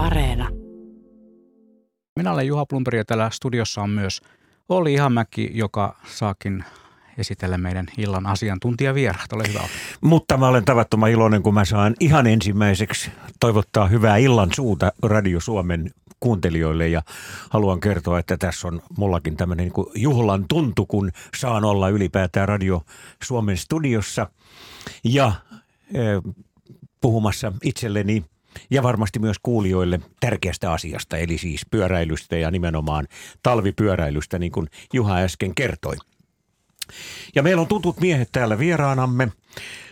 Areena. Minä olen Juha Plumperi ja täällä studiossa on myös Olli Ihamäki, joka saakin esitellä meidän illan asiantuntijavieraat. Ole hyvä. Mutta mä olen tavattoman iloinen, kun mä saan ihan ensimmäiseksi toivottaa hyvää illan suuta Radio Suomen kuuntelijoille ja haluan kertoa, että tässä on mullakin tämmöinen niin juhlan tuntu, kun saan olla ylipäätään Radio Suomen studiossa ja eh, puhumassa itselleni ja varmasti myös kuulijoille tärkeästä asiasta, eli siis pyöräilystä ja nimenomaan talvipyöräilystä, niin kuin Juha äsken kertoi. Ja meillä on tutut miehet täällä vieraanamme.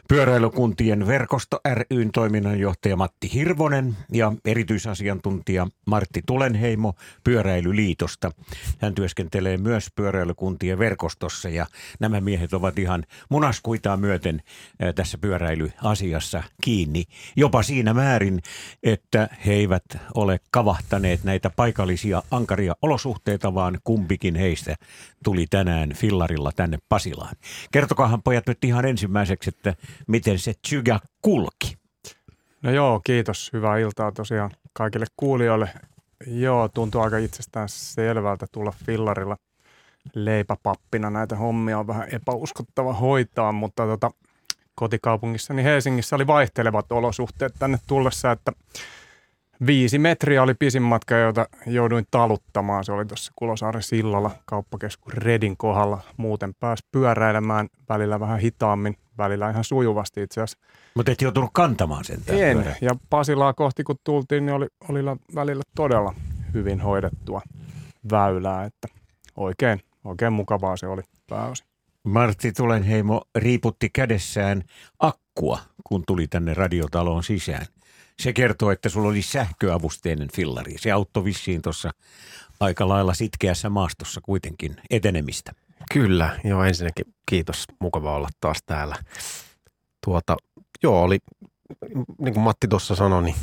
Pyöräilykuntien verkosto ryn toiminnanjohtaja Matti Hirvonen ja erityisasiantuntija Martti Tulenheimo Pyöräilyliitosta. Hän työskentelee myös pyöräilykuntien verkostossa ja nämä miehet ovat ihan munaskuitaa myöten tässä pyöräilyasiassa kiinni. Jopa siinä määrin, että he eivät ole kavahtaneet näitä paikallisia ankaria olosuhteita, vaan kumpikin heistä tuli tänään fillarilla tänne Pasilaan. Kertokaahan pojat nyt ihan ensimmäiseksi, että miten se Tsyga kulki. No joo, kiitos. Hyvää iltaa tosiaan kaikille kuulijoille. Joo, tuntuu aika itsestään selvältä tulla fillarilla leipäpappina. Näitä hommia on vähän epäuskottava hoitaa, mutta tota, kotikaupungissani Helsingissä oli vaihtelevat olosuhteet tänne tullessa, että Viisi metriä oli pisin matka, jota jouduin taluttamaan. Se oli tuossa Kulosaaren sillalla kauppakeskus Redin kohdalla. Muuten pääsi pyöräilemään välillä vähän hitaammin, välillä ihan sujuvasti itse asiassa. Mutta et joutunut kantamaan sen En. Pyörä. Ja Pasilaa kohti kun tultiin, niin oli, oli välillä todella hyvin hoidettua väylää. Että oikein, oikein mukavaa se oli pääosin. Martti Tulenheimo riiputti kädessään akkua, kun tuli tänne radiotaloon sisään se kertoo, että sulla oli sähköavusteinen fillari. Se auttoi vissiin tuossa aika lailla sitkeässä maastossa kuitenkin etenemistä. Kyllä, joo ensinnäkin kiitos, mukava olla taas täällä. Tuota, joo, oli, niin kuin Matti tuossa sanoi, niin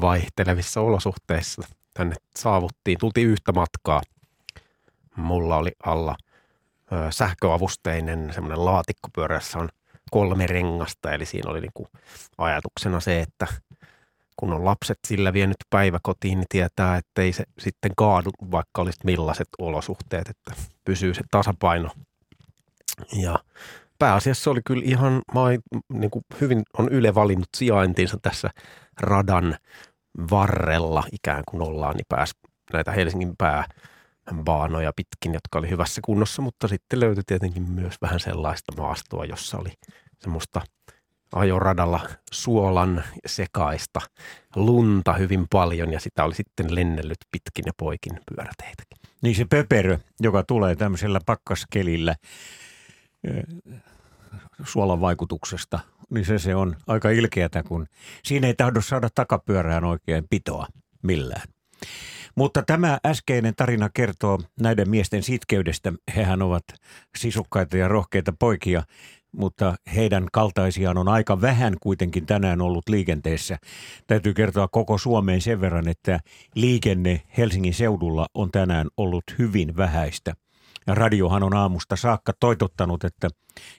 vaihtelevissa olosuhteissa tänne saavuttiin. Tultiin yhtä matkaa. Mulla oli alla ö, sähköavusteinen semmoinen laatikkopyörässä on kolme rengasta, eli siinä oli niin kuin ajatuksena se, että – kun on lapset sillä vienyt päiväkotiin, niin tietää, että ei se sitten kaadu, vaikka olisi millaiset olosuhteet, että pysyy se tasapaino. Ja pääasiassa oli kyllä ihan, niin kuin hyvin on Yle valinnut sijaintinsa tässä radan varrella ikään kuin ollaan, niin pääsi näitä Helsingin pääbaanoja pitkin, jotka oli hyvässä kunnossa, mutta sitten löytyi tietenkin myös vähän sellaista maastoa, jossa oli semmoista – ajoradalla suolan sekaista lunta hyvin paljon ja sitä oli sitten lennellyt pitkin ja poikin pyöräteitäkin. Niin se pöperö, joka tulee tämmöisellä pakkaskelillä suolan vaikutuksesta, niin se, se on aika ilkeätä, kun siinä ei tahdo saada takapyörään oikein pitoa millään. Mutta tämä äskeinen tarina kertoo näiden miesten sitkeydestä. Hehän ovat sisukkaita ja rohkeita poikia mutta heidän kaltaisiaan on aika vähän kuitenkin tänään ollut liikenteessä. Täytyy kertoa koko Suomeen sen verran, että liikenne Helsingin seudulla on tänään ollut hyvin vähäistä. Ja radiohan on aamusta saakka toitottanut, että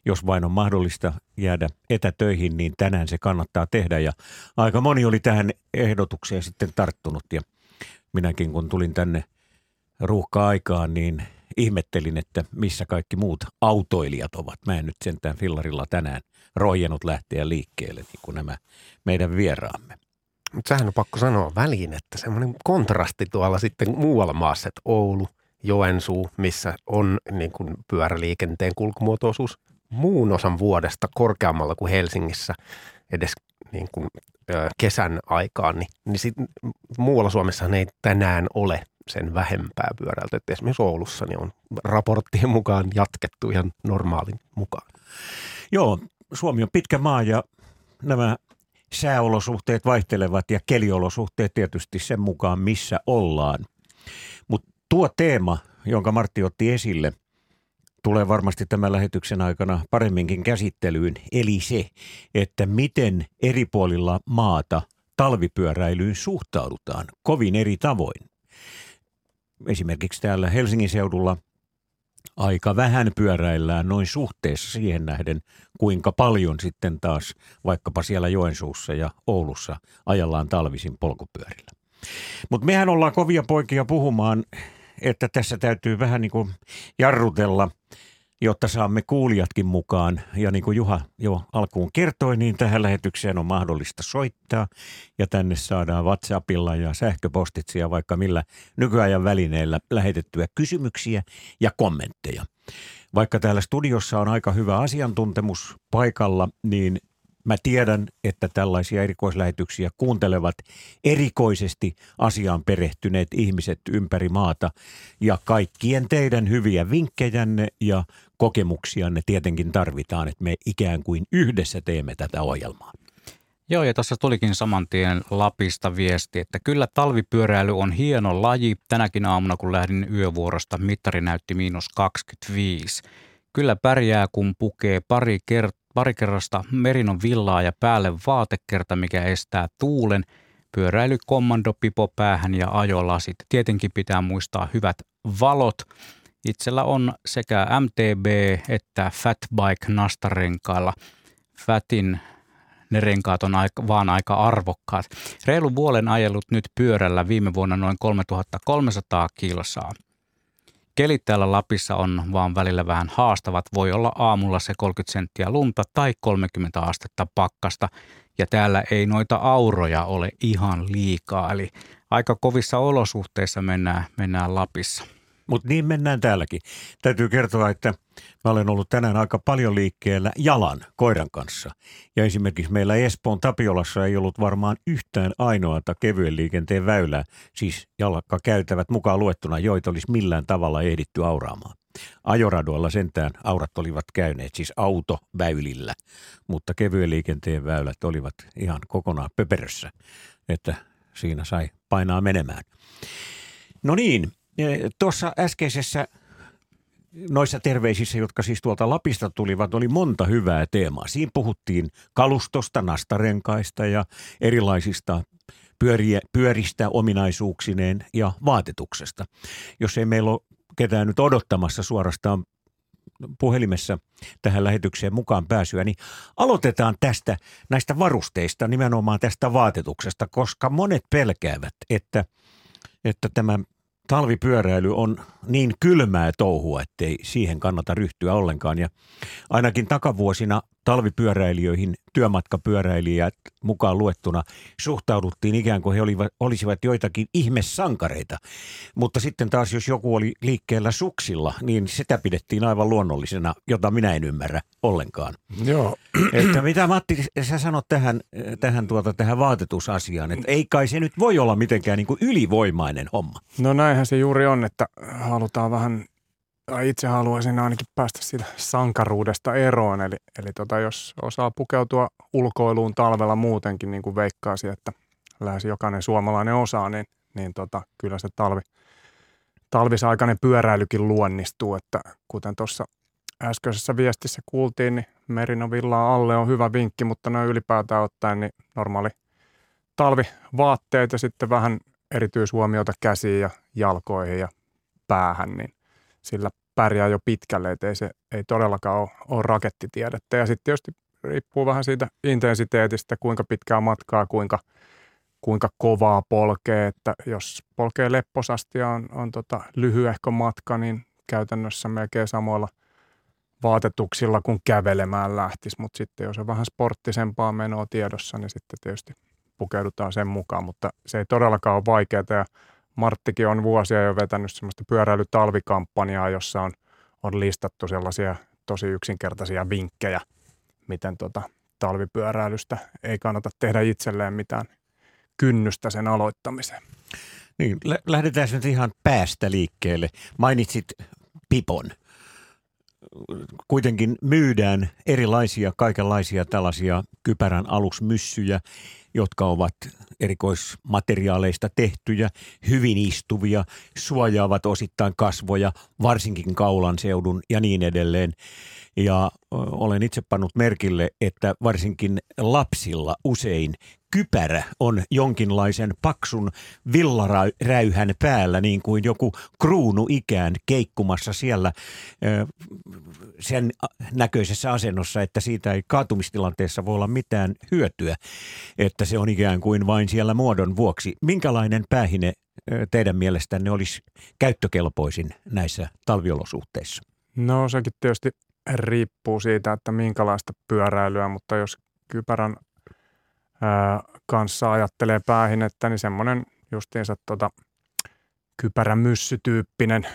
jos vain on mahdollista jäädä etätöihin, niin tänään se kannattaa tehdä. Ja aika moni oli tähän ehdotukseen sitten tarttunut. Ja minäkin kun tulin tänne ruuhka-aikaan, niin ihmettelin, että missä kaikki muut autoilijat ovat. Mä en nyt sentään fillarilla tänään roijanut lähteä liikkeelle, niin kuin nämä meidän vieraamme. Mutta sehän on pakko sanoa väliin, että semmoinen kontrasti tuolla sitten muualla maassa, että Oulu, Joensuu, missä on niin kuin pyöräliikenteen kulkumuotoisuus muun osan vuodesta korkeammalla kuin Helsingissä edes niin kuin, kesän aikaan, niin, niin sit, muualla Suomessa ei tänään ole sen vähempää pyöräilty. Että esimerkiksi Oulussa niin on raporttien mukaan jatkettu ihan normaalin mukaan. Joo, Suomi on pitkä maa ja nämä sääolosuhteet vaihtelevat ja keliolosuhteet tietysti sen mukaan, missä ollaan. Mutta tuo teema, jonka Martti otti esille, tulee varmasti tämän lähetyksen aikana paremminkin käsittelyyn, eli se, että miten eri puolilla maata talvipyöräilyyn suhtaudutaan kovin eri tavoin esimerkiksi täällä Helsingin seudulla aika vähän pyöräillään noin suhteessa siihen nähden, kuinka paljon sitten taas vaikkapa siellä Joensuussa ja Oulussa ajallaan talvisin polkupyörillä. Mutta mehän ollaan kovia poikia puhumaan, että tässä täytyy vähän niin kuin jarrutella, jotta saamme kuulijatkin mukaan. Ja niin kuin Juha jo alkuun kertoi, niin tähän lähetykseen on mahdollista soittaa. Ja tänne saadaan WhatsAppilla ja sähköpostitse ja vaikka millä nykyajan välineillä lähetettyä kysymyksiä ja kommentteja. Vaikka täällä studiossa on aika hyvä asiantuntemus paikalla, niin Mä tiedän, että tällaisia erikoislähetyksiä kuuntelevat erikoisesti asiaan perehtyneet ihmiset ympäri maata ja kaikkien teidän hyviä vinkkejänne ja kokemuksianne tietenkin tarvitaan, että me ikään kuin yhdessä teemme tätä ohjelmaa. Joo, ja tässä tulikin saman tien Lapista viesti, että kyllä talvipyöräily on hieno laji. Tänäkin aamuna, kun lähdin yövuorosta, mittari näytti miinus 25. Kyllä pärjää, kun pukee pari kert- parikerrasta merinon villaa ja päälle vaatekerta, mikä estää tuulen, pyöräily, kommando, pipo päähän ja ajolasit. Tietenkin pitää muistaa hyvät valot. Itsellä on sekä MTB että Fatbike nastarenkailla. Fatin ne renkaat on aika, vaan aika arvokkaat. Reilu vuolen ajellut nyt pyörällä viime vuonna noin 3300 kilsaa. Kelit täällä Lapissa on vaan välillä vähän haastavat. Voi olla aamulla se 30 senttiä lunta tai 30 astetta pakkasta. Ja täällä ei noita auroja ole ihan liikaa. Eli aika kovissa olosuhteissa mennään, mennään Lapissa. Mutta niin mennään täälläkin. Täytyy kertoa, että mä olen ollut tänään aika paljon liikkeellä jalan koiran kanssa. Ja esimerkiksi meillä Espoon Tapiolassa ei ollut varmaan yhtään ainoata kevyen liikenteen väylää, siis jalakka käytävät mukaan luettuna, joita olisi millään tavalla ehditty auraamaan. Ajoradoilla sentään aurat olivat käyneet, siis autoväylillä, mutta kevyen liikenteen väylät olivat ihan kokonaan pöperössä, että siinä sai painaa menemään. No niin, Tuossa äskeisessä noissa terveisissä, jotka siis tuolta Lapista tulivat, oli monta hyvää teemaa. Siinä puhuttiin kalustosta, nastarenkaista ja erilaisista pyöriä, pyöristä ominaisuuksineen ja vaatetuksesta. Jos ei meillä ole ketään nyt odottamassa suorastaan puhelimessa tähän lähetykseen mukaan pääsyä, niin aloitetaan tästä näistä varusteista, nimenomaan tästä vaatetuksesta, koska monet pelkäävät, että, että tämä talvipyöräily on niin kylmää touhua, ettei siihen kannata ryhtyä ollenkaan. Ja ainakin takavuosina talvipyöräilijöihin työmatkapyöräilijät mukaan luettuna suhtauduttiin ikään kuin he olivat, olisivat joitakin ihmesankareita. Mutta sitten taas jos joku oli liikkeellä suksilla, niin sitä pidettiin aivan luonnollisena, jota minä en ymmärrä ollenkaan. Joo. Että mitä Matti, sä sanot tähän, tähän, tuota, tähän vaatetusasiaan, että ei kai se nyt voi olla mitenkään niin kuin ylivoimainen homma. No näinhän se juuri on, että halutaan vähän itse haluaisin ainakin päästä siitä sankaruudesta eroon. Eli, eli tota, jos osaa pukeutua ulkoiluun talvella muutenkin, niin kuin veikkaasi, että lähes jokainen suomalainen osaa, niin, niin tota, kyllä se talvi, talvisaikainen pyöräilykin luonnistuu. Että kuten tuossa äskeisessä viestissä kuultiin, niin Merinovillaa alle on hyvä vinkki, mutta noin ylipäätään ottaen niin normaali talvivaatteet ja sitten vähän erityishuomiota käsiin ja jalkoihin ja päähän, niin sillä pärjää jo pitkälle, että ei se ei todellakaan ole, ole rakettitiedettä. Ja sitten tietysti riippuu vähän siitä intensiteetistä, kuinka pitkää matkaa, kuinka, kuinka kovaa polkee, että jos polkee lepposasti ja on, on tota lyhyehkö matka, niin käytännössä melkein samoilla vaatetuksilla kuin kävelemään lähtisi, mutta sitten jos on vähän sporttisempaa menoa tiedossa, niin sitten tietysti pukeudutaan sen mukaan, mutta se ei todellakaan ole vaikeaa ja Marttikin on vuosia jo vetänyt semmoista pyöräilytalvikampanjaa, jossa on, on listattu sellaisia tosi yksinkertaisia vinkkejä, miten tota talvipyöräilystä ei kannata tehdä itselleen mitään kynnystä sen aloittamiseen. Niin, lähdetään nyt ihan päästä liikkeelle. Mainitsit Pipon. Kuitenkin myydään erilaisia, kaikenlaisia tällaisia kypärän alusmyssyjä jotka ovat erikoismateriaaleista tehtyjä, hyvin istuvia, suojaavat osittain kasvoja, varsinkin kaulan seudun ja niin edelleen. Ja olen itse pannut merkille, että varsinkin lapsilla usein kypärä on jonkinlaisen paksun villaräyhän päällä, niin kuin joku kruunu ikään keikkumassa siellä sen näköisessä asennossa, että siitä ei kaatumistilanteessa voi olla mitään hyötyä, että se on ikään kuin vain siellä muodon vuoksi. Minkälainen päähine teidän mielestänne olisi käyttökelpoisin näissä talviolosuhteissa? No sekin tietysti riippuu siitä, että minkälaista pyöräilyä, mutta jos kypärän ää, kanssa ajattelee päähinettä, niin semmoinen justiinsa tota, kypärämyssytyyppinen,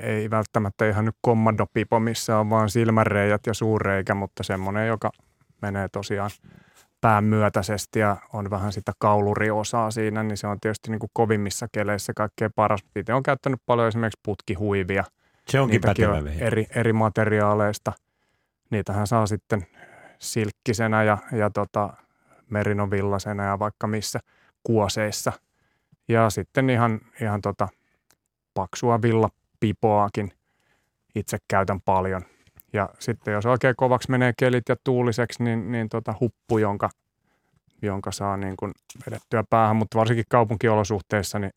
ei välttämättä ihan nyt kommandopipo, missä on vaan silmänreijät ja suurreikä, mutta semmoinen, joka menee tosiaan pään myötäisesti ja on vähän sitä kauluriosaa siinä, niin se on tietysti niin kuin kovimmissa keleissä kaikkein paras. Itse on käyttänyt paljon esimerkiksi putkihuivia. Se onkin Niitäkin pätevä on eri, eri materiaaleista. Niitähän saa sitten silkkisenä ja, ja tota, merinovillasena ja vaikka missä kuoseissa. Ja sitten ihan, ihan tota, paksua villapipoakin itse käytän paljon. Ja sitten jos oikein kovaksi menee kelit ja tuuliseksi, niin, niin tota huppu, jonka, jonka saa niin kuin vedettyä päähän, mutta varsinkin kaupunkiolosuhteissa, niin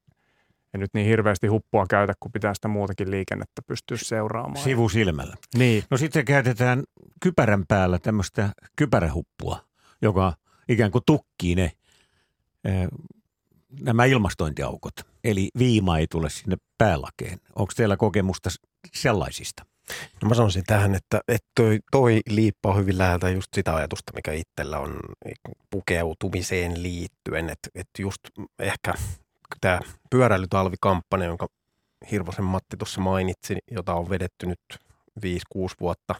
en nyt niin hirveästi huppua käytä, kun pitää sitä muutakin liikennettä pystyä seuraamaan. Sivusilmällä. Niin, No sitten käytetään kypärän päällä tämmöistä kypärähuppua, joka ikään kuin tukkii ne eh, nämä ilmastointiaukot. Eli viima ei tule sinne päälakeen. Onko teillä kokemusta sellaisista? No mä sanoisin tähän, että, että toi, toi liippaa hyvin läheltä just sitä ajatusta, mikä itsellä on pukeutumiseen liittyen. Että, että just ehkä tämä pyöräilytalvikampanja, jonka Hirvosen Matti tuossa mainitsi, jota on vedetty nyt 5-6 vuotta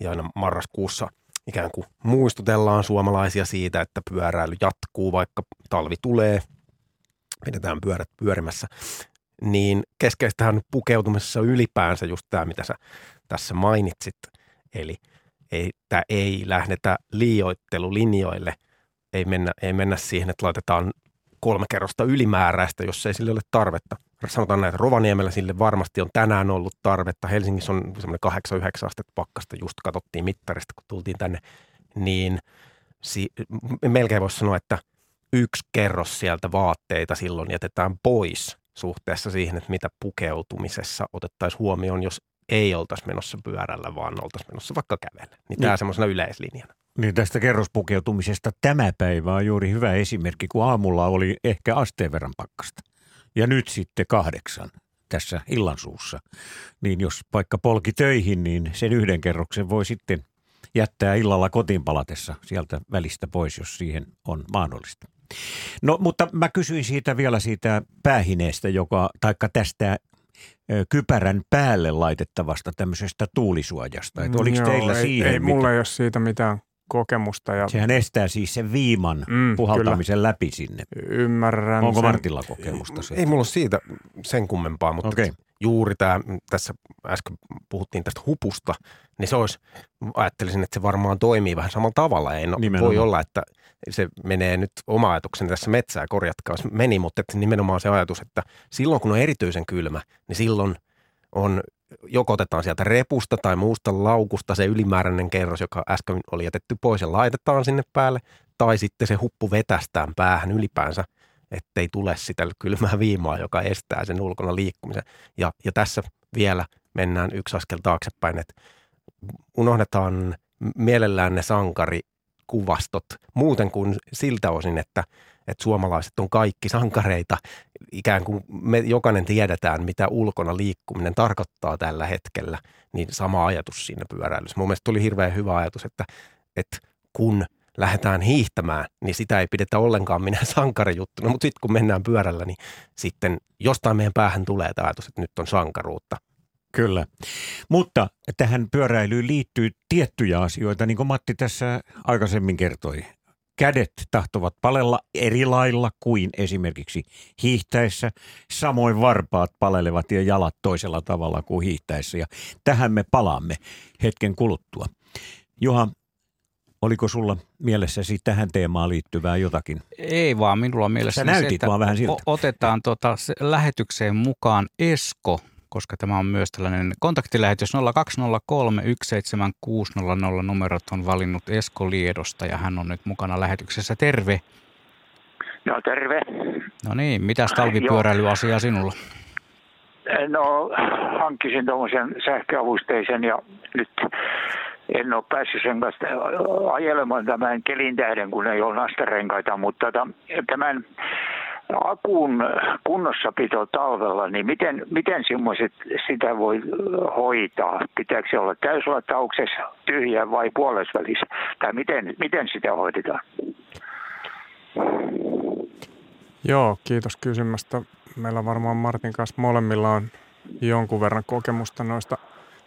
ja aina marraskuussa ikään kuin muistutellaan suomalaisia siitä, että pyöräily jatkuu, vaikka talvi tulee, pidetään pyörät pyörimässä, niin keskeistähän pukeutumisessa ylipäänsä just tämä, mitä sä tässä mainitsit. Eli että ei lähdetä liioittelulinjoille, ei mennä, ei mennä siihen, että laitetaan kolme kerrosta ylimääräistä, jos ei sille ole tarvetta. Sanotaan näin, että Rovaniemellä sille varmasti on tänään ollut tarvetta. Helsingissä on semmoinen 8-9 astetta pakkasta, just katsottiin mittarista, kun tultiin tänne. Niin si- melkein voisi sanoa, että yksi kerros sieltä vaatteita silloin jätetään pois suhteessa siihen, että mitä pukeutumisessa otettaisiin huomioon, jos ei oltaisi menossa pyörällä, vaan oltaisiin menossa vaikka kävellä. Niin tämä Niin. semmoisena yleislinjana. Niin tästä kerrospukeutumisesta tämä päivä on juuri hyvä esimerkki, kun aamulla oli ehkä asteen verran pakkasta. Ja nyt sitten kahdeksan tässä illansuussa. Niin jos vaikka polki töihin, niin sen yhden kerroksen voi sitten jättää illalla kotiin palatessa sieltä välistä pois, jos siihen on mahdollista. No, mutta mä kysyin siitä vielä siitä päähineestä, joka, taikka tästä kypärän päälle laitettavasta tämmöisestä tuulisuojasta. Että oliko Joo, teillä ei, siihen Ei mulla ei ole siitä mitään kokemusta ja Sehän estää siis sen viiman Mm, puhaltamisen läpi sinne. ymmärrän Onko sen. Martilla kokemusta siitä? Ei mulla ole siitä sen kummempaa, mutta okay. Juuri tämä, tässä äsken puhuttiin tästä hupusta, niin se olisi, ajattelisin, että se varmaan toimii vähän samalla tavalla. Ei no, Nimenomaan. voi olla, että se menee nyt oma ajatukseni tässä metsää, korjatkaa jos meni, mutta että nimenomaan se ajatus, että silloin kun on erityisen kylmä, niin silloin on joko otetaan sieltä repusta tai muusta laukusta se ylimääräinen kerros, joka äsken oli jätetty pois ja laitetaan sinne päälle, tai sitten se huppu vetästään päähän ylipäänsä, ettei tule sitä kylmää viimaa, joka estää sen ulkona liikkumisen. Ja, ja tässä vielä mennään yksi askel taaksepäin, että unohdetaan mielellään ne sankarikuvastot muuten kuin siltä osin, että, että suomalaiset on kaikki sankareita. Ikään kuin me jokainen tiedetään, mitä ulkona liikkuminen tarkoittaa tällä hetkellä, niin sama ajatus siinä pyöräilyssä. Mun mielestä tuli hirveän hyvä ajatus, että, että kun lähdetään hiihtämään, niin sitä ei pidetä ollenkaan minä sankarijuttuna, mutta sitten kun mennään pyörällä, niin sitten jostain meidän päähän tulee ajatus, että nyt on sankaruutta. Kyllä. Mutta tähän pyöräilyyn liittyy tiettyjä asioita, niin kuin Matti tässä aikaisemmin kertoi. Kädet tahtovat palella eri lailla kuin esimerkiksi hiihtäessä. Samoin varpaat palelevat ja jalat toisella tavalla kuin hiihtäessä. Ja tähän me palaamme hetken kuluttua. Juha, oliko sulla mielessäsi tähän teemaan liittyvää jotakin? Ei vaan, minulla on mielessä Sä näytit vaan vähän siltä. otetaan tota, se lähetykseen mukaan Esko, koska tämä on myös tällainen kontaktilähetys 0203 17600 numerot on valinnut Esko Liedosta ja hän on nyt mukana lähetyksessä. Terve. No terve. No niin, mitäs talvipyöräilyasia sinulla? No hankkisin tuommoisen sähköavusteisen ja nyt en ole päässyt sen kanssa ajelemaan tämän kelin tähden, kun ei ole nastarenkaita, mutta tota, tämän akun kunnossapito talvella, niin miten, miten semmoiset sitä voi hoitaa? Pitääkö se olla täyslatauksessa, tyhjä vai puolesvälissä? Tai miten, miten sitä hoidetaan? Joo, kiitos kysymästä. Meillä varmaan Martin kanssa molemmilla on jonkun verran kokemusta noista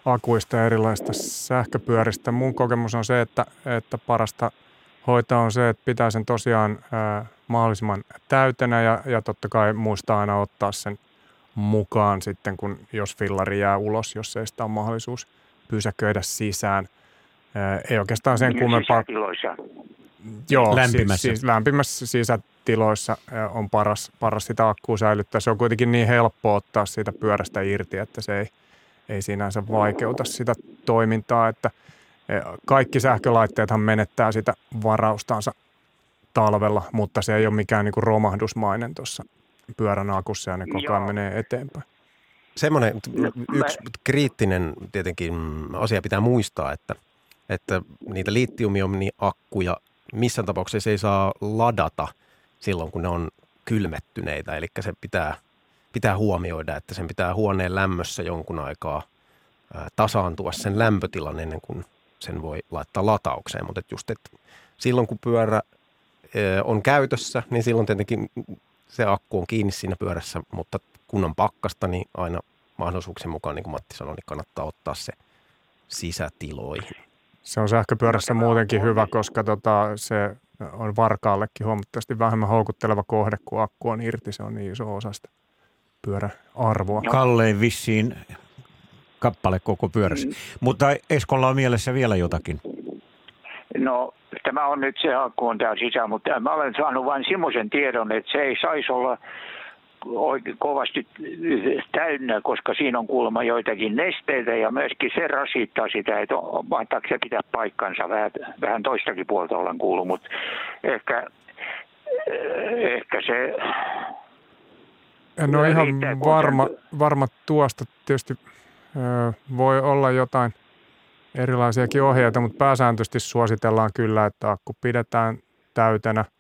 akuista ja erilaisista sähköpyöristä. Mun kokemus on se, että, että parasta hoitaa on se, että pitää sen tosiaan ää, mahdollisimman täytenä ja, ja totta kai muistaa aina ottaa sen mukaan sitten, kun jos fillari jää ulos, jos ei sitä ole mahdollisuus pysäköidä sisään. Ää, ei oikeastaan sen niin kummempaa. Joo, lämpimässä. Siis, siis lämpimässä sisätiloissa on paras, paras sitä akkua säilyttää. Se on kuitenkin niin helppo ottaa siitä pyörästä irti, että se ei, ei sinänsä vaikeuta sitä toimintaa, että kaikki sähkölaitteethan menettää sitä varaustansa talvella, mutta se ei ole mikään niin kuin romahdusmainen tuossa pyörän akussa ja ne koko ajan menee eteenpäin. Semmoinen yksi kriittinen tietenkin asia pitää muistaa, että, että niitä litiumiomi-akkuja missään tapauksessa ei saa ladata silloin, kun ne on kylmettyneitä. Eli se pitää, pitää huomioida, että sen pitää huoneen lämmössä jonkun aikaa tasaantua sen lämpötilan ennen kuin sen voi laittaa lataukseen. Mutta just, että silloin kun pyörä on käytössä, niin silloin tietenkin se akku on kiinni siinä pyörässä, mutta kun on pakkasta, niin aina mahdollisuuksien mukaan, niin kuin Matti sanoi, niin kannattaa ottaa se sisätiloihin. Se on sähköpyörässä muutenkin hyvä, koska tota, se on varkaallekin huomattavasti vähemmän houkutteleva kohde, kun akku on irti. Se on niin iso osa sitä pyöräarvoa. Kallein vissiin kappale koko pyörässä. Mm. Mutta Eskolla on mielessä vielä jotakin. No, tämä on nyt se akku on täällä sisään, mutta mä olen saanut vain semmoisen tiedon, että se ei saisi olla oikein kovasti täynnä, koska siinä on kuulemma joitakin nesteitä ja myöskin se rasittaa sitä, että mahtaako se pitää paikkansa. Vähän, vähän toistakin puolta olen kuullut, mutta ehkä, ehkä se... En ole ihan varma, varma tuosta. Tietysti voi olla jotain erilaisiakin ohjeita, mutta pääsääntöisesti suositellaan kyllä, että akku pidetään täytenä –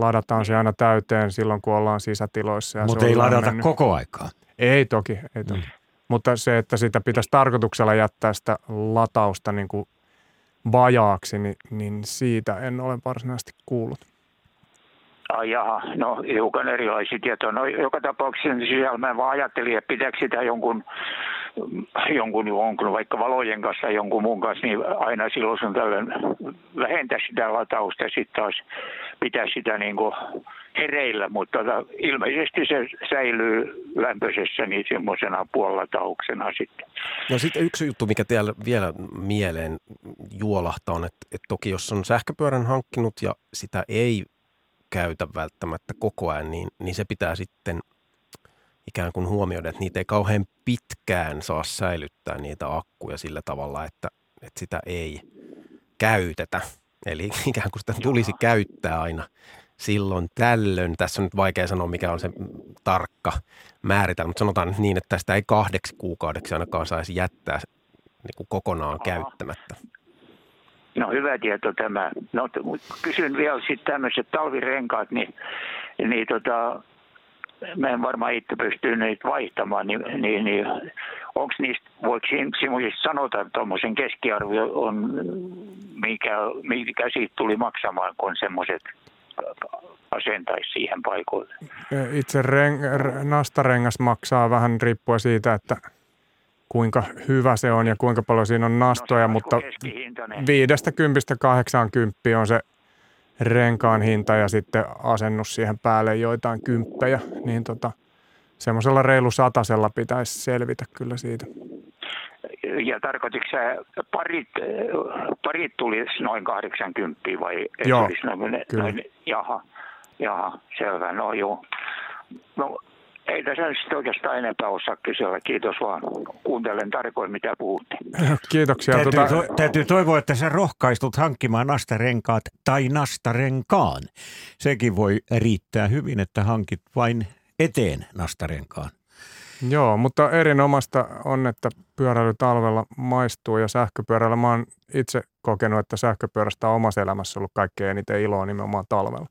ladataan se aina täyteen silloin, kun ollaan sisätiloissa. Mutta ei ladata mennyt. koko aikaa. Ei toki, ei toki. Mm. Mutta se, että sitä pitäisi tarkoituksella jättää sitä latausta niin kuin vajaaksi, niin, niin siitä en ole varsinaisesti kuullut. Ai jaha, no hiukan erilaisia tietoja. No joka tapauksessa sisällä mä vaan ajattelin, että pitääkö sitä jonkun jonkun, jonkun vaikka valojen kanssa jonkun muun kanssa, niin aina silloin on tällöin vähentää sitä latausta ja sitten taas pitää sitä niin kuin hereillä, mutta tota, ilmeisesti se säilyy lämpöisessä niin semmoisena puolilatauksena sitten. No sitten yksi juttu, mikä teillä vielä mieleen juolahtaa on, että, että toki jos on sähköpyörän hankkinut ja sitä ei käytä välttämättä koko ajan, niin, niin se pitää sitten – ikään kuin huomioida, että niitä ei kauhean pitkään saa säilyttää niitä akkuja sillä tavalla, että, että sitä ei käytetä. Eli ikään kuin sitä tulisi käyttää aina silloin tällöin. Tässä on nyt vaikea sanoa, mikä on se tarkka määritelmä, mutta sanotaan nyt niin, että tästä ei kahdeksi kuukaudeksi ainakaan saisi jättää niin kuin kokonaan Aha. käyttämättä. No hyvä tieto tämä. No, kysyn vielä sitten tämmöiset talvirenkaat, niin, niin tota, mä en varmaan itse pysty niitä vaihtamaan, niin, niin, niin onko niistä, voiko semmoisista sanota, että tuommoisen keskiarvo on, mikä, mikä siitä tuli maksamaan, kun semmoiset asentaisi siihen paikoille? Itse ren- nastarengas maksaa vähän riippuen siitä, että kuinka hyvä se on ja kuinka paljon siinä on nastoja, no, mutta 50-80 on se renkaan hinta ja sitten asennus siihen päälle joitain kymppejä, niin tota, semmoisella reilu satasella pitäisi selvitä kyllä siitä. Ja tarkoititko sä, parit, parit tuli noin 80 vai? Joo, noin, kyllä. Noin, jaha, jaha, selvä, no joo. No ei tässä nyt oikeastaan enempää osaa kysellä. Kiitos vaan. Kuuntelen tarkoin, mitä puhutte. Kiitoksia. Täytyy, Tuota, to, täytyy toivoa, että sä rohkaistut hankkimaan nastarenkaat tai nastarenkaan. Sekin voi riittää hyvin, että hankit vain eteen nastarenkaan. Joo, mutta erinomaista on, että pyöräily talvella maistuu ja sähköpyörällä mä oon itse kokenut, että sähköpyörästä on omassa elämässä ollut kaikkein eniten iloa nimenomaan talvella.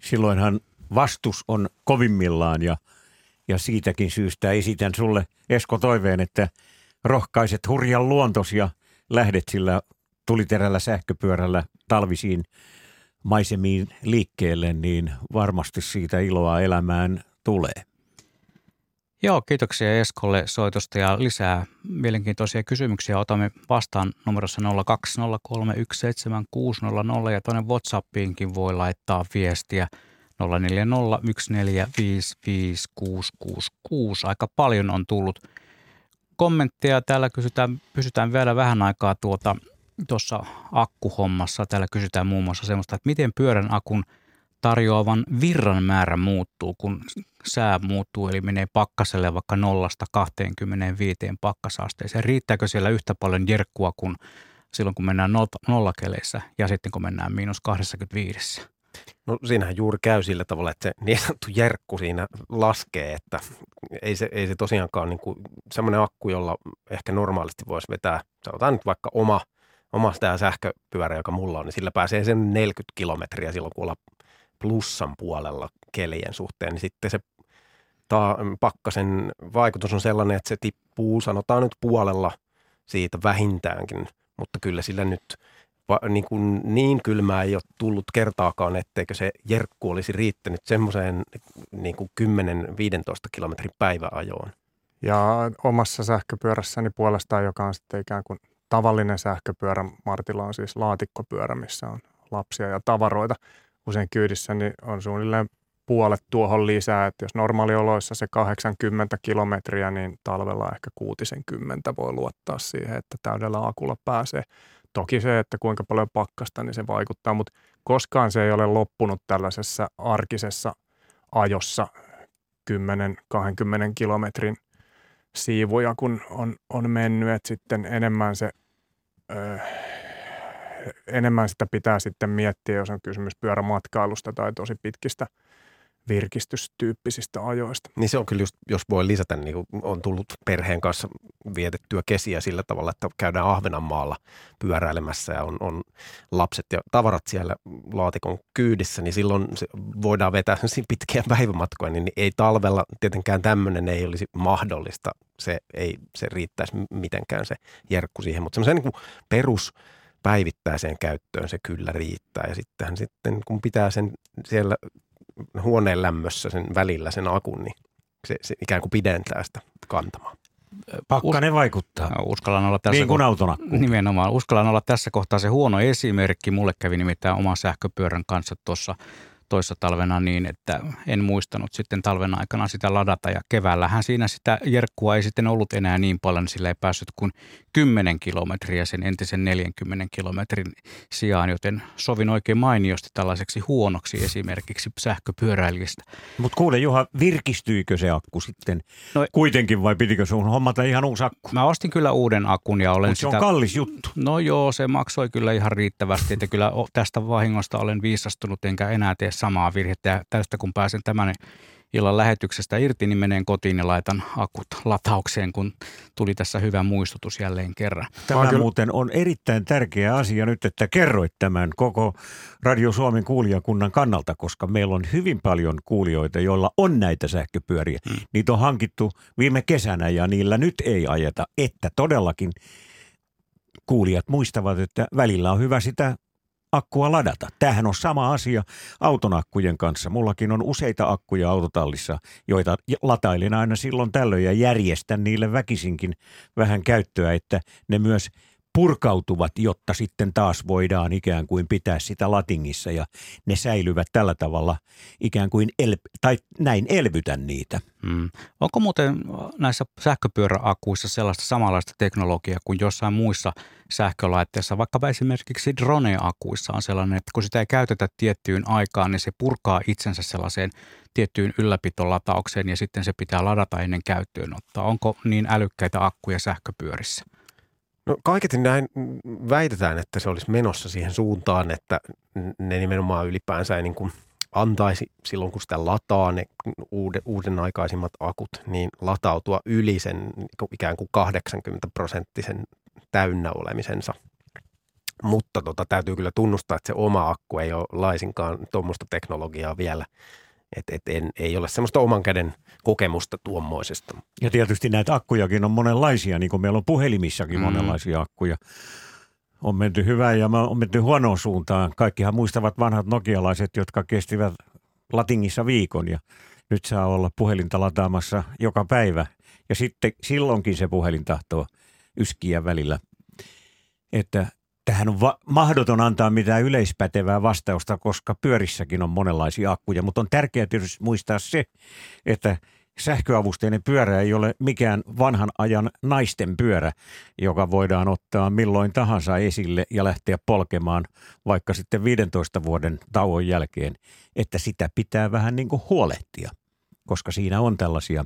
Silloinhan vastus on kovimmillaan ja, ja siitäkin syystä esitän sulle Esko toiveen, että rohkaiset hurjan luontos ja lähdet sillä tuliterällä sähköpyörällä talvisiin maisemiin liikkeelle, niin varmasti siitä iloa elämään tulee. Joo, kiitoksia Eskolle soitosta ja lisää mielenkiintoisia kysymyksiä otamme vastaan numerossa 020317600 ja tuonne WhatsAppiinkin voi laittaa viestiä 0401455666. Aika paljon on tullut kommentteja. Täällä kysytään, pysytään vielä vähän aikaa tuota tuossa akkuhommassa. Täällä kysytään muun muassa semmoista, että miten pyörän akun tarjoavan virran määrä muuttuu, kun sää muuttuu, eli menee pakkaselle vaikka nollasta 25 pakkasasteeseen. Riittääkö siellä yhtä paljon jerkkua kuin silloin, kun mennään nollakeleissä ja sitten kun mennään miinus 25? No siinähän juuri käy sillä tavalla, että se niin sanottu jerkku siinä laskee, että ei se, ei se tosiaankaan niin kuin semmoinen akku, jolla ehkä normaalisti voisi vetää, sanotaan nyt vaikka oma, oma tämä sähköpyörä, joka mulla on, niin sillä pääsee sen 40 kilometriä silloin, kun ollaan plussan puolella kelien suhteen, niin sitten se ta, pakkasen vaikutus on sellainen, että se tippuu, sanotaan nyt puolella siitä vähintäänkin, mutta kyllä sillä nyt niin, kuin niin kylmää ei ole tullut kertaakaan, etteikö se jerkku olisi riittänyt semmoiseen niin kuin 10-15 kilometrin päiväajoon. Ja omassa sähköpyörässäni puolestaan, joka on sitten ikään kuin tavallinen sähköpyörä, Martilla on siis laatikkopyörä, missä on lapsia ja tavaroita usein kyydissä, niin on suunnilleen puolet tuohon lisää, että jos normaalioloissa se 80 kilometriä, niin talvella ehkä 60 voi luottaa siihen, että täydellä akulla pääsee. Toki se, että kuinka paljon pakkasta, niin se vaikuttaa, mutta koskaan se ei ole loppunut tällaisessa arkisessa ajossa 10-20 kilometrin siivuja, kun on, on mennyt, että sitten enemmän se, ö, enemmän sitä pitää sitten miettiä, jos on kysymys pyörämatkailusta tai tosi pitkistä – virkistystyyppisistä ajoista. Niin se on kyllä just, jos voi lisätä, niin on tullut perheen kanssa vietettyä kesiä sillä tavalla, että käydään Ahvenanmaalla pyöräilemässä ja on, on lapset ja tavarat siellä laatikon kyydissä, niin silloin voidaan vetää pitkiä päivämatkoja, niin ei talvella tietenkään tämmöinen ei olisi mahdollista. Se ei se riittäisi mitenkään se jerkku siihen, mutta semmoisen niin perus päivittäiseen käyttöön se kyllä riittää. Ja sittenhän sitten kun pitää sen siellä huoneen lämmössä sen välillä sen akun, niin se, se ikään kuin pidentää sitä kantamaan. Pakkanen vaikuttaa. Uskallan olla tässä niin kuin auton akku. Nimenomaan. Uskallan olla tässä kohtaa se huono esimerkki. Mulle kävi nimittäin oman sähköpyörän kanssa tuossa toissa talvena niin, että en muistanut sitten talven aikana sitä ladata ja keväällähän siinä sitä jerkkua ei sitten ollut enää niin paljon, niin sillä ei päässyt kuin 10 kilometriä sen entisen 40 kilometrin sijaan, joten sovin oikein mainiosti tällaiseksi huonoksi esimerkiksi sähköpyöräilijästä. Mutta kuule Juha, virkistyykö se akku sitten no, kuitenkin vai pitikö sun hommata ihan uusi akku? Mä ostin kyllä uuden akun ja olen Mut se sitä... on kallis juttu. No joo, se maksoi kyllä ihan riittävästi, että kyllä tästä vahingosta olen viisastunut enkä enää tee samaa virhettä. Ja tästä kun pääsen tämän illan lähetyksestä irti, niin menen kotiin ja laitan akut lataukseen, kun tuli tässä hyvä muistutus jälleen kerran. Tämä kyllä... muuten on erittäin tärkeä asia nyt, että kerroit tämän koko Radio Suomen kuulijakunnan kannalta, koska meillä on hyvin paljon kuulijoita, joilla on näitä sähköpyöriä. Hmm. Niitä on hankittu viime kesänä ja niillä nyt ei ajeta, että todellakin kuulijat muistavat, että välillä on hyvä sitä akkua ladata. Tämähän on sama asia auton akkujen kanssa. Mullakin on useita akkuja autotallissa, joita latailen aina silloin tällöin ja järjestän niille väkisinkin vähän käyttöä, että ne myös purkautuvat, jotta sitten taas voidaan ikään kuin pitää sitä latingissa ja ne säilyvät tällä tavalla ikään kuin, el- tai näin elvytä niitä. Mm. Onko muuten näissä sähköpyöräakuissa sellaista samanlaista teknologiaa kuin jossain muissa sähkölaitteissa, vaikka esimerkiksi drone-akuissa on sellainen, että kun sitä ei käytetä tiettyyn aikaan, niin se purkaa itsensä sellaiseen tiettyyn ylläpitolataukseen ja sitten se pitää ladata ennen käyttöönottoa. Onko niin älykkäitä akkuja sähköpyörissä? No kaiketi näin väitetään, että se olisi menossa siihen suuntaan, että ne nimenomaan ylipäänsä ei niin kuin antaisi silloin, kun sitä lataa ne uuden, uuden aikaisimmat akut, niin latautua yli sen ikään kuin 80 prosenttisen täynnä olemisensa. Mutta tota, täytyy kyllä tunnustaa, että se oma akku ei ole laisinkaan tuommoista teknologiaa vielä – et, et en, ei ole semmoista oman käden kokemusta tuommoisesta. Ja tietysti näitä akkujakin on monenlaisia, niin kuin meillä on puhelimissakin mm. monenlaisia akkuja. On menty hyvään ja on menty huonoon suuntaan. Kaikkihan muistavat vanhat nokialaiset, jotka kestivät latingissa viikon ja nyt saa olla puhelinta lataamassa joka päivä. Ja sitten silloinkin se puhelin tahtoo yskiä välillä. Että tähän on va- mahdoton antaa mitään yleispätevää vastausta, koska pyörissäkin on monenlaisia akkuja, mutta on tärkeää tietysti muistaa se, että sähköavusteinen pyörä ei ole mikään vanhan ajan naisten pyörä, joka voidaan ottaa milloin tahansa esille ja lähteä polkemaan vaikka sitten 15 vuoden tauon jälkeen, että sitä pitää vähän niin kuin huolehtia, koska siinä on tällaisia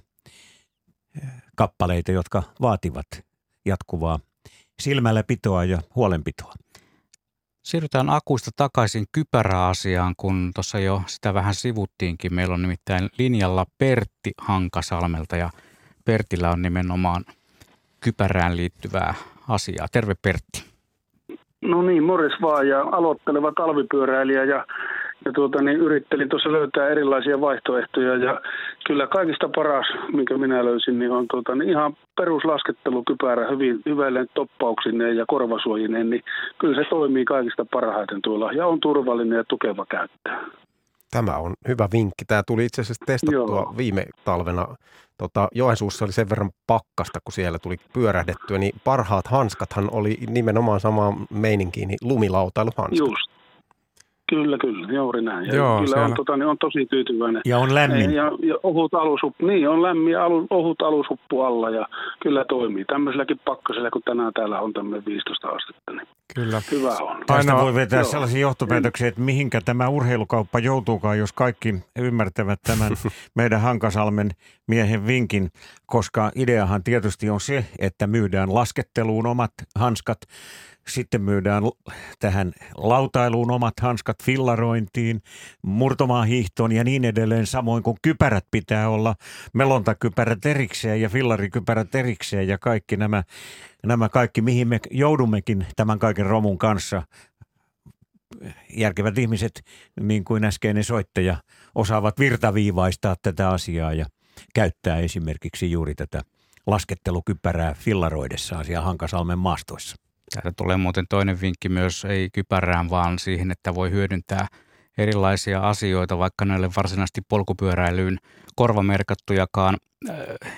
eh, kappaleita, jotka vaativat jatkuvaa silmälläpitoa ja huolenpitoa. Siirrytään akuista takaisin kypäräasiaan, kun tuossa jo sitä vähän sivuttiinkin. Meillä on nimittäin linjalla Pertti Hankasalmelta ja Pertillä on nimenomaan kypärään liittyvää asiaa. Terve Pertti. No niin, morjes vaan ja aloitteleva talvipyöräilijä ja ja tuota, niin yrittelin tuossa löytää erilaisia vaihtoehtoja ja kyllä kaikista paras, minkä minä löysin, niin on tuota, niin ihan peruslaskettelukypärä hyvin hyvälle toppauksineen ja korvasuojineen, niin kyllä se toimii kaikista parhaiten tuolla ja on turvallinen ja tukeva käyttää. Tämä on hyvä vinkki. Tämä tuli itse asiassa testattua Joo. viime talvena. Tota, Joensuussa oli sen verran pakkasta, kun siellä tuli pyörähdettyä, niin parhaat hanskathan oli nimenomaan sama meininkiin, niin lumilautailuhanskat. Just, Kyllä, kyllä, juuri näin. Ja Joo, kyllä siellä... on, tota, niin on tosi tyytyväinen. Ja on lämmin. Ja, ja ohut alusuppu, niin on lämmin alu, ohut alusuppu alla ja kyllä toimii. Tämmöiselläkin pakkasella, kun tänään täällä on tämmöinen 15 astetta, niin Kyllä. Hyvä on. Tästä voi vetää Joo. sellaisia johtopäätöksiä, että mihinkä tämä urheilukauppa joutuukaan, jos kaikki ymmärtävät tämän meidän Hankasalmen miehen vinkin, koska ideahan tietysti on se, että myydään lasketteluun omat hanskat, sitten myydään tähän lautailuun omat hanskat fillarointiin, murtomaahiihtoon ja niin edelleen, samoin kuin kypärät pitää olla, melontakypärät erikseen ja fillarikypärät erikseen ja kaikki nämä, nämä kaikki, mihin me joudummekin tämän kaiken romun kanssa. Järkevät ihmiset, niin kuin äskeinen soittaja, osaavat virtaviivaistaa tätä asiaa ja käyttää esimerkiksi juuri tätä laskettelukypärää fillaroidessaan siellä Hankasalmen maastoissa. Täältä tulee muuten toinen vinkki myös, ei kypärään, vaan siihen, että voi hyödyntää erilaisia asioita, vaikka näille varsinaisesti polkupyöräilyyn korvamerkattujakaan. Äh,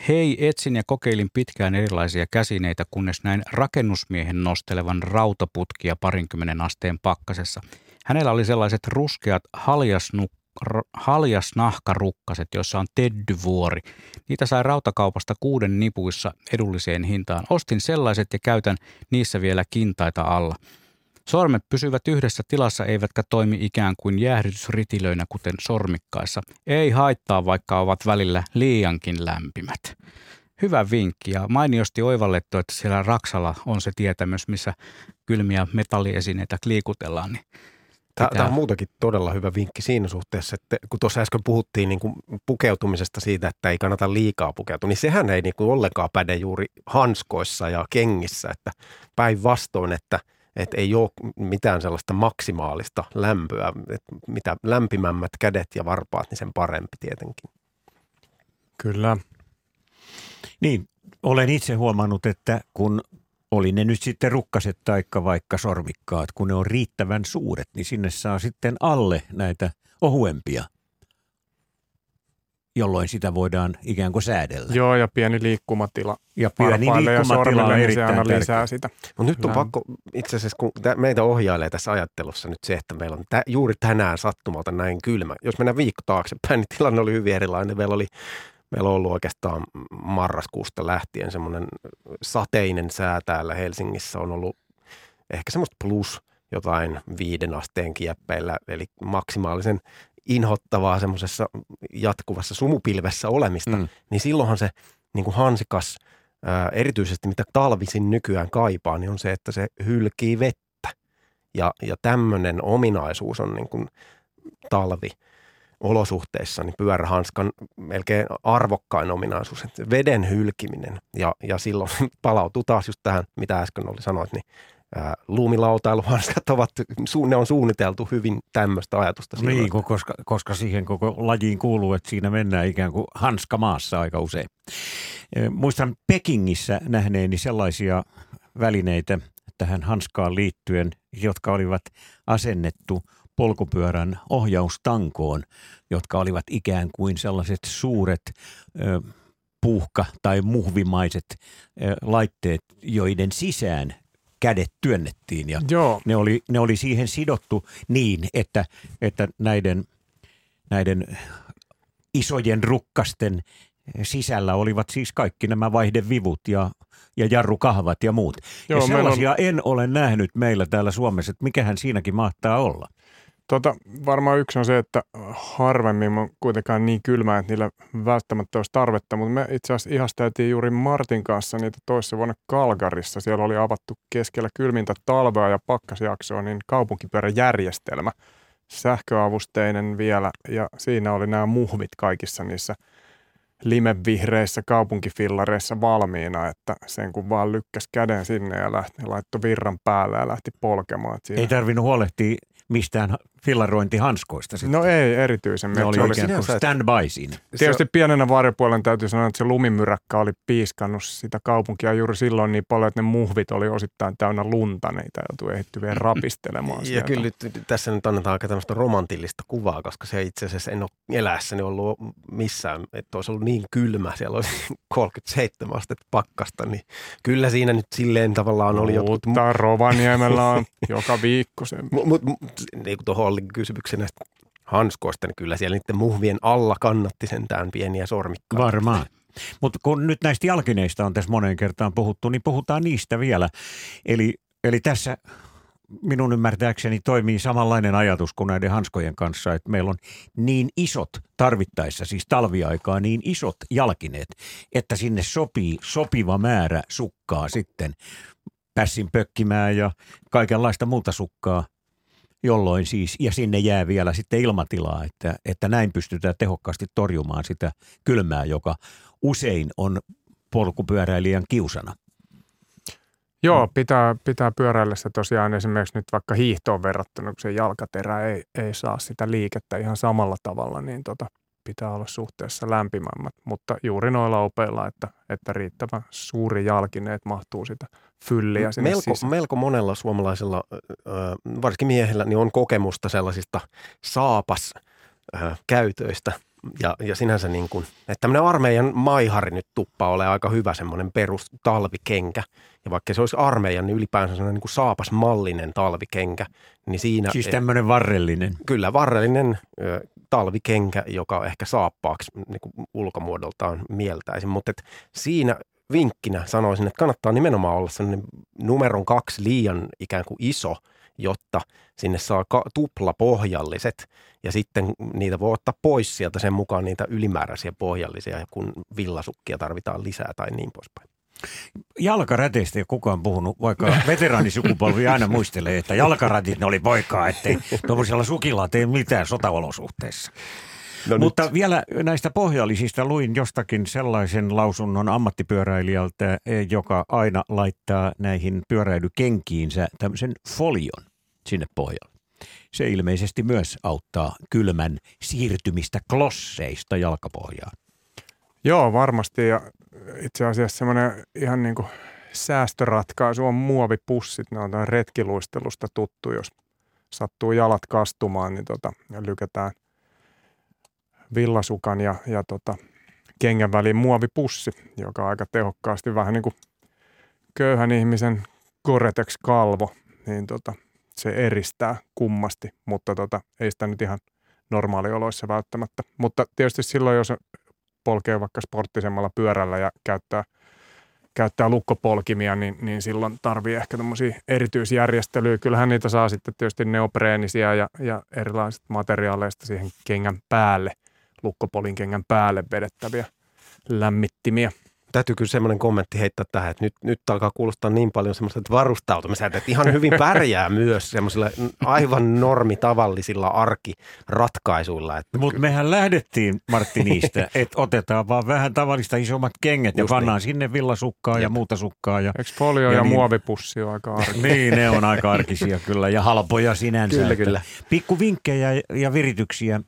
hei, etsin ja kokeilin pitkään erilaisia käsineitä, kunnes näin rakennusmiehen nostelevan rautaputkia parinkymmenen asteen pakkasessa. Hänellä oli sellaiset ruskeat haljasnuk haljasnahkarukkaset, joissa on teddyvuori. Niitä sai rautakaupasta kuuden nipuissa edulliseen hintaan. Ostin sellaiset ja käytän niissä vielä kintaita alla. Sormet pysyvät yhdessä tilassa eivätkä toimi ikään kuin jäähdytysritilöinä kuten sormikkaissa. Ei haittaa, vaikka ovat välillä liiankin lämpimät. Hyvä vinkki ja mainiosti oivallettu, että siellä Raksalla on se tietämys, missä kylmiä metalliesineitä liikutellaan, niin Tämä, tämä on muutakin todella hyvä vinkki siinä suhteessa, että kun tuossa äsken puhuttiin niin kuin pukeutumisesta siitä, että ei kannata liikaa pukeutua, niin sehän ei niin kuin ollenkaan päde juuri hanskoissa ja kengissä, että päinvastoin, että, että ei ole mitään sellaista maksimaalista lämpöä, että mitä lämpimämmät kädet ja varpaat, niin sen parempi tietenkin. Kyllä. Niin, olen itse huomannut, että kun oli ne nyt sitten rukkaset taikka vaikka sormikkaat, kun ne on riittävän suuret, niin sinne saa sitten alle näitä ohuempia jolloin sitä voidaan ikään kuin säädellä. Joo, ja pieni liikkumatila. Ja pieni ja liikkumatila on niin erittäin aina tärkeä. lisää sitä. Mutta nyt on Näin. pakko, itse asiassa kun tä- meitä ohjailee tässä ajattelussa nyt se, että meillä on tä- juuri tänään sattumalta näin kylmä. Jos mennään viikko taaksepäin, niin tilanne oli hyvin erilainen. Meillä oli Meillä on ollut oikeastaan marraskuusta lähtien semmoinen sateinen sää täällä Helsingissä. On ollut ehkä semmoista plus jotain viiden asteen kieppeillä, eli maksimaalisen inhottavaa semmoisessa jatkuvassa sumupilvessä olemista. Mm. Niin silloinhan se niin kuin hansikas, ää, erityisesti mitä talvisin nykyään kaipaa, niin on se, että se hylkii vettä. Ja, ja tämmöinen ominaisuus on niin kuin talvi olosuhteissa, niin pyörähanskan melkein arvokkain ominaisuus, että veden hylkiminen. Ja, ja silloin palautuu taas just tähän, mitä äsken oli sanoit, niin ää, luumilautailuhanskat ovat, ne on suunniteltu hyvin tämmöistä ajatusta silloin. Niin, koska, koska siihen koko lajiin kuuluu, että siinä mennään ikään kuin hanska maassa aika usein. Eh, Muistan Pekingissä nähneeni sellaisia välineitä tähän hanskaan liittyen, jotka olivat asennettu polkupyörän ohjaustankoon, jotka olivat ikään kuin sellaiset suuret ö, puuhka- tai muhvimaiset ö, laitteet, joiden sisään kädet työnnettiin ja Joo, ne oli, ne oli siihen sidottu niin, että, että näiden, näiden isojen rukkasten sisällä olivat siis kaikki nämä vaihdevivut ja, ja jarrukahvat ja muut. Joo, ja meillä on- sellaisia en ole nähnyt meillä täällä Suomessa, että mikähän siinäkin mahtaa olla. Tota, varmaan yksi on se, että harvemmin on kuitenkaan niin kylmää, että niillä välttämättä olisi tarvetta, mutta me itse asiassa ihasteltiin juuri Martin kanssa niitä toissa vuonna Kalgarissa. Siellä oli avattu keskellä kylmintä talvea ja pakkasjaksoa, niin kaupunkipyöräjärjestelmä, sähköavusteinen vielä, ja siinä oli nämä muhvit kaikissa niissä limevihreissä kaupunkifillareissa valmiina, että sen kun vaan lykkäs käden sinne ja lähti, laittoi virran päälle ja lähti polkemaan. Ei tarvinnut huolehtia mistään fillarointihanskoista. Sitten. No ei erityisemmin. ne oli se oli ikään kuin sinänsä- stand-by siinä. Tietysti pienenä varjopuolen täytyy sanoa, että se lumimyräkkä oli piiskannut sitä kaupunkia juuri silloin niin paljon, että ne muhvit oli osittain täynnä lunta, niitä joutui ehitty vielä rapistelemaan Ja sieltä. kyllä nyt tässä nyt annetaan aika tämmöistä romantillista kuvaa, koska se itse asiassa en ole eläessäni ollut missään, että olisi ollut niin kylmä, siellä olisi 37 astetta pakkasta, niin kyllä siinä nyt silleen tavallaan oli jotkut... Mutta Rovaniemellä on joka viikko se. Mutta mut, mut, niin kuin tuohon oli kysymyksen näistä hanskoista, niin kyllä siellä niiden muhvien alla kannatti sentään pieniä sormikkaita. Varmaan. Mutta kun nyt näistä jalkineista on tässä moneen kertaan puhuttu, niin puhutaan niistä vielä. Eli, eli tässä minun ymmärtääkseni toimii samanlainen ajatus kuin näiden hanskojen kanssa, että meillä on niin isot tarvittaessa, siis talviaikaa niin isot jalkineet, että sinne sopii sopiva määrä sukkaa sitten pässin pökkimää ja kaikenlaista muuta sukkaa, jolloin siis, ja sinne jää vielä sitten ilmatilaa, että, että näin pystytään tehokkaasti torjumaan sitä kylmää, joka usein on polkupyöräilijän kiusana. Joo, pitää, pitää pyöräillessä tosiaan esimerkiksi nyt vaikka hiihtoon verrattuna, kun se jalkaterä ei, ei saa sitä liikettä ihan samalla tavalla, niin tota, pitää olla suhteessa lämpimämmät, mutta juuri noilla opeilla, että, että riittävän suuri jalkineet mahtuu sitä fylliä sinne Melko, sisään. melko monella suomalaisella, varsinkin miehellä, niin on kokemusta sellaisista saapas käytöistä. Ja, ja sinänsä niin kuin, että tämmöinen armeijan maihari nyt tuppaa ole aika hyvä semmoinen perus talvikenkä. Ja vaikka se olisi armeijan, niin ylipäänsä semmoinen niin kuin saapasmallinen talvikenkä. Niin siinä, Siis tämmöinen varrellinen. kyllä varrellinen ö, talvikenkä, joka ehkä saappaaksi niin kuin ulkomuodoltaan mieltäisin. Mutta et siinä vinkkinä sanoisin, että kannattaa nimenomaan olla sellainen numeron kaksi liian ikään kuin iso, jotta sinne saa ka- tuplapohjalliset ja sitten niitä voi ottaa pois sieltä sen mukaan niitä ylimääräisiä pohjallisia, kun villasukkia tarvitaan lisää tai niin poispäin. Jalkaräteistä ei kukaan puhunut, vaikka veteraanisukupolvi aina muistelee, että jalkarätit ne oli poikaa, ettei tuollaisella sukilla tee mitään sotaolosuhteissa. No Mutta vielä näistä pohjallisista luin jostakin sellaisen lausunnon ammattipyöräilijältä, eh, joka aina laittaa näihin pyöräilykenkiinsä tämmöisen folion sinne pohjalle. Se ilmeisesti myös auttaa kylmän siirtymistä klosseista jalkapohjaan. Joo, varmasti. Ja itse asiassa semmoinen ihan niin kuin säästöratkaisu on muovipussit. Ne on retkiluistelusta tuttu, jos sattuu jalat kastumaan, niin tota, lykätään villasukan ja, ja tota, kengän väliin muovipussi, joka aika tehokkaasti vähän niin kuin köyhän ihmisen Goretex-kalvo, niin tota, se eristää kummasti, mutta tota, ei sitä nyt ihan normaalioloissa välttämättä. Mutta tietysti silloin, jos polkee vaikka sporttisemmalla pyörällä ja käyttää, käyttää lukkopolkimia, niin, niin silloin tarvii ehkä tämmöisiä erityisjärjestelyjä. Kyllähän niitä saa sitten tietysti neopreenisia ja, ja erilaiset materiaaleista siihen kengän päälle, lukkopolin kengän päälle vedettäviä lämmittimiä täytyy kyllä semmoinen kommentti heittää tähän, että nyt, nyt alkaa kuulostaa niin paljon semmoista että varustautumiselta, että ihan hyvin pärjää myös semmoisilla aivan normitavallisilla arkiratkaisuilla. Mutta mehän lähdettiin, Martti, niistä, että otetaan vaan vähän tavallista isommat kengät ja pannaan niin. sinne villasukkaa Jep. ja muuta sukkaa. Ja, Eikö folio ja, ja niin, muovipussi on aika arkisia? niin, ne on aika arkisia kyllä ja halpoja sinänsä. Kyllä, kyllä. Pikku vinkkejä ja virityksiä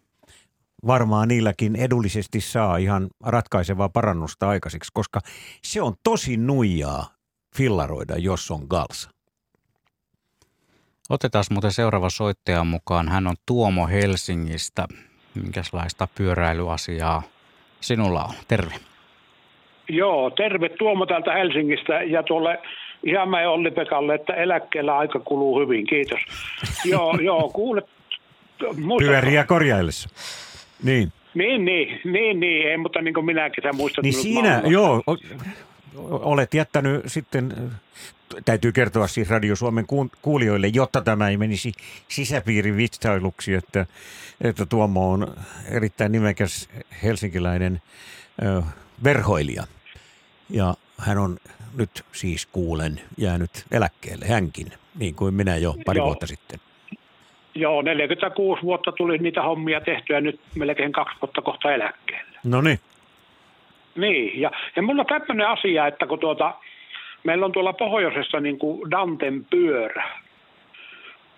varmaan niilläkin edullisesti saa ihan ratkaisevaa parannusta aikaiseksi, koska se on tosi nuijaa fillaroida, jos on galsa. Otetaan muuten seuraava soittaja mukaan. Hän on Tuomo Helsingistä. Minkälaista pyöräilyasiaa sinulla on? Terve. Joo, terve Tuomo täältä Helsingistä ja tuolle Isämäen Olli-Pekalle, että eläkkeellä aika kuluu hyvin. Kiitos. joo, joo, kuule. Pyöriä korjaillessa. Niin. Niin, niin, niin, niin, ei, mutta niin kuin minäkin sä muistat. Niin siinä, joo, olet jättänyt sitten, täytyy kertoa siis Radio Suomen kuulijoille, jotta tämä ei menisi sisäpiirin vitsailuksi, että, että Tuomo on erittäin nimekäs helsinkiläinen ö, verhoilija. Ja hän on nyt siis kuulen jäänyt eläkkeelle, hänkin, niin kuin minä jo pari Joo. vuotta sitten. Joo, 46 vuotta tuli niitä hommia tehtyä nyt melkein kaksi vuotta kohta eläkkeelle. No niin. Niin, ja, ja mulla on tämmöinen asia, että kun tuota, meillä on tuolla pohjoisessa niin kuin Danten pyörä,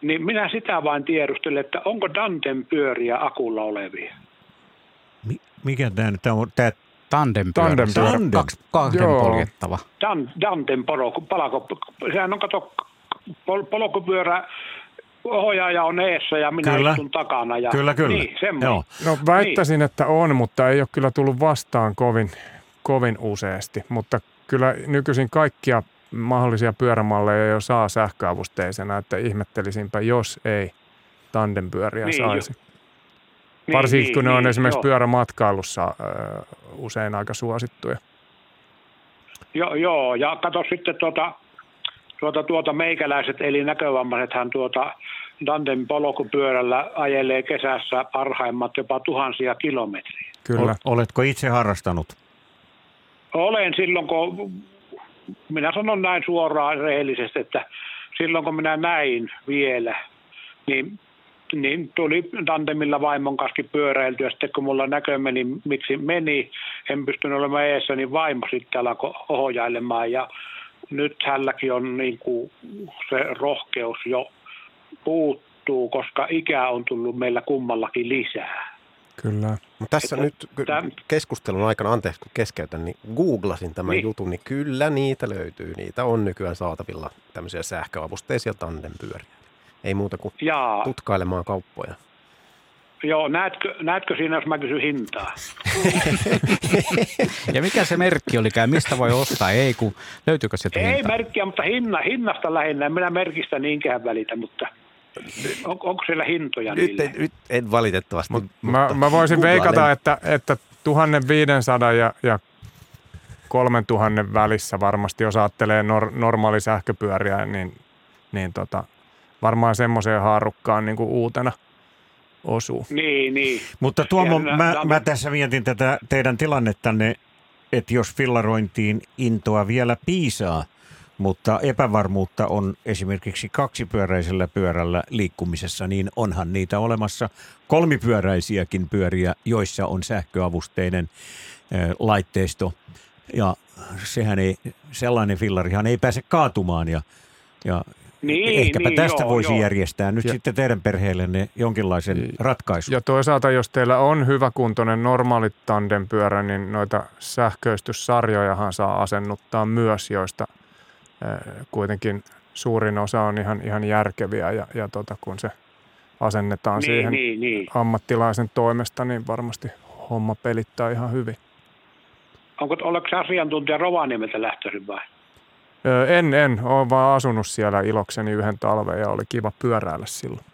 niin minä sitä vain tiedustelen, että onko Danten pyöriä akulla olevia? Mi- mikä tämä nyt on? Tämä Tandem Tandem Tandem. Kaksi, kahden Joo. poljettava. Dan, Danten polku, palako, sehän on kato pol, polkupyörä, ohjaaja on eessä ja minä kyllä. istun takana. Ja, kyllä, kyllä. Niin, Joo. No väittäisin, niin. että on, mutta ei ole kyllä tullut vastaan kovin, kovin useasti. Mutta kyllä nykyisin kaikkia mahdollisia pyörämalleja jo saa sähköavusteisena, että ihmettelisinpä, jos ei tandempyöriä niin, saisi. Jo. Niin, Varsinkin niin, kun ne on niin, esimerkiksi joo. pyörämatkailussa ö, usein aika suosittuja. Joo, joo. ja kato sitten tuota, tuota, tuota meikäläiset eli näkövammaisethan tuota Danten polkupyörällä ajelee kesässä parhaimmat jopa tuhansia kilometriä. Kyllä. Oletko itse harrastanut? Olen silloin, kun minä sanon näin suoraan rehellisesti, että silloin kun minä näin vielä, niin, niin tuli Dantemilla vaimon kanssa pyöräiltyä. Sitten kun mulla näkö meni, miksi meni, en pystynyt olemaan eessä, niin vaimo sitten alkoi ohjailemaan ja nyt hänelläkin on niin kuin se rohkeus jo puuttuu, koska ikä on tullut meillä kummallakin lisää. Kyllä. Mutta tässä Että nyt tämän, keskustelun aikana, anteeksi kun keskeytän, niin googlasin tämän niin. jutun, niin kyllä niitä löytyy. Niitä on nykyään saatavilla tämmöisiä sähköavusteisia tandempyöriä. Ei muuta kuin Jaa. tutkailemaan kauppoja. Joo, näetkö, näetkö siinä, jos mä kysyn hintaa? ja mikä se merkki oli, mistä voi ostaa? Ei, kun löytyykö se Ei hinta? merkkiä, mutta hinna, hinnasta lähinnä. Minä merkistä niinkään välitä, mutta on, onko siellä hintoja nyt, niille? En, nyt en valitettavasti. Mut, mä, mä voisin veikata, että, että 1500 ja, ja 3000 välissä varmasti, jos ajattelee nor, normaali sähköpyöriä, niin, niin tota, varmaan semmoiseen haarukkaan niin kuin uutena – osuu. Niin, niin. Mutta Tuomo, ja, mä, mä tässä mietin tätä teidän tilannettanne, että jos fillarointiin intoa vielä piisaa, mutta epävarmuutta on esimerkiksi kaksipyöräisellä pyörällä liikkumisessa, niin onhan niitä olemassa kolmipyöräisiäkin pyöriä, joissa on sähköavusteinen laitteisto. Ja sehän ei, sellainen fillarihan ei pääse kaatumaan ja, ja niin, Ehkäpä niin, tästä joo, voisi joo. järjestää nyt ja, sitten teidän perheellenne jonkinlaisen ratkaisun. Ja toisaalta, jos teillä on hyväkuntoinen normaali tandempyörä, niin noita sähköistyssarjojahan saa asennuttaa myös, joista äh, kuitenkin suurin osa on ihan, ihan järkeviä ja, ja tota, kun se asennetaan niin, siihen niin, niin. ammattilaisen toimesta, niin varmasti homma pelittää ihan hyvin. Onko, oletko asiantuntija Rovaniemeltä lähtöisin vai? En, en. Olen vaan asunut siellä ilokseni yhden talven ja oli kiva pyöräillä silloin.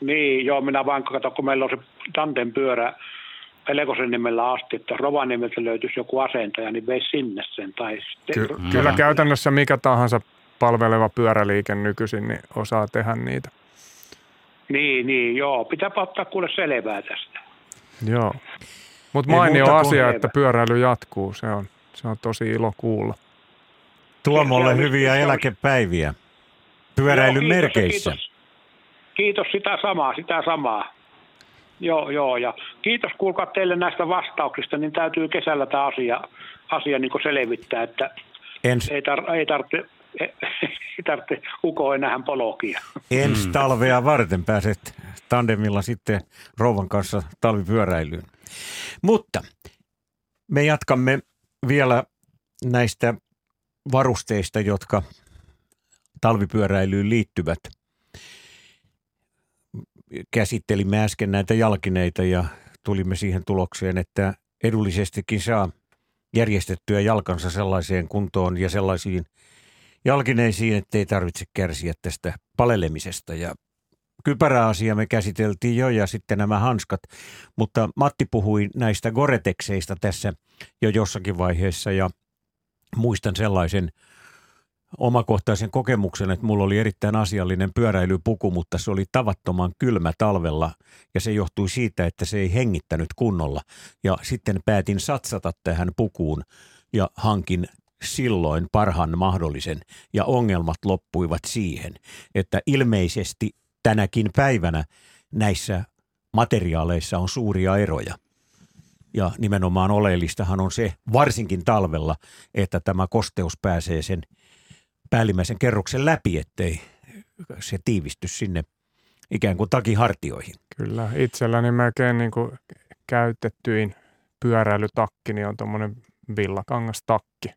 Niin, joo, minä vaan katson, kun meillä on se Tanten pyörä Pelkosen nimellä asti, että Rovaniemeltä löytyisi joku asentaja, niin veisi sinne sen. Tai sitten Ky- kyllä käytännössä mikä tahansa palveleva pyöräliike nykyisin niin osaa tehdä niitä. Niin, niin, joo. Pitää ottaa kuule selvää tästä. Joo. Mutta Ei mainio asia, että pyöräily jatkuu. Se on, se on tosi ilo kuulla. Tuomolle hyviä eläkepäiviä. Joo, kiitos, merkeissä. Kiitos. kiitos sitä samaa, sitä samaa. Joo, joo, ja kiitos kuulkaa teille näistä vastauksista, niin täytyy kesällä tämä asia, asia niin selvittää, että Ens, ei, tar- ei tarvitse ei tarvitse ukoa enää polokia. ensi talvea varten pääset tandemilla sitten rouvan kanssa talvipyöräilyyn. Mutta me jatkamme vielä näistä varusteista, jotka talvipyöräilyyn liittyvät. Käsittelimme äsken näitä jalkineita ja tulimme siihen tulokseen, että edullisestikin saa järjestettyä jalkansa sellaiseen kuntoon ja sellaisiin jalkineisiin, ettei tarvitse kärsiä tästä palelemisesta. Ja kypäräasia me käsiteltiin jo ja sitten nämä hanskat, mutta Matti puhui näistä Goretekseista tässä jo jossakin vaiheessa ja muistan sellaisen omakohtaisen kokemuksen, että mulla oli erittäin asiallinen pyöräilypuku, mutta se oli tavattoman kylmä talvella ja se johtui siitä, että se ei hengittänyt kunnolla. Ja sitten päätin satsata tähän pukuun ja hankin silloin parhaan mahdollisen ja ongelmat loppuivat siihen, että ilmeisesti tänäkin päivänä näissä materiaaleissa on suuria eroja. Ja nimenomaan oleellistahan on se, varsinkin talvella, että tämä kosteus pääsee sen päällimmäisen kerroksen läpi, ettei se tiivisty sinne ikään kuin takihartioihin. Kyllä, itselläni melkein niin kuin käytettyin pyöräilytakki niin on tuommoinen villakangastakki,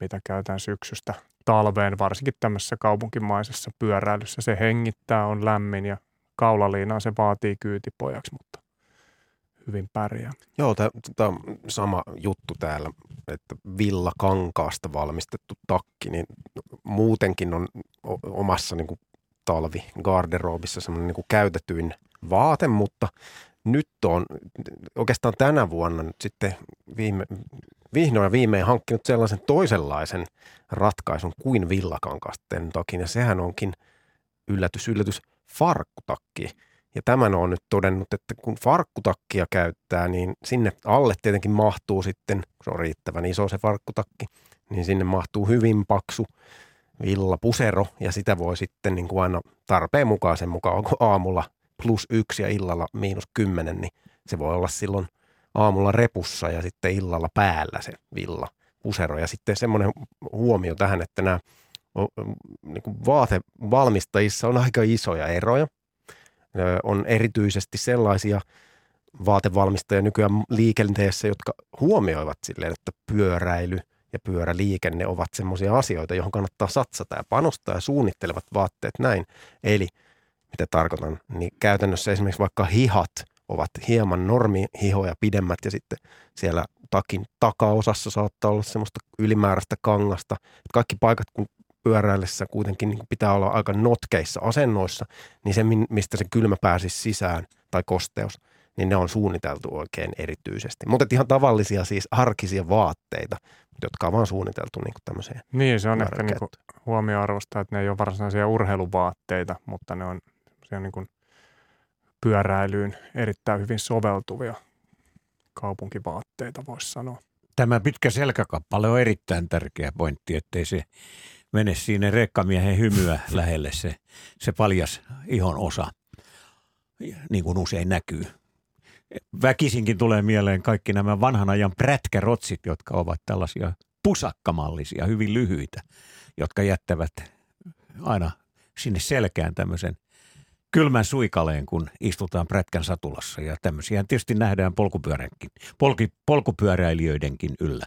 mitä käytän syksystä talveen, varsinkin tämmöisessä kaupunkimaisessa pyöräilyssä. Se hengittää, on lämmin ja kaulaliinaa se vaatii kyytipojaksi, mutta hyvin pärjää. Joo, tämä sama juttu täällä, että villakankaasta valmistettu takki, niin muutenkin on omassa niin kuin talvi garderobissa semmoinen niin kuin käytetyin vaate, mutta nyt on oikeastaan tänä vuonna nyt sitten viime, vihdoin ja viimein hankkinut sellaisen toisenlaisen ratkaisun kuin villakankaasta tehnyt takin, ja sehän onkin yllätys, yllätys, farkkutakki. Ja tämän on nyt todennut, että kun farkkutakkia käyttää, niin sinne alle tietenkin mahtuu sitten, kun se on riittävän iso se farkkutakki, niin sinne mahtuu hyvin paksu villapusero ja sitä voi sitten niin kuin aina tarpeen mukaan sen mukaan, onko aamulla plus yksi ja illalla miinus kymmenen, niin se voi olla silloin aamulla repussa ja sitten illalla päällä se villa pusero. Ja sitten semmoinen huomio tähän, että nämä niin kuin vaatevalmistajissa on aika isoja eroja. On erityisesti sellaisia vaatevalmistajia nykyään liikenteessä, jotka huomioivat silleen, että pyöräily ja pyöräliikenne ovat semmoisia asioita, johon kannattaa satsata ja panostaa ja suunnittelevat vaatteet näin. Eli mitä tarkoitan, niin käytännössä esimerkiksi vaikka hihat ovat hieman normihihoja pidemmät ja sitten siellä takin takaosassa saattaa olla semmoista ylimääräistä kangasta. Kaikki paikat, kun pyöräillessä kuitenkin niin pitää olla aika notkeissa asennoissa, niin se, mistä se kylmä pääsisi sisään tai kosteus, niin ne on suunniteltu oikein erityisesti. Mutta ihan tavallisia siis arkisia vaatteita, jotka on vaan suunniteltu niin kuin tämmöiseen Niin, se on ehkä niin kuin huomioarvosta, että ne ei ole varsinaisia urheiluvaatteita, mutta ne on, se on niin kuin pyöräilyyn erittäin hyvin soveltuvia kaupunkivaatteita, voisi sanoa. Tämä pitkä selkäkappale on erittäin tärkeä pointti, ettei se mene siinä rekkamiehen hymyä lähelle se, se paljas ihon osa, niin kuin usein näkyy. Väkisinkin tulee mieleen kaikki nämä vanhan ajan prätkärotsit, jotka ovat tällaisia pusakkamallisia, hyvin lyhyitä, jotka jättävät aina sinne selkään tämmöisen kylmän suikaleen, kun istutaan prätkän satulassa. Ja tämmöisiä tietysti nähdään polkupyöränkin, polki, polkupyöräilijöidenkin yllä.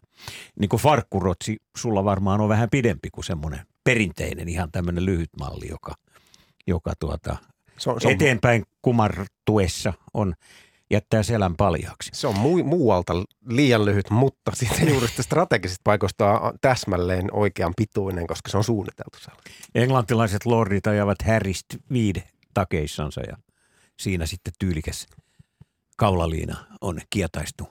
Niin kuin farkkurotsi, sulla varmaan on vähän pidempi kuin semmoinen perinteinen ihan tämmöinen lyhyt malli, joka, joka tuota, Se on, se on, eteenpäin kumartuessa on jättää selän paljaksi. Se on mu- muualta liian lyhyt, mutta sitten juuri strategisista paikoista on täsmälleen oikean pituinen, koska se on suunniteltu sellainen. Englantilaiset lordit ajavat Harrist viide takeissansa ja siinä sitten tyylikäs kaulaliina on kietaistu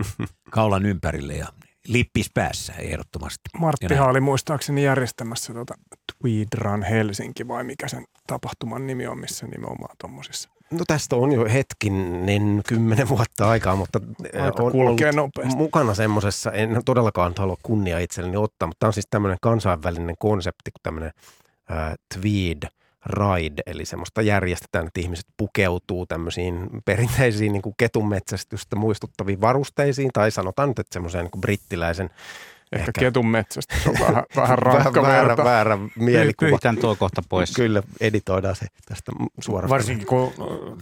kaulan ympärille ja lippis päässä ehdottomasti. Marttihan oli muistaakseni järjestämässä tuota Tweed Run Helsinki vai mikä sen tapahtuman nimi on, missä nimenomaan tuommoisissa. No tästä on jo hetkinen kymmenen vuotta aikaa, mutta Aika on ollut nopeasti. mukana semmoisessa, en todellakaan halua kunnia itselleni ottaa, mutta tämä on siis tämmöinen kansainvälinen konsepti kuin tämmöinen äh, Tweed Ride, eli semmoista järjestetään, että ihmiset pukeutuu tämmöisiin perinteisiin niin kuin ketunmetsästystä muistuttaviin varusteisiin, tai sanotaan nyt, että semmoiseen niin kuin brittiläisen Ehkä, Ehkä. ketun metsästä. Se on vähän, vähän rankka vähän väärä, väärä mielikuva. Pyytän tuo kohta pois. Kyllä editoidaan se tästä suorasta. Varsinkin kun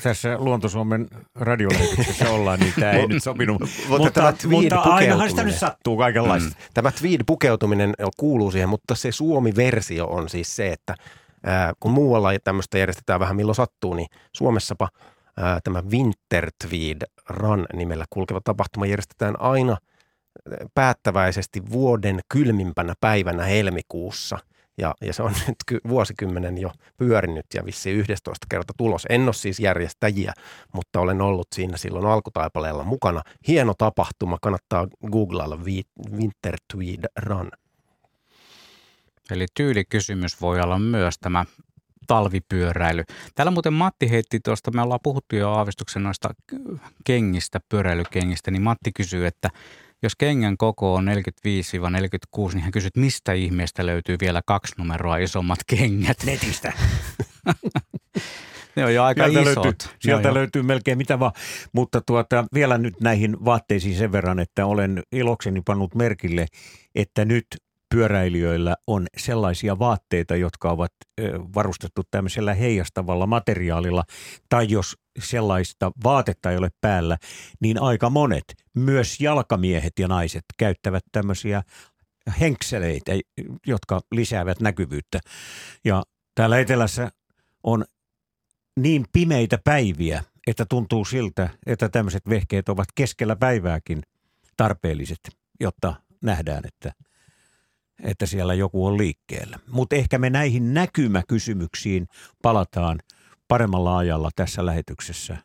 tässä Luontosuomen radiolähetyksessä ollaan, niin tämä ei nyt sopinut. Mutta tämä Mutta, mutta ainahan sitä nyt sattuu kaikenlaista. Mm. Tämä tweed-pukeutuminen kuuluu siihen, mutta se Suomi-versio on siis se, että kun muualla tämmöistä järjestetään vähän milloin sattuu, niin Suomessapa tämä Winter Tweed Run nimellä kulkeva tapahtuma järjestetään aina ää, päättäväisesti vuoden kylmimpänä päivänä helmikuussa. Ja, ja se on nyt ky- vuosikymmenen jo pyörinyt ja vissiin 11 kerta tulos. En ole siis järjestäjiä, mutta olen ollut siinä silloin alkutaipaleella mukana. Hieno tapahtuma, kannattaa googlailla Winter Tweed Run. Eli tyylikysymys voi olla myös tämä talvipyöräily. Täällä muuten Matti heitti tuosta, me ollaan puhuttu jo aavistuksen noista kengistä, pyöräilykengistä, niin Matti kysyy, että jos kengän koko on 45-46, niin hän kysyy, että mistä ihmeestä löytyy vielä kaksi numeroa isommat kengät? Netistä. Ne on jo aika Sieltä isot. löytyy, sieltä löytyy melkein mitä vaan. Mutta tuota, vielä nyt näihin vaatteisiin sen verran, että olen ilokseni pannut merkille, että nyt pyöräilijöillä on sellaisia vaatteita, jotka ovat varustettu tämmöisellä heijastavalla materiaalilla, tai jos sellaista vaatetta ei ole päällä, niin aika monet, myös jalkamiehet ja naiset, käyttävät tämmöisiä henkseleitä, jotka lisäävät näkyvyyttä. Ja täällä etelässä on niin pimeitä päiviä, että tuntuu siltä, että tämmöiset vehkeet ovat keskellä päivääkin tarpeelliset, jotta nähdään, että, että siellä joku on liikkeellä. Mutta ehkä me näihin näkymäkysymyksiin palataan paremmalla ajalla tässä lähetyksessä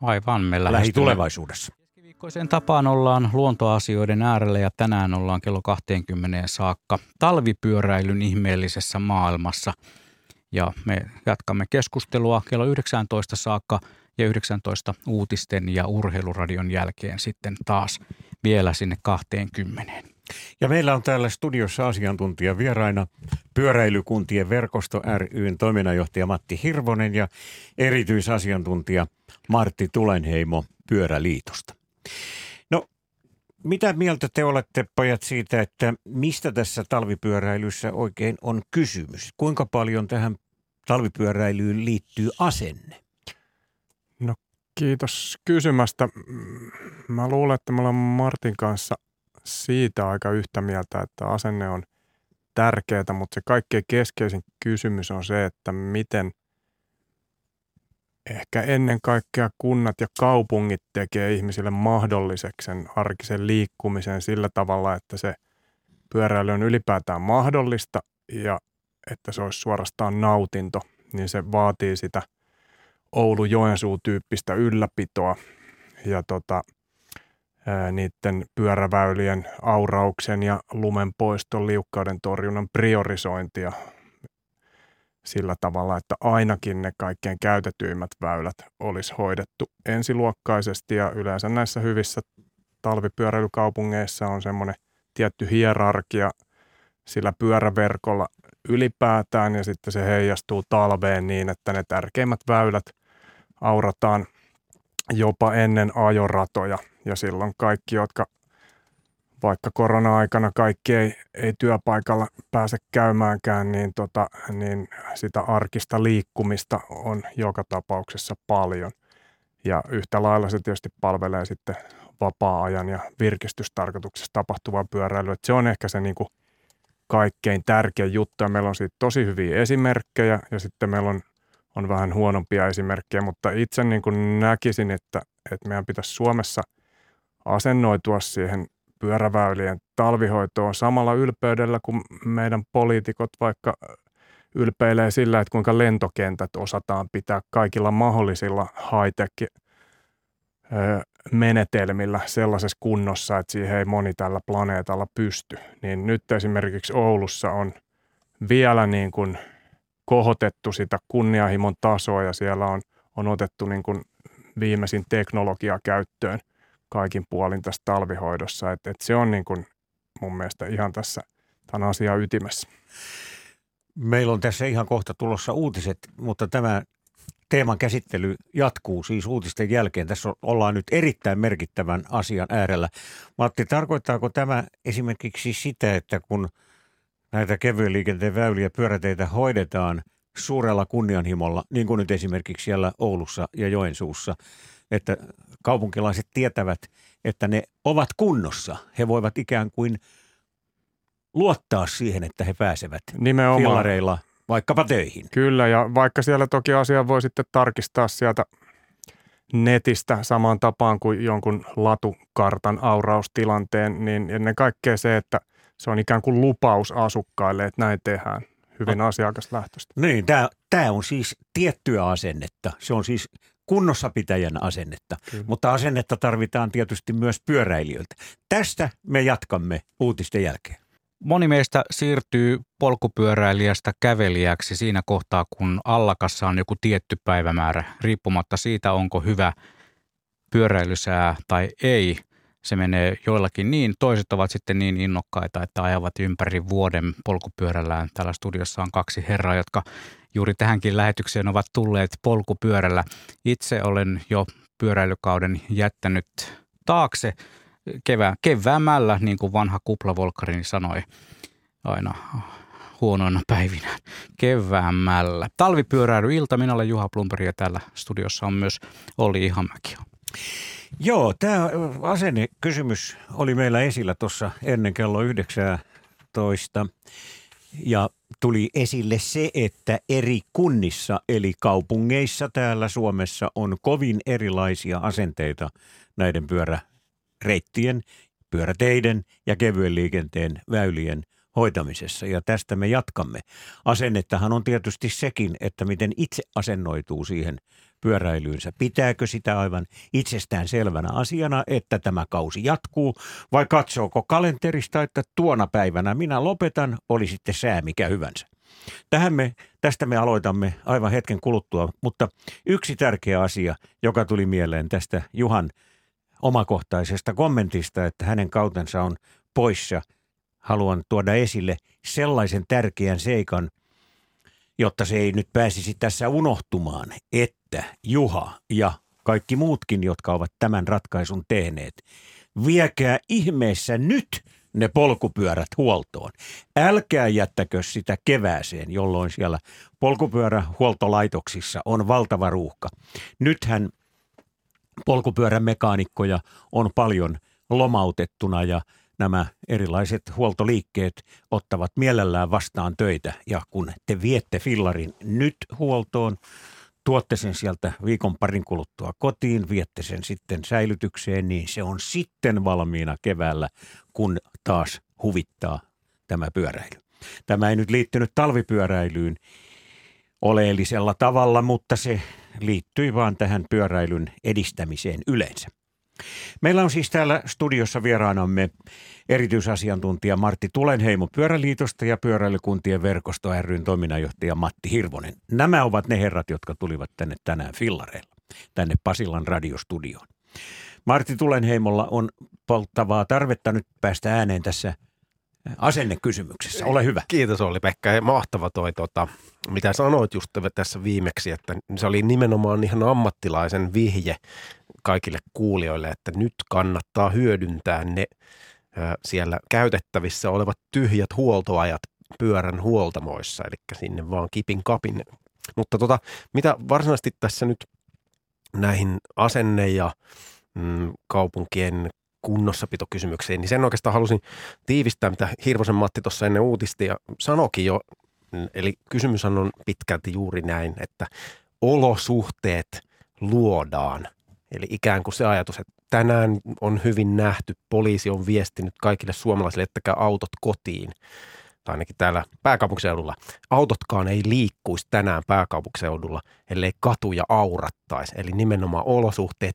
Aivan, me lähitulevaisuudessa. Keskiviikkoiseen tapaan ollaan luontoasioiden äärellä ja tänään ollaan kello 20 saakka talvipyöräilyn ihmeellisessä maailmassa. Ja me jatkamme keskustelua kello 19 saakka ja 19 uutisten ja urheiluradion jälkeen sitten taas vielä sinne 20. Ja meillä on täällä studiossa asiantuntija vieraina Pyöräilykuntien verkosto ryn toiminnanjohtaja Matti Hirvonen ja erityisasiantuntija Martti Tulenheimo Pyöräliitosta. No, mitä mieltä te olette pojat siitä, että mistä tässä talvipyöräilyssä oikein on kysymys? Kuinka paljon tähän talvipyöräilyyn liittyy asenne? Kiitos kysymästä. Mä luulen, että me ollaan Martin kanssa siitä aika yhtä mieltä, että asenne on tärkeää, mutta se kaikkein keskeisin kysymys on se, että miten ehkä ennen kaikkea kunnat ja kaupungit tekee ihmisille mahdolliseksi sen arkisen liikkumisen sillä tavalla, että se pyöräily on ylipäätään mahdollista ja että se olisi suorastaan nautinto, niin se vaatii sitä Oulu-Joensuu-tyyppistä ylläpitoa. Ja tota, niiden pyöräväylien aurauksen ja lumen poiston liukkauden torjunnan priorisointia sillä tavalla, että ainakin ne kaikkein käytetyimmät väylät olisi hoidettu ensiluokkaisesti. Ja yleensä näissä hyvissä talvipyöräilykaupungeissa on semmoinen tietty hierarkia sillä pyöräverkolla ylipäätään ja sitten se heijastuu talveen niin, että ne tärkeimmät väylät aurataan jopa ennen ajoratoja ja silloin kaikki, jotka vaikka korona-aikana kaikki ei, ei työpaikalla pääse käymäänkään, niin, tota, niin sitä arkista liikkumista on joka tapauksessa paljon. Ja yhtä lailla se tietysti palvelee sitten vapaa-ajan ja virkistystarkoituksessa tapahtuvaa pyöräilyä. Se on ehkä se niin kuin kaikkein tärkein juttu ja meillä on siitä tosi hyviä esimerkkejä ja sitten meillä on, on vähän huonompia esimerkkejä, mutta itse niin kuin näkisin, että, että meidän pitäisi Suomessa asennoitua siihen pyöräväylien talvihoitoon samalla ylpeydellä kuin meidän poliitikot vaikka ylpeilee sillä, että kuinka lentokentät osataan pitää kaikilla mahdollisilla high menetelmillä sellaisessa kunnossa, että siihen ei moni tällä planeetalla pysty. Niin nyt esimerkiksi Oulussa on vielä niin kuin kohotettu sitä kunnianhimon tasoa ja siellä on, on otettu niin kuin viimeisin teknologia käyttöön kaikin puolin tässä talvihoidossa. Et, et se on niin kuin mun mielestä ihan tässä tämän asian ytimessä. Meillä on tässä ihan kohta tulossa uutiset, mutta tämä teeman käsittely jatkuu siis uutisten jälkeen. Tässä ollaan nyt erittäin merkittävän asian äärellä. Matti, tarkoittaako tämä esimerkiksi sitä, että kun näitä kevyen liikenteen väyliä pyöräteitä hoidetaan suurella kunnianhimolla, niin kuin nyt esimerkiksi siellä Oulussa ja Joensuussa, että kaupunkilaiset tietävät, että ne ovat kunnossa. He voivat ikään kuin luottaa siihen, että he pääsevät Nimenomaan. fillareilla vaikkapa töihin. Kyllä, ja vaikka siellä toki asia voi sitten tarkistaa sieltä netistä samaan tapaan kuin jonkun latukartan auraustilanteen, niin ennen kaikkea se, että se on ikään kuin lupaus asukkaille, että näin tehdään hyvin no. asiakaslähtöistä. Niin, tämä on siis tiettyä asennetta. Se on siis kunnossapitäjän asennetta, Kyllä. mutta asennetta tarvitaan tietysti myös pyöräilijöiltä. Tästä me jatkamme uutisten jälkeen. Moni meistä siirtyy polkupyöräilijästä kävelijäksi siinä kohtaa, kun allakassa on joku tietty päivämäärä, riippumatta siitä, onko hyvä pyöräilysää tai ei. Se menee joillakin niin, toiset ovat sitten niin innokkaita, että ajavat ympäri vuoden polkupyörällään. Täällä studiossa on kaksi herraa, jotka juuri tähänkin lähetykseen ovat tulleet polkupyörällä. Itse olen jo pyöräilykauden jättänyt taakse kevää, keväämällä, niin kuin vanha kuplavolkkarini sanoi aina huonoina päivinä keväämällä. Talvipyöräily ilta, minä olen Juha Plumperi ja täällä studiossa on myös Olli Ihamäki. Joo, tämä asennekysymys oli meillä esillä tuossa ennen kello 19 ja tuli esille se, että eri kunnissa eli kaupungeissa täällä Suomessa on kovin erilaisia asenteita näiden pyöräreittien, pyöräteiden ja kevyen liikenteen väylien hoitamisessa ja tästä me jatkamme. Asennettahan on tietysti sekin, että miten itse asennoituu siihen pyöräilyynsä. Pitääkö sitä aivan itsestään selvänä asiana, että tämä kausi jatkuu, vai katsooko kalenterista, että tuona päivänä minä lopetan, oli sitten sää mikä hyvänsä. Tähän me, tästä me aloitamme aivan hetken kuluttua, mutta yksi tärkeä asia, joka tuli mieleen tästä Juhan omakohtaisesta kommentista, että hänen kautensa on poissa, haluan tuoda esille sellaisen tärkeän seikan, jotta se ei nyt pääsisi tässä unohtumaan, että Juha ja kaikki muutkin, jotka ovat tämän ratkaisun tehneet, viekää ihmeessä nyt ne polkupyörät huoltoon. Älkää jättäkö sitä kevääseen, jolloin siellä polkupyörähuoltolaitoksissa on valtava ruuhka. Nythän polkupyörämekaanikkoja on paljon lomautettuna ja – nämä erilaiset huoltoliikkeet ottavat mielellään vastaan töitä. Ja kun te viette fillarin nyt huoltoon, tuotte sen sieltä viikon parin kuluttua kotiin, viette sen sitten säilytykseen, niin se on sitten valmiina keväällä, kun taas huvittaa tämä pyöräily. Tämä ei nyt liittynyt talvipyöräilyyn oleellisella tavalla, mutta se liittyi vaan tähän pyöräilyn edistämiseen yleensä. Meillä on siis täällä studiossa vieraanamme erityisasiantuntija Martti Tulenheimo Pyöräliitosta ja Pyöräilykuntien verkosto ryn toiminnanjohtaja Matti Hirvonen. Nämä ovat ne herrat, jotka tulivat tänne tänään fillareilla, tänne Pasilan radiostudioon. Martti Tulenheimolla on polttavaa tarvetta nyt päästä ääneen tässä asennekysymyksessä. Ole hyvä. Kiitos Olli Pekka. Ja mahtava toi, tota, mitä sanoit just tässä viimeksi, että se oli nimenomaan ihan ammattilaisen vihje kaikille kuulijoille, että nyt kannattaa hyödyntää ne siellä käytettävissä olevat tyhjät huoltoajat pyörän huoltamoissa, eli sinne vaan kipin kapin. Mutta tota, mitä varsinaisesti tässä nyt näihin asenne- ja mm, kaupunkien kunnossapitokysymykseen, niin sen oikeastaan halusin tiivistää, mitä Hirvosen Matti tuossa ennen ja sanokin jo. Eli kysymys on pitkälti juuri näin, että olosuhteet luodaan Eli ikään kuin se ajatus, että tänään on hyvin nähty, poliisi on viestinyt kaikille suomalaisille, että autot kotiin tai ainakin täällä pääkaupunkiseudulla, autotkaan ei liikkuisi tänään pääkaupunkiseudulla, ellei katuja aurattaisi. Eli nimenomaan olosuhteet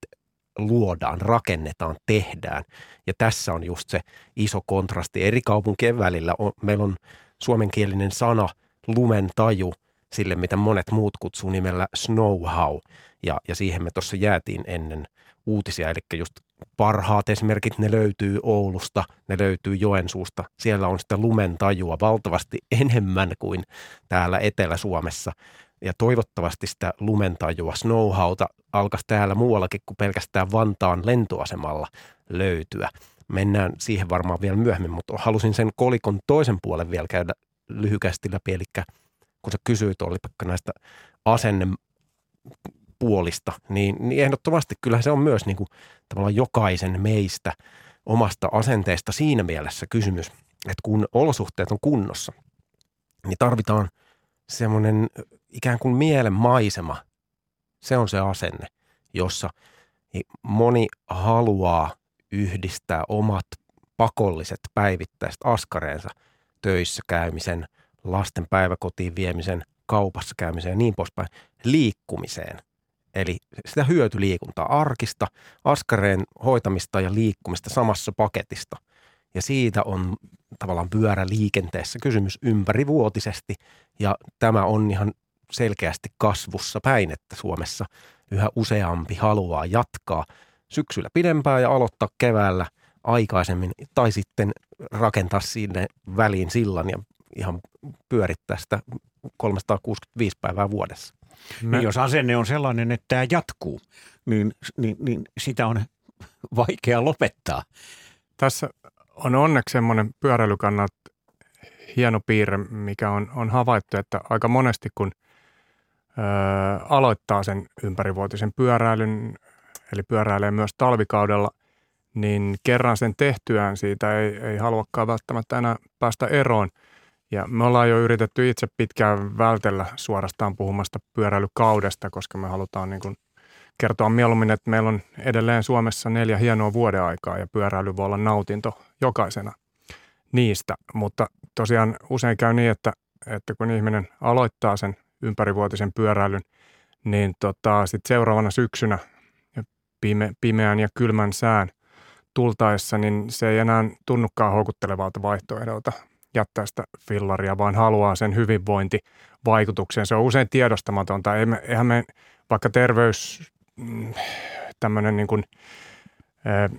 luodaan, rakennetaan, tehdään. Ja tässä on just se iso kontrasti eri kaupunkien välillä. meillä on suomenkielinen sana lumen taju sille, mitä monet muut kutsuu nimellä snowhow. Ja, ja siihen me tuossa jäätiin ennen uutisia, eli just parhaat esimerkit, ne löytyy Oulusta, ne löytyy Joensuusta. Siellä on sitä lumen tajua valtavasti enemmän kuin täällä Etelä-Suomessa. Ja toivottavasti sitä lumentajua, snowhauta alkaisi täällä muuallakin kuin pelkästään Vantaan lentoasemalla löytyä. Mennään siihen varmaan vielä myöhemmin, mutta halusin sen kolikon toisen puolen vielä käydä lyhykästi läpi. Eli kun sä kysyit oli näistä asenne puolista, niin, niin ehdottomasti kyllä se on myös niin kuin, tavallaan jokaisen meistä omasta asenteesta siinä mielessä kysymys, että kun olosuhteet on kunnossa, niin tarvitaan semmoinen ikään kuin mielen maisema. Se on se asenne, jossa moni haluaa yhdistää omat pakolliset päivittäiset askareensa töissä käymisen, lasten päiväkotiin viemisen, kaupassa käymiseen ja niin poispäin, liikkumiseen – Eli sitä hyötyliikuntaa, arkista, askareen hoitamista ja liikkumista samassa paketista. Ja siitä on tavallaan pyörä liikenteessä kysymys ympärivuotisesti. Ja tämä on ihan selkeästi kasvussa päin, että Suomessa yhä useampi haluaa jatkaa syksyllä pidempään ja aloittaa keväällä aikaisemmin tai sitten rakentaa sinne väliin sillan ja ihan pyörittää sitä 365 päivää vuodessa. Me... Niin jos asenne on sellainen, että tämä jatkuu, niin, niin, niin sitä on vaikea lopettaa. Tässä on onneksi semmoinen pyöräilykannat hieno piirre, mikä on, on havaittu, että aika monesti kun ö, aloittaa sen ympärivuotisen pyöräilyn, eli pyöräilee myös talvikaudella, niin kerran sen tehtyään siitä ei, ei haluakaan välttämättä enää päästä eroon – ja me ollaan jo yritetty itse pitkään vältellä suorastaan puhumasta pyöräilykaudesta, koska me halutaan niin kuin kertoa mieluummin, että meillä on edelleen Suomessa neljä hienoa vuodeaikaa ja pyöräily voi olla nautinto jokaisena niistä. Mutta tosiaan usein käy niin, että, että kun ihminen aloittaa sen ympärivuotisen pyöräilyn, niin tota, sitten seuraavana syksynä pime, pimeän ja kylmän sään tultaessa, niin se ei enää tunnukaan houkuttelevalta vaihtoehdolta jättää sitä fillaria, vaan haluaa sen hyvinvointivaikutuksen. Se on usein tiedostamatonta. Eihän me, vaikka terveys, mm, tämmöinen niin kuin, äh,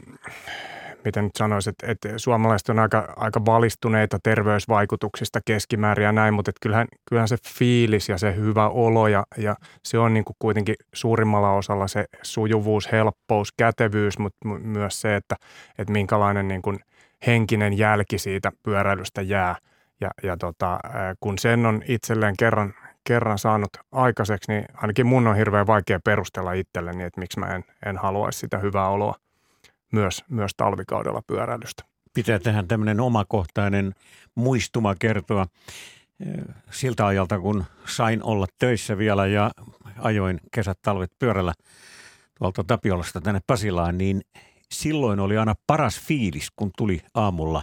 miten nyt sanoisin, että, että suomalaiset on aika, aika valistuneita terveysvaikutuksista keskimäärin ja näin, mutta kyllähän, kyllähän se fiilis ja se hyvä olo ja, ja se on niin kuin kuitenkin suurimmalla osalla se sujuvuus, helppous, kätevyys, mutta myös se, että, että minkälainen niin kuin – henkinen jälki siitä pyöräilystä jää. Ja, ja tota, kun sen on itselleen kerran, kerran saanut aikaiseksi, niin ainakin mun on hirveän vaikea perustella itselleni, että miksi mä en, en haluaisi sitä hyvää oloa myös, myös talvikaudella pyöräilystä. Pitää tähän tämmöinen omakohtainen muistuma kertoa siltä ajalta, kun sain olla töissä vielä ja ajoin kesät talvet pyörällä tuolta Tapiolasta tänne Pasilaan, niin silloin oli aina paras fiilis, kun tuli aamulla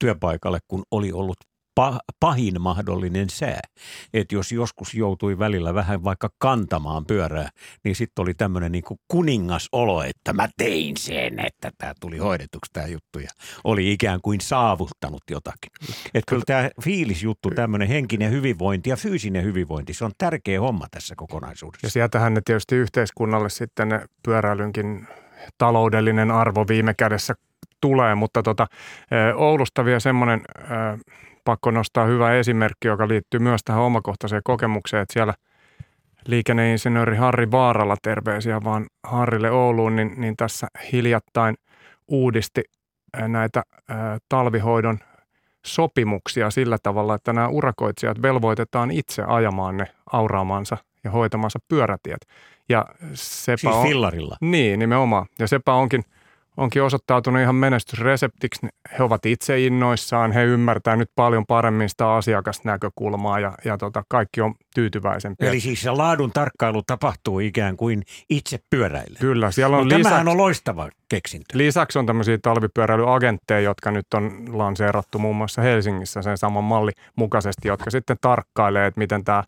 työpaikalle, kun oli ollut pahin mahdollinen sää. Että jos joskus joutui välillä vähän vaikka kantamaan pyörää, niin sitten oli tämmöinen niin kuningasolo, että mä tein sen, että tämä tuli hoidetuksi tämä juttu ja oli ikään kuin saavuttanut jotakin. Että kyllä tämä fiilisjuttu, tämmöinen henkinen hyvinvointi ja fyysinen hyvinvointi, se on tärkeä homma tässä kokonaisuudessa. Ja sieltähän ne tietysti yhteiskunnalle sitten ne pyöräilynkin taloudellinen arvo viime kädessä tulee, mutta tota, Oulusta vielä semmoinen pakko nostaa hyvä esimerkki, joka liittyy myös tähän omakohtaiseen kokemukseen, että siellä liikenneinsinööri Harri Vaaralla, terveisiä vaan Harrille Ouluun, niin, niin tässä hiljattain uudisti näitä talvihoidon sopimuksia sillä tavalla, että nämä urakoitsijat velvoitetaan itse ajamaan ne auraamansa ja hoitamansa pyörätiet. Ja sepä siis on, fillarilla? Niin, nimenomaan. Ja sepä onkin, onkin osoittautunut ihan menestysreseptiksi. He ovat itse innoissaan, he ymmärtää nyt paljon paremmin sitä asiakasnäkökulmaa ja, ja tota, kaikki on tyytyväisempiä. Eli siis se laadun tarkkailu tapahtuu ikään kuin itse pyöräille. Kyllä, siellä on Mutta lisäksi, tämähän on loistava keksintö. lisäksi on tämmöisiä talvipyöräilyagentteja, jotka nyt on lanseerattu muun muassa Helsingissä sen saman malli mukaisesti, jotka sitten tarkkailee, että miten tämä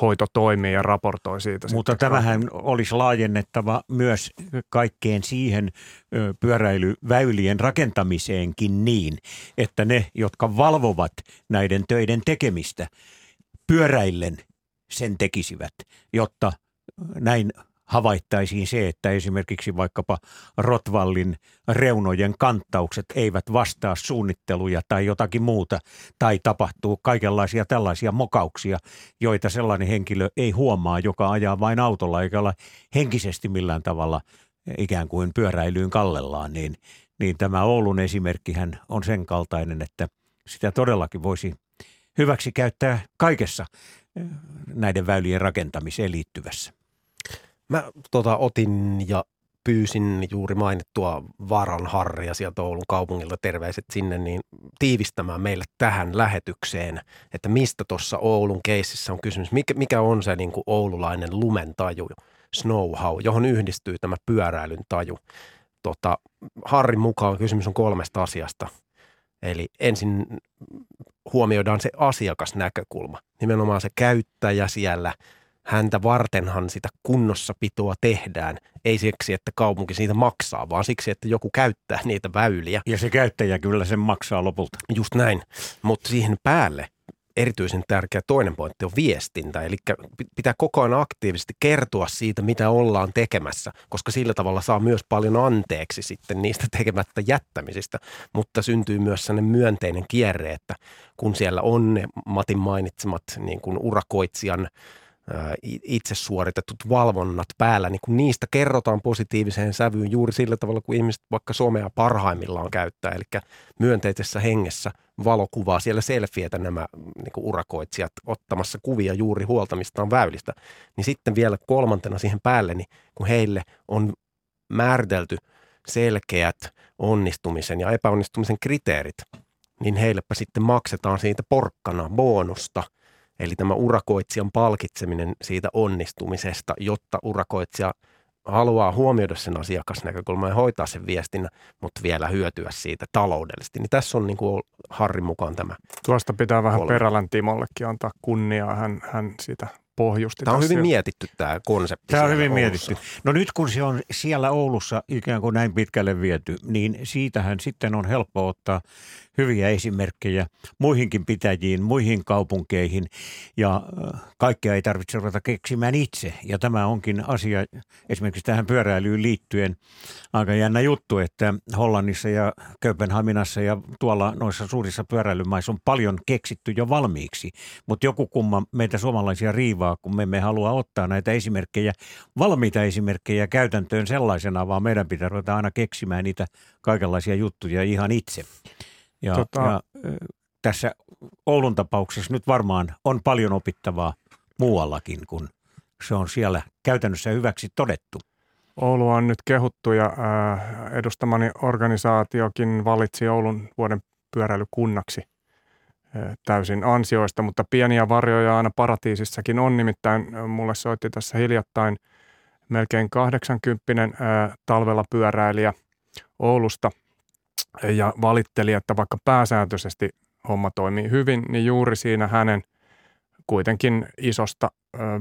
hoito toimii ja raportoi siitä. Mutta sitten. tämähän olisi laajennettava myös kaikkeen siihen pyöräilyväylien rakentamiseenkin niin, että ne, jotka valvovat näiden töiden tekemistä, pyöräillen sen tekisivät, jotta näin havaittaisiin se, että esimerkiksi vaikkapa Rotvallin reunojen kanttaukset eivät vastaa suunnitteluja tai jotakin muuta, tai tapahtuu kaikenlaisia tällaisia mokauksia, joita sellainen henkilö ei huomaa, joka ajaa vain autolla eikä ole henkisesti millään tavalla ikään kuin pyöräilyyn kallellaan, niin, niin tämä Oulun esimerkkihän on sen kaltainen, että sitä todellakin voisi hyväksi käyttää kaikessa eh, näiden väylien rakentamiseen liittyvässä. Mä tota, otin ja pyysin juuri mainittua Vaaran Harria sieltä Oulun kaupungilta, terveiset sinne, niin tiivistämään meille tähän lähetykseen, että mistä tuossa Oulun keississä on kysymys, mikä, mikä on se niin kuin oululainen lumentaju, snowhow, johon yhdistyy tämä pyöräilyn taju. Tota, Harrin mukaan kysymys on kolmesta asiasta. Eli ensin huomioidaan se asiakasnäkökulma, nimenomaan se käyttäjä siellä – häntä vartenhan sitä kunnossapitoa tehdään. Ei siksi, että kaupunki siitä maksaa, vaan siksi, että joku käyttää niitä väyliä. Ja se käyttäjä kyllä sen maksaa lopulta. Just näin. Mutta siihen päälle erityisen tärkeä toinen pointti on viestintä. Eli pitää koko ajan aktiivisesti kertoa siitä, mitä ollaan tekemässä, koska sillä tavalla saa myös paljon anteeksi sitten niistä tekemättä jättämisistä. Mutta syntyy myös sellainen myönteinen kierre, että kun siellä on ne Matin mainitsemat niin kuin urakoitsijan itse suoritetut valvonnat päällä, niin kun niistä kerrotaan positiiviseen sävyyn juuri sillä tavalla, kun ihmiset vaikka somea parhaimmillaan käyttää, eli myönteisessä hengessä valokuvaa siellä selfietä nämä niin urakoitsijat ottamassa kuvia juuri huoltamistaan väylistä, niin sitten vielä kolmantena siihen päälle, niin kun heille on määritelty selkeät onnistumisen ja epäonnistumisen kriteerit, niin heillepä sitten maksetaan siitä porkkana, bonusta – Eli tämä urakoitsijan palkitseminen siitä onnistumisesta, jotta urakoitsija haluaa huomioida sen asiakasnäkökulman ja hoitaa sen viestinnän, mutta vielä hyötyä siitä taloudellisesti. Niin tässä on niin kuin Harrin mukaan tämä. Tuosta pitää vähän kolme. Perälän Timollekin antaa kunniaa. Hän, hän sitä pohjusti. Tämä on hyvin mietitty tämä konsepti. Tämä on hyvin Oulussa. mietitty. No nyt kun se on siellä Oulussa ikään kuin näin pitkälle viety, niin siitähän sitten on helppo ottaa hyviä esimerkkejä muihinkin pitäjiin, muihin kaupunkeihin ja äh, kaikkea ei tarvitse ruveta keksimään itse. Ja tämä onkin asia esimerkiksi tähän pyöräilyyn liittyen aika jännä juttu, että Hollannissa ja Kööpenhaminassa ja tuolla noissa suurissa pyöräilymaissa on paljon keksitty jo valmiiksi, mutta joku kumma meitä suomalaisia riivaa, kun me emme halua ottaa näitä esimerkkejä, valmiita esimerkkejä käytäntöön sellaisena, vaan meidän pitää ruveta aina keksimään niitä kaikenlaisia juttuja ihan itse. Ja, tota... ja tässä Oulun tapauksessa nyt varmaan on paljon opittavaa muuallakin, kun se on siellä käytännössä hyväksi todettu. Oulu on nyt kehuttu ja edustamani organisaatiokin valitsi Oulun vuoden pyöräilykunnaksi täysin ansioista, mutta pieniä varjoja aina paratiisissakin on. Nimittäin mulle soitti tässä hiljattain melkein 80 talvella pyöräilijä Oulusta – ja valitteli, että vaikka pääsääntöisesti homma toimii hyvin, niin juuri siinä hänen kuitenkin isosta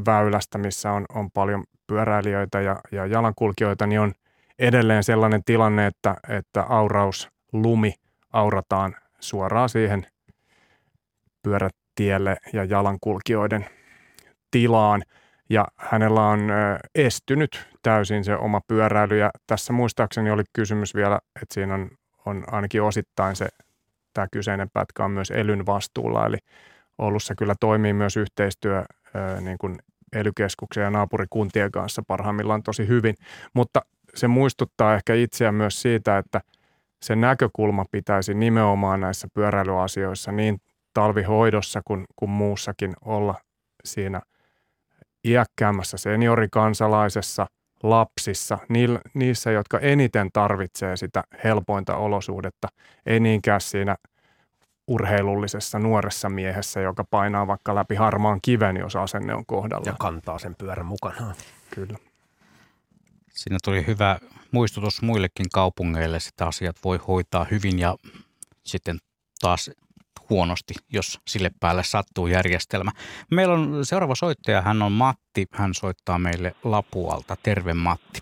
väylästä, missä on, on paljon pyöräilijöitä ja, ja jalankulkijoita, niin on edelleen sellainen tilanne, että, että auraus, lumi aurataan suoraan siihen pyörätielle ja jalankulkijoiden tilaan. Ja hänellä on estynyt täysin se oma pyöräily. Ja tässä muistaakseni oli kysymys vielä, että siinä on on ainakin osittain se, tämä kyseinen pätkä on myös elyn vastuulla, eli Oulussa kyllä toimii myös yhteistyö niin kuin ely ja naapurikuntien kanssa parhaimmillaan tosi hyvin, mutta se muistuttaa ehkä itseä myös siitä, että se näkökulma pitäisi nimenomaan näissä pyöräilyasioissa niin talvihoidossa kuin, kuin muussakin olla siinä iäkkäämmässä seniorikansalaisessa lapsissa, niissä, jotka eniten tarvitsee sitä helpointa olosuhdetta, ei niinkään siinä urheilullisessa nuoressa miehessä, joka painaa vaikka läpi harmaan kiven, jos asenne on kohdalla. Ja kantaa sen pyörän mukanaan. Kyllä. Siinä tuli hyvä muistutus muillekin kaupungeille, että asiat voi hoitaa hyvin ja sitten taas huonosti, jos sille päälle sattuu järjestelmä. Meillä on seuraava soittaja, hän on Matti, hän soittaa meille Lapualta. Terve Matti.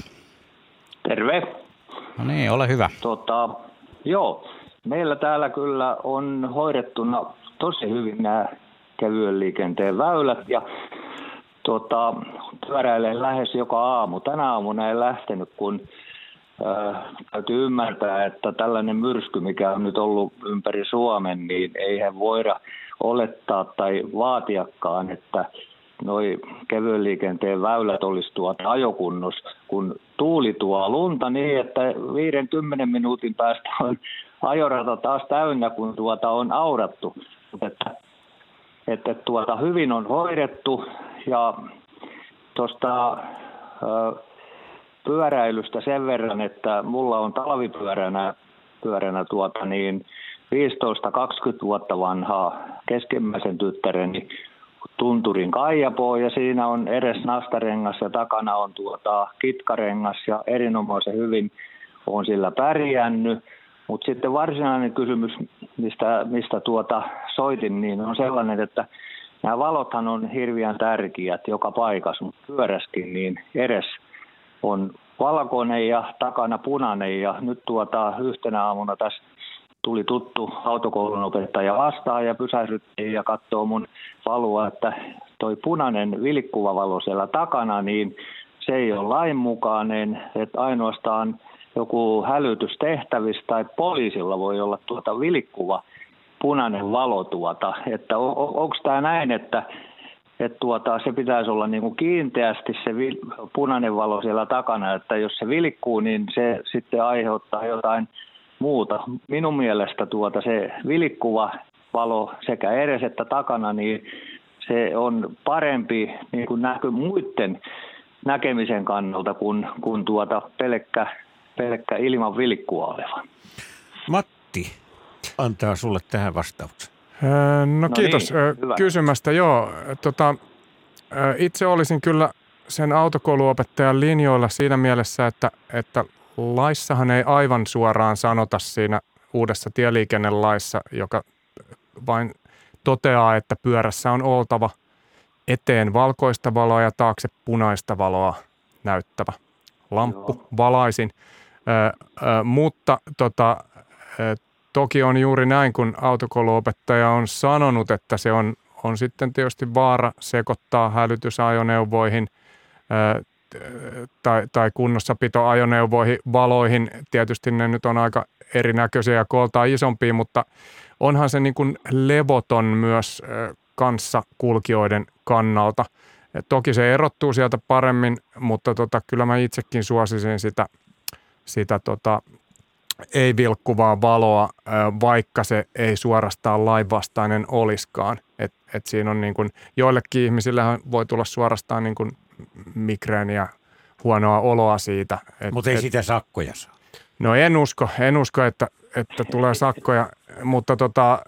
Terve. No niin, ole hyvä. Tota, joo, meillä täällä kyllä on hoidettuna tosi hyvin nämä kevyen liikenteen väylät ja tota, pyöräilen lähes joka aamu. Tänä aamuna en lähtenyt, kun äh, täytyy ymmärtää, että tällainen myrsky, mikä on nyt ollut ympäri Suomen, niin eihän voida olettaa tai vaatiakaan, että noi kevyen liikenteen väylät olisi tuota ajokunnus, kun tuuli tuo lunta niin, että 50 minuutin päästä on ajorata taas täynnä, kun tuota on aurattu. Että, että tuota hyvin on hoidettu ja tuosta pyöräilystä sen verran, että mulla on talvipyöränä pyöränä tuota niin 15-20 vuotta vanhaa keskimmäisen tyttäreni tunturin kaijapoo ja siinä on edes nastarengas ja takana on tuota kitkarengas ja erinomaisen hyvin on sillä pärjännyt. Mutta sitten varsinainen kysymys, mistä, mistä tuota soitin, niin on sellainen, että nämä valothan on hirveän tärkeät joka paikassa, mutta pyöräskin niin edes on valkoinen ja takana punainen. Ja nyt tuota yhtenä aamuna tässä tuli tuttu autokoulun opettaja vastaan ja pysähdyttiin ja katsoo mun valua, että toi punainen vilkkuva valo siellä takana, niin se ei ole lainmukainen, että ainoastaan joku hälytystehtävissä tai poliisilla voi olla tuota vilkkuva punainen valo tuota, että on, onko tämä näin, että että tuota, se pitäisi olla niin kuin kiinteästi se vil, punainen valo siellä takana, että jos se vilkkuu, niin se sitten aiheuttaa jotain muuta. Minun mielestä tuota, se vilkkuva valo sekä edes että takana, niin se on parempi niin kuin näky muiden näkemisen kannalta kuin, kuin tuota pelkkä, pelkkä ilman vilkkua oleva. Matti antaa sulle tähän vastauksen. No, no kiitos niin, kysymästä. Joo, tota, itse olisin kyllä sen autokouluopettajan linjoilla siinä mielessä, että, että laissahan ei aivan suoraan sanota siinä uudessa tieliikennelaissa, joka vain toteaa, että pyörässä on oltava eteen valkoista valoa ja taakse punaista valoa näyttävä lamppu Joo. valaisin. Ö, ö, mutta tota, Toki on juuri näin, kun autokouluopettaja on sanonut, että se on, on sitten tietysti vaara sekoittaa hälytysajoneuvoihin tai, tai kunnossapitoajoneuvoihin, valoihin. Tietysti ne nyt on aika erinäköisiä ja kooltaan isompia, mutta onhan se niin kuin levoton myös kanssa kulkijoiden kannalta. Toki se erottuu sieltä paremmin, mutta tota, kyllä mä itsekin suosisin sitä, sitä tota, ei vilkkuvaa valoa, vaikka se ei suorastaan lainvastainen oliskaan. Et, et siinä on niin kuin, joillekin ihmisille voi tulla suorastaan niin kuin migreeniä, huonoa oloa siitä. Mutta ei et, sitä sakkoja saa. No en usko, en usko, että, että tulee sakkoja, mutta tota,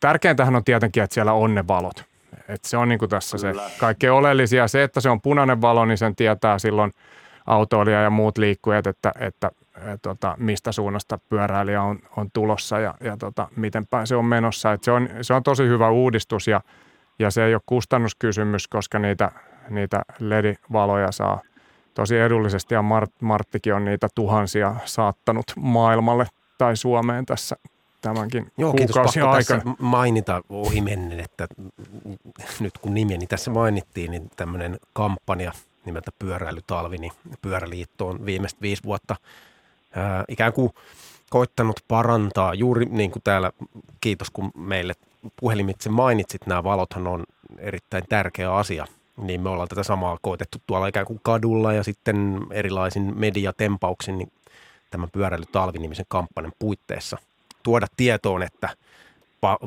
tärkeintähän on tietenkin, että siellä on ne valot. Et se on niin kuin tässä Kyllä. se kaikkein oleellisia. Se, että se on punainen valo, niin sen tietää silloin autoilija ja muut liikkujat, että, että tota, mistä suunnasta pyöräilijä on, on tulossa ja, ja tota, miten päin se on menossa. Et se, on, se on tosi hyvä uudistus ja, ja se ei ole kustannuskysymys, koska niitä, niitä LED-valoja saa tosi edullisesti ja Mart, Marttikin on niitä tuhansia saattanut maailmalle tai Suomeen tässä tämänkin Joo, kuukausi aikana. tässä mainita ohi mennen, että nyt kun nimeni tässä mainittiin, niin tämmöinen kampanja nimeltä Pyöräilytalvi, niin Pyöräliitto on viimeiset viisi vuotta ää, ikään kuin koittanut parantaa juuri niin kuin täällä, kiitos kun meille puhelimitse mainitsit, nämä valothan on erittäin tärkeä asia, niin me ollaan tätä samaa koitettu tuolla ikään kuin kadulla ja sitten erilaisin mediatempauksin niin tämän pyöräilytalvi-nimisen kampanjan puitteissa tuoda tietoon, että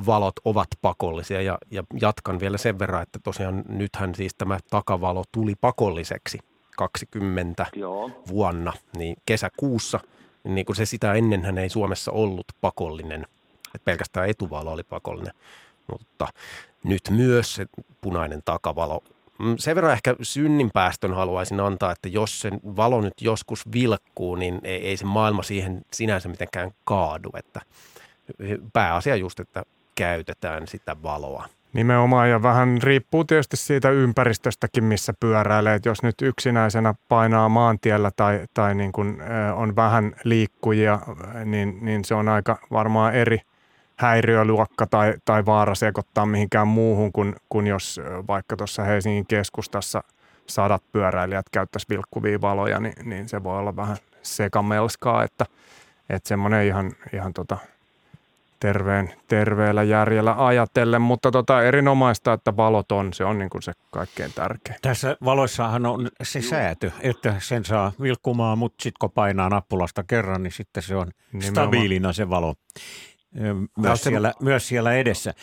valot ovat pakollisia ja, ja jatkan vielä sen verran, että tosiaan nythän siis tämä takavalo tuli pakolliseksi 2020 Joo. vuonna, niin kesäkuussa, niin kuin se sitä ennenhän ei Suomessa ollut pakollinen, että pelkästään etuvalo oli pakollinen, mutta nyt myös se punainen takavalo. Mm, Sen verran ehkä synninpäästön haluaisin antaa, että jos se valo nyt joskus vilkkuu, niin ei, ei se maailma siihen sinänsä mitenkään kaadu, että pääasia just, että käytetään sitä valoa. Nimenomaan ja vähän riippuu tietysti siitä ympäristöstäkin, missä pyöräilee. Et jos nyt yksinäisenä painaa maantiellä tai, tai niin kun, on vähän liikkujia, niin, niin se on aika varmaan eri häiriöluokka tai, tai vaara sekoittaa mihinkään muuhun kuin, kuin jos vaikka tuossa Helsingin keskustassa sadat pyöräilijät käyttäisi vilkkuvia valoja, niin, niin se voi olla vähän sekamelskaa, että, että semmoinen ihan, ihan tota, terveen, terveellä järjellä ajatellen, mutta tota, erinomaista, että valot on, se on niin kuin se kaikkein tärkein. Tässä valoissahan on se säätö, että sen saa vilkkumaan, mutta sitten kun painaa nappulasta kerran, niin sitten se on Nimenomaan. stabiilina se valo. Myös siellä, myös siellä edessä.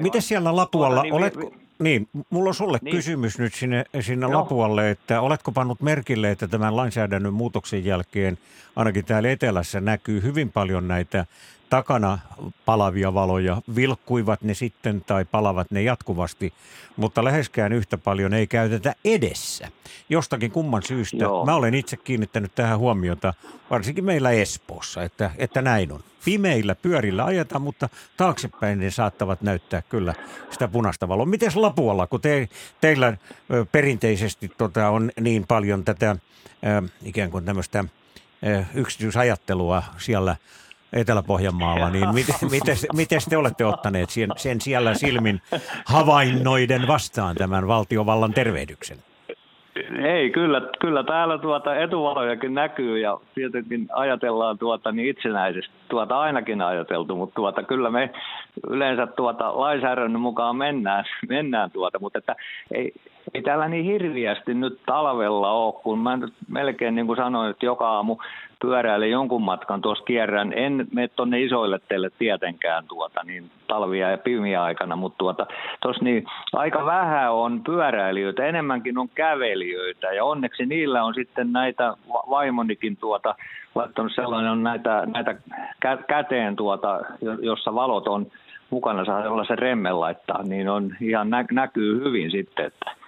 Miten siellä Lapualla, niin oletko, vi- niin, mulla on sulle Niin. kysymys nyt sinne, sinne Joo. Lapualle, että oletko pannut merkille, että tämän lainsäädännön muutoksen jälkeen ainakin täällä etelässä näkyy hyvin paljon näitä takana palavia valoja, vilkkuivat ne sitten tai palavat ne jatkuvasti, mutta läheskään yhtä paljon ei käytetä edessä. Jostakin kumman syystä. Joo. Mä olen itse kiinnittänyt tähän huomiota, varsinkin meillä Espoossa, että, että näin on. Pimeillä pyörillä ajetaan, mutta taaksepäin ne saattavat näyttää kyllä sitä punaista valoa. Miten Lapualla, kun te, teillä perinteisesti tota, on niin paljon tätä ö, ikään kuin tämmöistä ö, yksityisajattelua siellä Etelä-Pohjanmaalla, niin miten, miten, miten te olette ottaneet sen, sen siellä silmin havainnoiden vastaan tämän valtiovallan tervehdyksen? Ei, kyllä, kyllä täällä tuota etuvalojakin näkyy ja tietenkin ajatellaan tuota niin itsenäisesti, tuota ainakin ajateltu, mutta tuota, kyllä me yleensä tuota lainsäädännön mukaan mennään, mennään tuota, mutta että ei, ei täällä niin hirviästi nyt talvella ole, kun mä nyt melkein niin kuin sanoin, että joka aamu pyöräilen jonkun matkan tuossa kierrän. En mene tuonne isoille teille tietenkään tuota, niin talvia ja pimiä aikana, mutta tuota, niin aika vähän on pyöräilijöitä, enemmänkin on kävelijöitä ja onneksi niillä on sitten näitä va- vaimonikin tuota, laittanut sellainen on näitä, näitä kä- käteen tuota, jo- jossa valot on mukana, saa sellaisen remmen laittaa, niin on ihan nä- näkyy hyvin sitten, että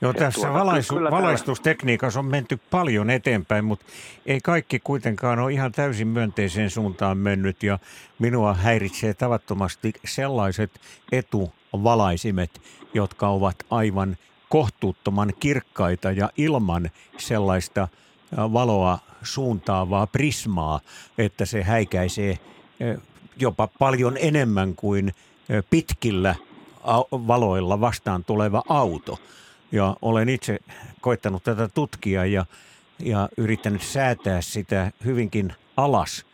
Joo, Ja tässä tuota, valaisu, kyllä valaistustekniikassa on menty paljon eteenpäin, mutta ei kaikki kuitenkaan ole ihan täysin myönteiseen suuntaan mennyt ja minua häiritsee tavattomasti sellaiset etuvalaisimet, jotka ovat aivan kohtuuttoman kirkkaita ja ilman sellaista valoa suuntaavaa prismaa, että se häikäisee jopa paljon enemmän kuin pitkillä valoilla vastaan tuleva auto. Ja olen itse koittanut tätä tutkia ja, ja yrittänyt säätää sitä hyvinkin alas,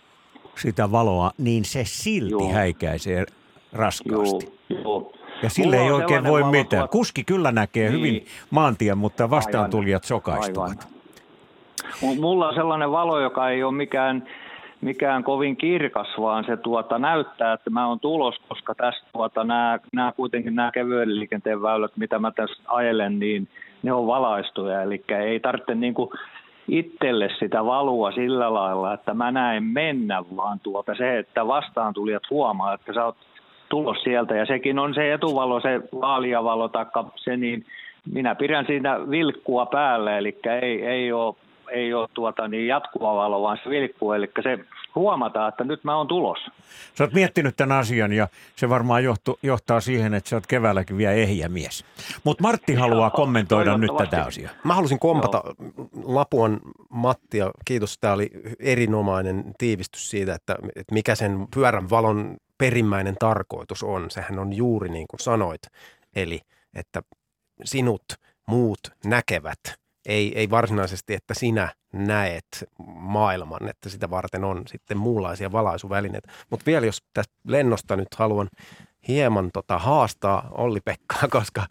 sitä valoa, niin se silti Joo. häikäisee raskaasti. joo, joo. Ja sille Mulla ei oikein voi mitään. Kuski kyllä näkee Niin. hyvin maantien, mutta vastaan tulijat sokaistuvat. Aivan. Mulla on sellainen valo, joka ei ole mikään, mikään kovin kirkas, vaan se tuota, näyttää, että mä oon tulos, koska tässä tuota, nämä, nämä kuitenkin nämä kevyen liikenteen väylät, mitä mä tässä ajelen, niin ne on valaistuja. Eli ei tarvitse niinku itselle sitä valua sillä lailla, että mä näen mennä, vaan tuota se, että vastaan tulijat huomaa, että sä oot tulos sieltä. Ja sekin on se etuvalo, se vaaliavalo taikka se, niin minä pidän siinä vilkkua päällä, eli ei, ei ole, ei ole tuota niin jatkuva valo, vaan se vilkkuu, eli se huomataan, että nyt mä oon tulos. Sä oot miettinyt tämän asian ja se varmaan johtu, johtaa siihen, että sä oot keväälläkin vielä ehjä mies. Mutta Martti haluaa kommentoida nyt tätä asiaa. Mä halusin kompata Lapuan Mattia. Kiitos, tämä oli erinomainen tiivistys siitä, että, että mikä sen pyörän valon perimmäinen tarkoitus on. Sehän on juuri niin kuin sanoit. Eli, että sinut muut näkevät. Ei, ei varsinaisesti, että sinä näet maailman, että sitä varten on sitten muunlaisia valaisuvälineitä. Mutta vielä jos tästä lennosta nyt haluan hieman tota haastaa Olli-Pekkaa, koska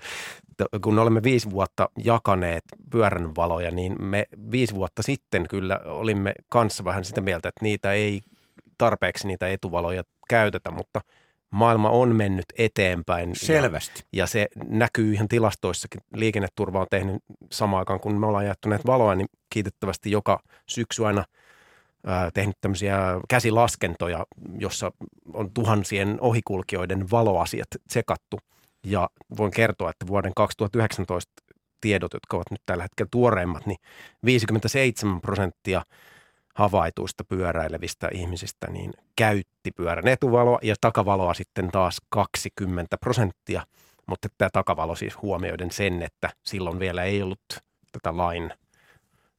kun olemme viisi vuotta jakaneet pyörän valoja, niin me viisi vuotta sitten kyllä olimme kanssa vähän sitä mieltä, että niitä ei tarpeeksi niitä etuvaloja käytetä, mutta maailma on mennyt eteenpäin. Selvästi. Ja, ja se näkyy ihan tilastoissakin. Liikenneturva on tehnyt samaan aikaan, kun me ollaan jaettu näitä valoa, niin kiitettävästi joka syksy aina ää, tehnyt tämmöisiä käsilaskentoja, jossa on tuhansien ohikulkijoiden valoasiat sekattu. Ja voin kertoa, että vuoden 2019 tiedot, jotka ovat nyt tällä hetkellä tuoreimmat, niin 57 prosenttia – havaituista pyöräilevistä ihmisistä niin käytti pyörän etuvaloa ja takavaloa sitten taas 20 prosenttia. Mutta tämä takavalo siis huomioiden sen, että silloin vielä ei ollut tätä lain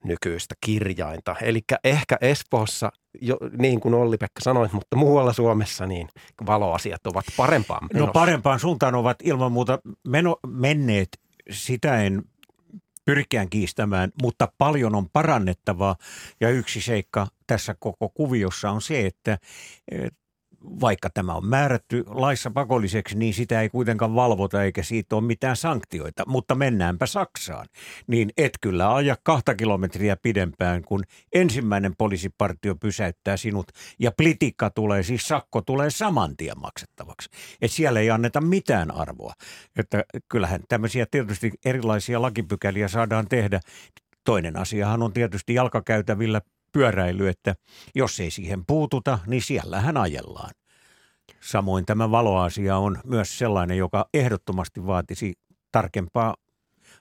nykyistä kirjainta. Eli ehkä Espoossa, jo, niin kuin Olli-Pekka sanoi, mutta muualla Suomessa niin valoasiat ovat parempaan no menossa. No parempaan suuntaan ovat ilman muuta meno, menneet. Sitä en pyrkään kiistämään, mutta paljon on parannettavaa. Ja yksi seikka tässä koko kuviossa on se, että vaikka tämä on määrätty laissa pakolliseksi, niin sitä ei kuitenkaan valvota eikä siitä ole mitään sanktioita. Mutta mennäänpä Saksaan, niin et kyllä aja kahta kilometriä pidempään, kun ensimmäinen poliisipartio pysäyttää sinut ja plitikka tulee, siis sakko tulee saman tien maksettavaksi. Et siellä ei anneta mitään arvoa. Että kyllähän tämmöisiä tietysti erilaisia lakipykäliä saadaan tehdä. Toinen asiahan on tietysti jalkakäytävillä pyöräily, että jos ei siihen puututa, niin siellähän ajellaan. Samoin tämä valoasia on myös sellainen, joka ehdottomasti vaatisi tarkempaa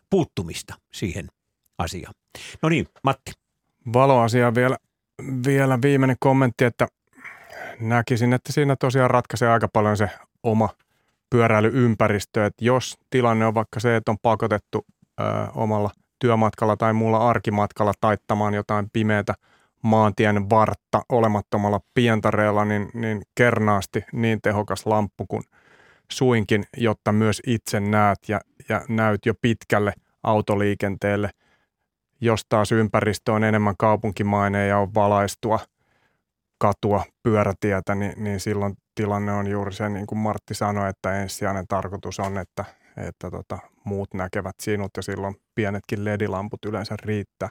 puuttumista siihen asiaan. No niin, Matti. Valoasia vielä, vielä viimeinen kommentti, että näkisin, että siinä tosiaan ratkaisee aika paljon se oma pyöräilyympäristö, että jos tilanne on vaikka se, että on pakotettu ö, omalla työmatkalla tai muulla arkimatkalla taittamaan jotain pimeätä – maantien vartta olemattomalla pientareella, niin, niin kernaasti niin tehokas lamppu kuin suinkin, jotta myös itse näet ja, ja näyt jo pitkälle autoliikenteelle. Jos taas ympäristö on enemmän kaupunkimainen ja on valaistua katua, pyörätietä, niin, niin silloin tilanne on juuri se, niin kuin Martti sanoi, että ensisijainen tarkoitus on, että, että tota, muut näkevät sinut ja silloin pienetkin ledilamput yleensä riittää.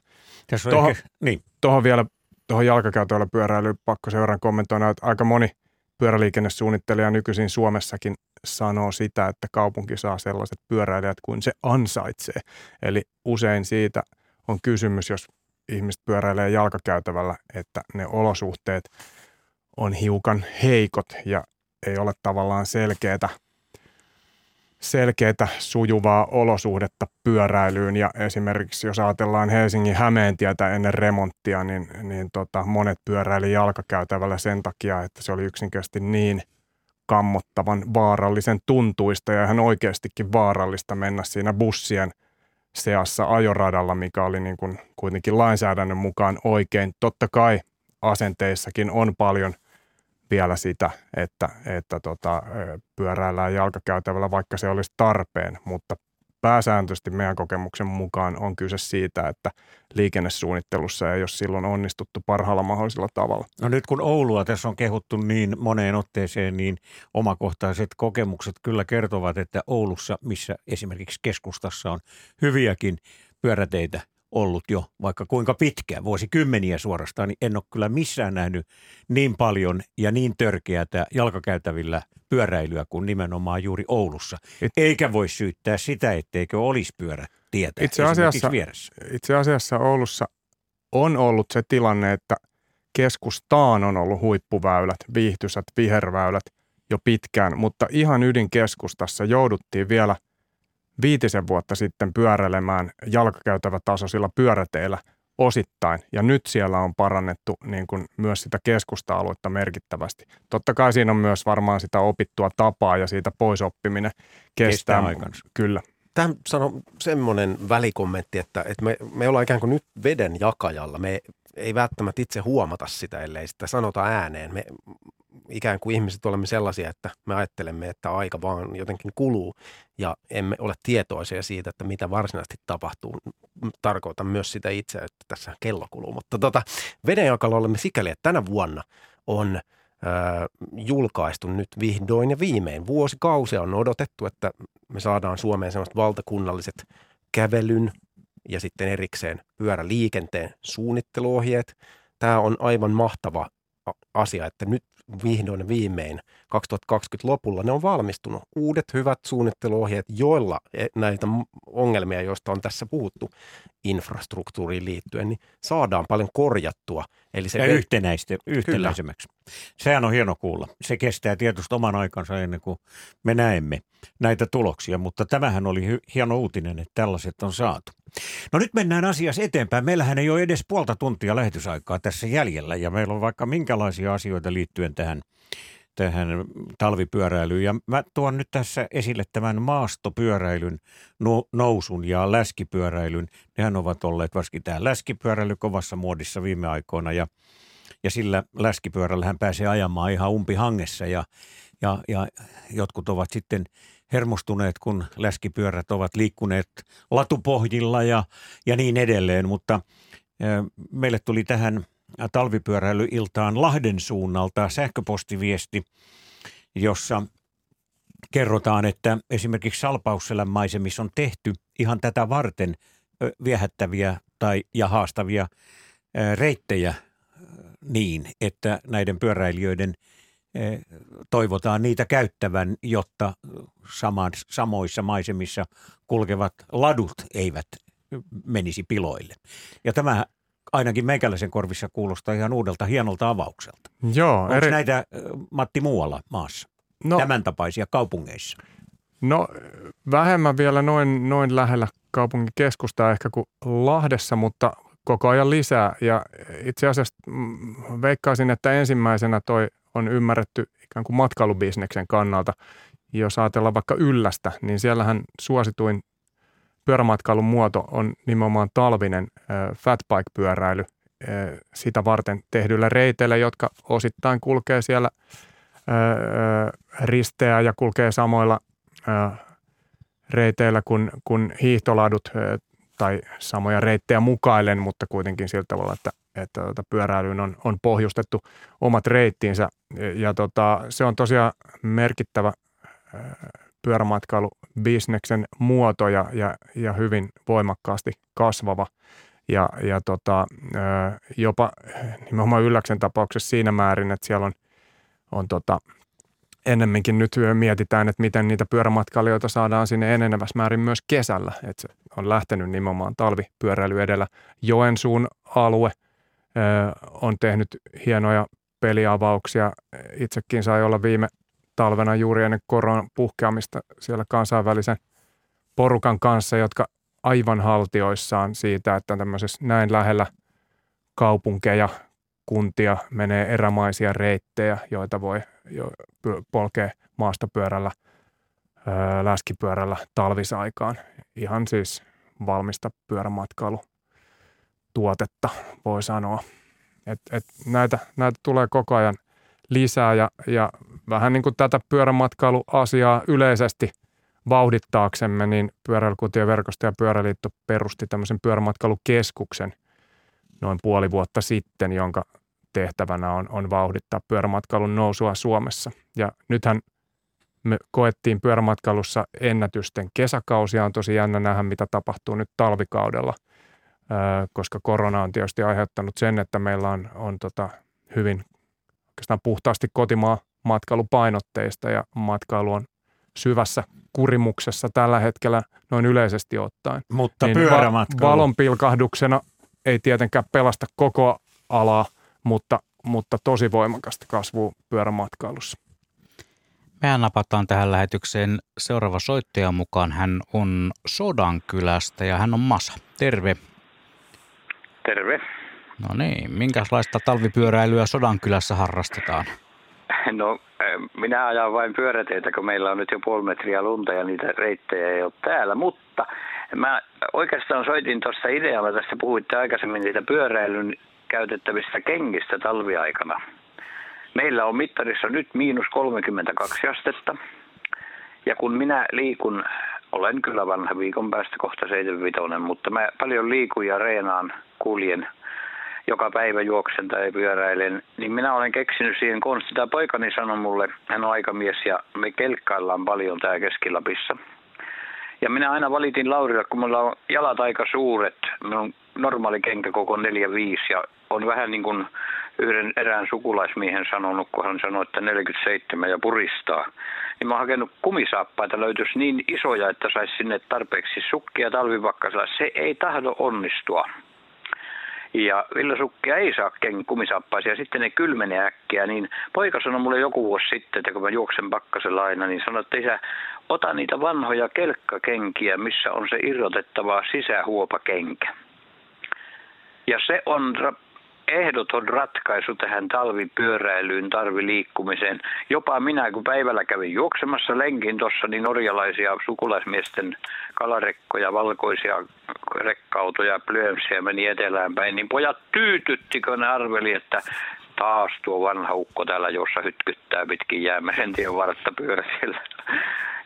Tuohon, ehkä, niin. tuohon vielä tuohon jalkakäytöllä pyöräilyyn pakko sen verran kommentoida, että aika moni pyöräliikennesuunnittelija nykyisin Suomessakin sanoo sitä, että kaupunki saa sellaiset pyöräilijät kuin se ansaitsee. Eli usein siitä on kysymys, jos ihmiset pyöräilee jalkakäytävällä, että ne olosuhteet on hiukan heikot ja ei ole tavallaan selkeää selkeää sujuvaa olosuhdetta pyöräilyyn ja esimerkiksi jos ajatellaan Helsingin Hämeentietä ennen remonttia, niin, niin tota, monet pyöräili jalkakäytävällä sen takia, että se oli yksinkertaisesti niin kammottavan vaarallisen tuntuista ja ihan oikeastikin vaarallista mennä siinä bussien seassa ajoradalla, mikä oli niin kuin kuitenkin lainsäädännön mukaan oikein. Totta kai asenteissakin on paljon vielä sitä, että, että tota, pyöräillään jalkakäytävällä, vaikka se olisi tarpeen, mutta pääsääntöisesti meidän kokemuksen mukaan on kyse siitä, että liikennesuunnittelussa ei ole silloin onnistuttu parhaalla mahdollisella tavalla. No nyt kun Oulua tässä on kehuttu niin moneen otteeseen, niin omakohtaiset kokemukset kyllä kertovat, että Oulussa, missä esimerkiksi keskustassa on hyviäkin pyöräteitä, ollut jo vaikka kuinka pitkään, vuosikymmeniä suorastaan, niin en ole kyllä missään nähnyt niin paljon ja niin törkeätä jalkakäytävillä pyöräilyä kuin nimenomaan juuri Oulussa. It, Eikä voi syyttää sitä, etteikö olisi pyörätietä itse asiassa, vieressä. Itse asiassa Oulussa on ollut se tilanne, että keskustaan on ollut huippuväylät, viihtysät, viherväylät jo pitkään, mutta ihan ydinkeskustassa jouduttiin vielä – viitisen vuotta sitten pyöräilemään jalkakäytävätasoisilla pyöräteillä osittain. Ja nyt siellä on parannettu niin kuin myös sitä keskusta-aluetta merkittävästi. Totta kai siinä on myös varmaan sitä opittua tapaa ja siitä poisoppiminen kestää. kestää aikansa. Kyllä. Tämä sano semmoinen välikommentti, että, että me, me ollaan ikään kuin nyt veden jakajalla. Me ei välttämättä itse huomata sitä, ellei sitä sanota ääneen. Me ikään kuin ihmiset olemme sellaisia, että me ajattelemme, että aika vaan jotenkin kuluu ja emme ole tietoisia siitä, että mitä varsinaisesti tapahtuu. Tarkoitan myös sitä itse, että tässä kello kuluu. Mutta tota, vedenjakalla olemme sikäli, että tänä vuonna on julkaistu nyt vihdoin ja viimein. Vuosikausia on odotettu, että me saadaan Suomeen sellaiset valtakunnalliset kävelyn ja sitten erikseen pyöräliikenteen suunnitteluohjeet. Tämä on aivan mahtava asia, että nyt vihdoin viimein 2020 lopulla ne on valmistunut. Uudet hyvät suunnitteluohjeet, joilla e, näitä ongelmia, joista on tässä puhuttu infrastruktuuriin liittyen, niin saadaan paljon korjattua. Eli se ja yhtenäistä, yhtenäisemmäksi. Sehän on hieno kuulla. Se kestää tietysti oman aikansa ennen kuin me näemme näitä tuloksia, mutta tämähän oli hieno uutinen, että tällaiset on saatu. No nyt mennään asiassa eteenpäin. Meillähän ei ole edes puolta tuntia lähetysaikaa tässä jäljellä ja meillä on vaikka minkälaisia asioita liittyen tähän tähän talvipyöräilyyn. Ja mä tuon nyt tässä esille tämän maastopyöräilyn nousun ja läskipyöräilyn. Nehän ovat olleet varsinkin tämä läskipyöräily kovassa muodissa viime aikoina ja, ja sillä läskipyörällähän pääsee ajamaan ihan umpihangessa ja, ja, ja jotkut ovat sitten hermostuneet, kun läskipyörät ovat liikkuneet latupohjilla ja, ja niin edelleen, mutta meille tuli tähän talvipyöräilyiltaan Lahden suunnalta sähköpostiviesti, jossa kerrotaan, että esimerkiksi Salpausselän maisemissa on tehty ihan tätä varten viehättäviä tai ja haastavia reittejä niin, että näiden pyöräilijöiden toivotaan niitä käyttävän, jotta saman, samoissa maisemissa kulkevat ladut eivät menisi piloille. Ja tämä ainakin meikäläisen korvissa kuulostaa ihan uudelta hienolta avaukselta. Joo. Onko eri... näitä, Matti, muualla maassa? No, Tämän tapaisia kaupungeissa? No vähemmän vielä noin, noin lähellä kaupunkikeskusta ehkä kuin Lahdessa, mutta koko ajan lisää. Ja itse asiassa mm, veikkaisin, että ensimmäisenä toi on ymmärretty ikään kuin matkailubisneksen kannalta. Jos ajatellaan vaikka Yllästä, niin siellähän suosituin pyörämatkailun muoto on nimenomaan talvinen fatbike-pyöräily sitä varten tehdyillä reiteillä, jotka osittain kulkee siellä risteä ja kulkee samoilla reiteillä kuin, kuin hiihtoladut tai samoja reittejä mukaillen, mutta kuitenkin sillä tavalla, että, että tuota, pyöräilyyn on, on pohjustettu omat reittiinsä. Ja tota, se on tosiaan merkittävä pyörämatkailubisneksen muoto ja, ja, ja hyvin voimakkaasti kasvava. Ja, ja tota, jopa nimenomaan Ylläksen tapauksessa siinä määrin, että siellä on, on tota, ennemminkin nyt mietitään, että miten niitä pyörämatkailijoita saadaan sinne enenevässä määrin myös kesällä. Että se on lähtenyt nimenomaan talvipyöräily edellä. Joensuun alue on tehnyt hienoja peliavauksia. Itsekin sai olla viime talvena juuri ennen koronan puhkeamista siellä kansainvälisen porukan kanssa, jotka aivan haltioissaan siitä, että tämmöisessä näin lähellä kaupunkeja, kuntia menee erämaisia reittejä, joita voi jo polkea maastopyörällä, läskipyörällä talvisaikaan. Ihan siis valmista pyörämatkailutuotetta voi sanoa. Et, et näitä, näitä tulee koko ajan lisää ja, ja vähän niin kuin tätä pyörämatkailuasiaa yleisesti vauhdittaaksemme, niin Pyöräilykutioverkosto ja Pyöräliitto perusti tämmöisen pyörämatkailukeskuksen noin puoli vuotta sitten, jonka tehtävänä on, on vauhdittaa pyörämatkailun nousua Suomessa. Ja nythän me koettiin pyörämatkailussa ennätysten kesäkausia. On tosi jännä nähdä, mitä tapahtuu nyt talvikaudella, koska korona on tietysti aiheuttanut sen, että meillä on, on tota hyvin oikeastaan puhtaasti kotimaa matkailupainotteista ja matkailu on syvässä kurimuksessa tällä hetkellä noin yleisesti ottaen. Mutta niin pyörämatkailu. Va- valonpilkahduksena ei tietenkään pelasta koko alaa, mutta, mutta tosi voimakasta kasvua pyörämatkailussa. Mehän napataan tähän lähetykseen seuraava soittaja mukaan. Hän on Sodankylästä ja hän on Masa. Terve. Terve. No niin, minkälaista talvipyöräilyä Sodankylässä harrastetaan? No minä ajan vain pyöräteitä, kun meillä on nyt jo puoli metriä lunta ja niitä reittejä ei ole täällä. Mutta mä oikeastaan soitin tuossa idealla, tästä puhuitte aikaisemmin niitä pyöräilyn käytettävistä kengistä talviaikana. Meillä on mittarissa nyt miinus 32 astetta. Ja kun minä liikun, olen kyllä vanha viikon päästä kohta 75, mutta mä paljon liikun ja reenaan, kuljen – joka päivä juoksen tai pyöräilen, niin minä olen keksinyt siihen konsti. Tämä poikani sanoi mulle, hän on aikamies ja me kelkkaillaan paljon täällä Keskilapissa. Ja minä aina valitin Laurilla, kun mulla on jalat aika suuret, minun normaali kenkä koko 4-5 ja on vähän niin kuin yhden erään sukulaismiehen sanonut, kun hän sanoi, että 47 ja puristaa. Niin mä oon hakenut kumisaappaita, löytyisi niin isoja, että saisi sinne tarpeeksi sukkia talvipakkasella. Se ei tahdo onnistua. Ja villasukkia ei saa kumisaappaisia, sitten ne kylmenee äkkiä. Niin poika sanoi mulle joku vuosi sitten, että kun mä juoksen pakkasella aina, niin sanoi, että isä, ota niitä vanhoja kelkkakenkiä, missä on se irrotettava sisähuopakenkä. Ja se on ehdoton ratkaisu tähän talvipyöräilyyn, talviliikkumiseen. Jopa minä, kun päivällä kävin juoksemassa lenkin tuossa, niin norjalaisia sukulaismiesten kalarekkoja, valkoisia rekkautoja, plöömsiä meni etelään päin, niin pojat tyytyttikö ne arveli, että taas tuo vanha ukko täällä, jossa hytkyttää pitkin jäämeren tien vartta pyöräsillä.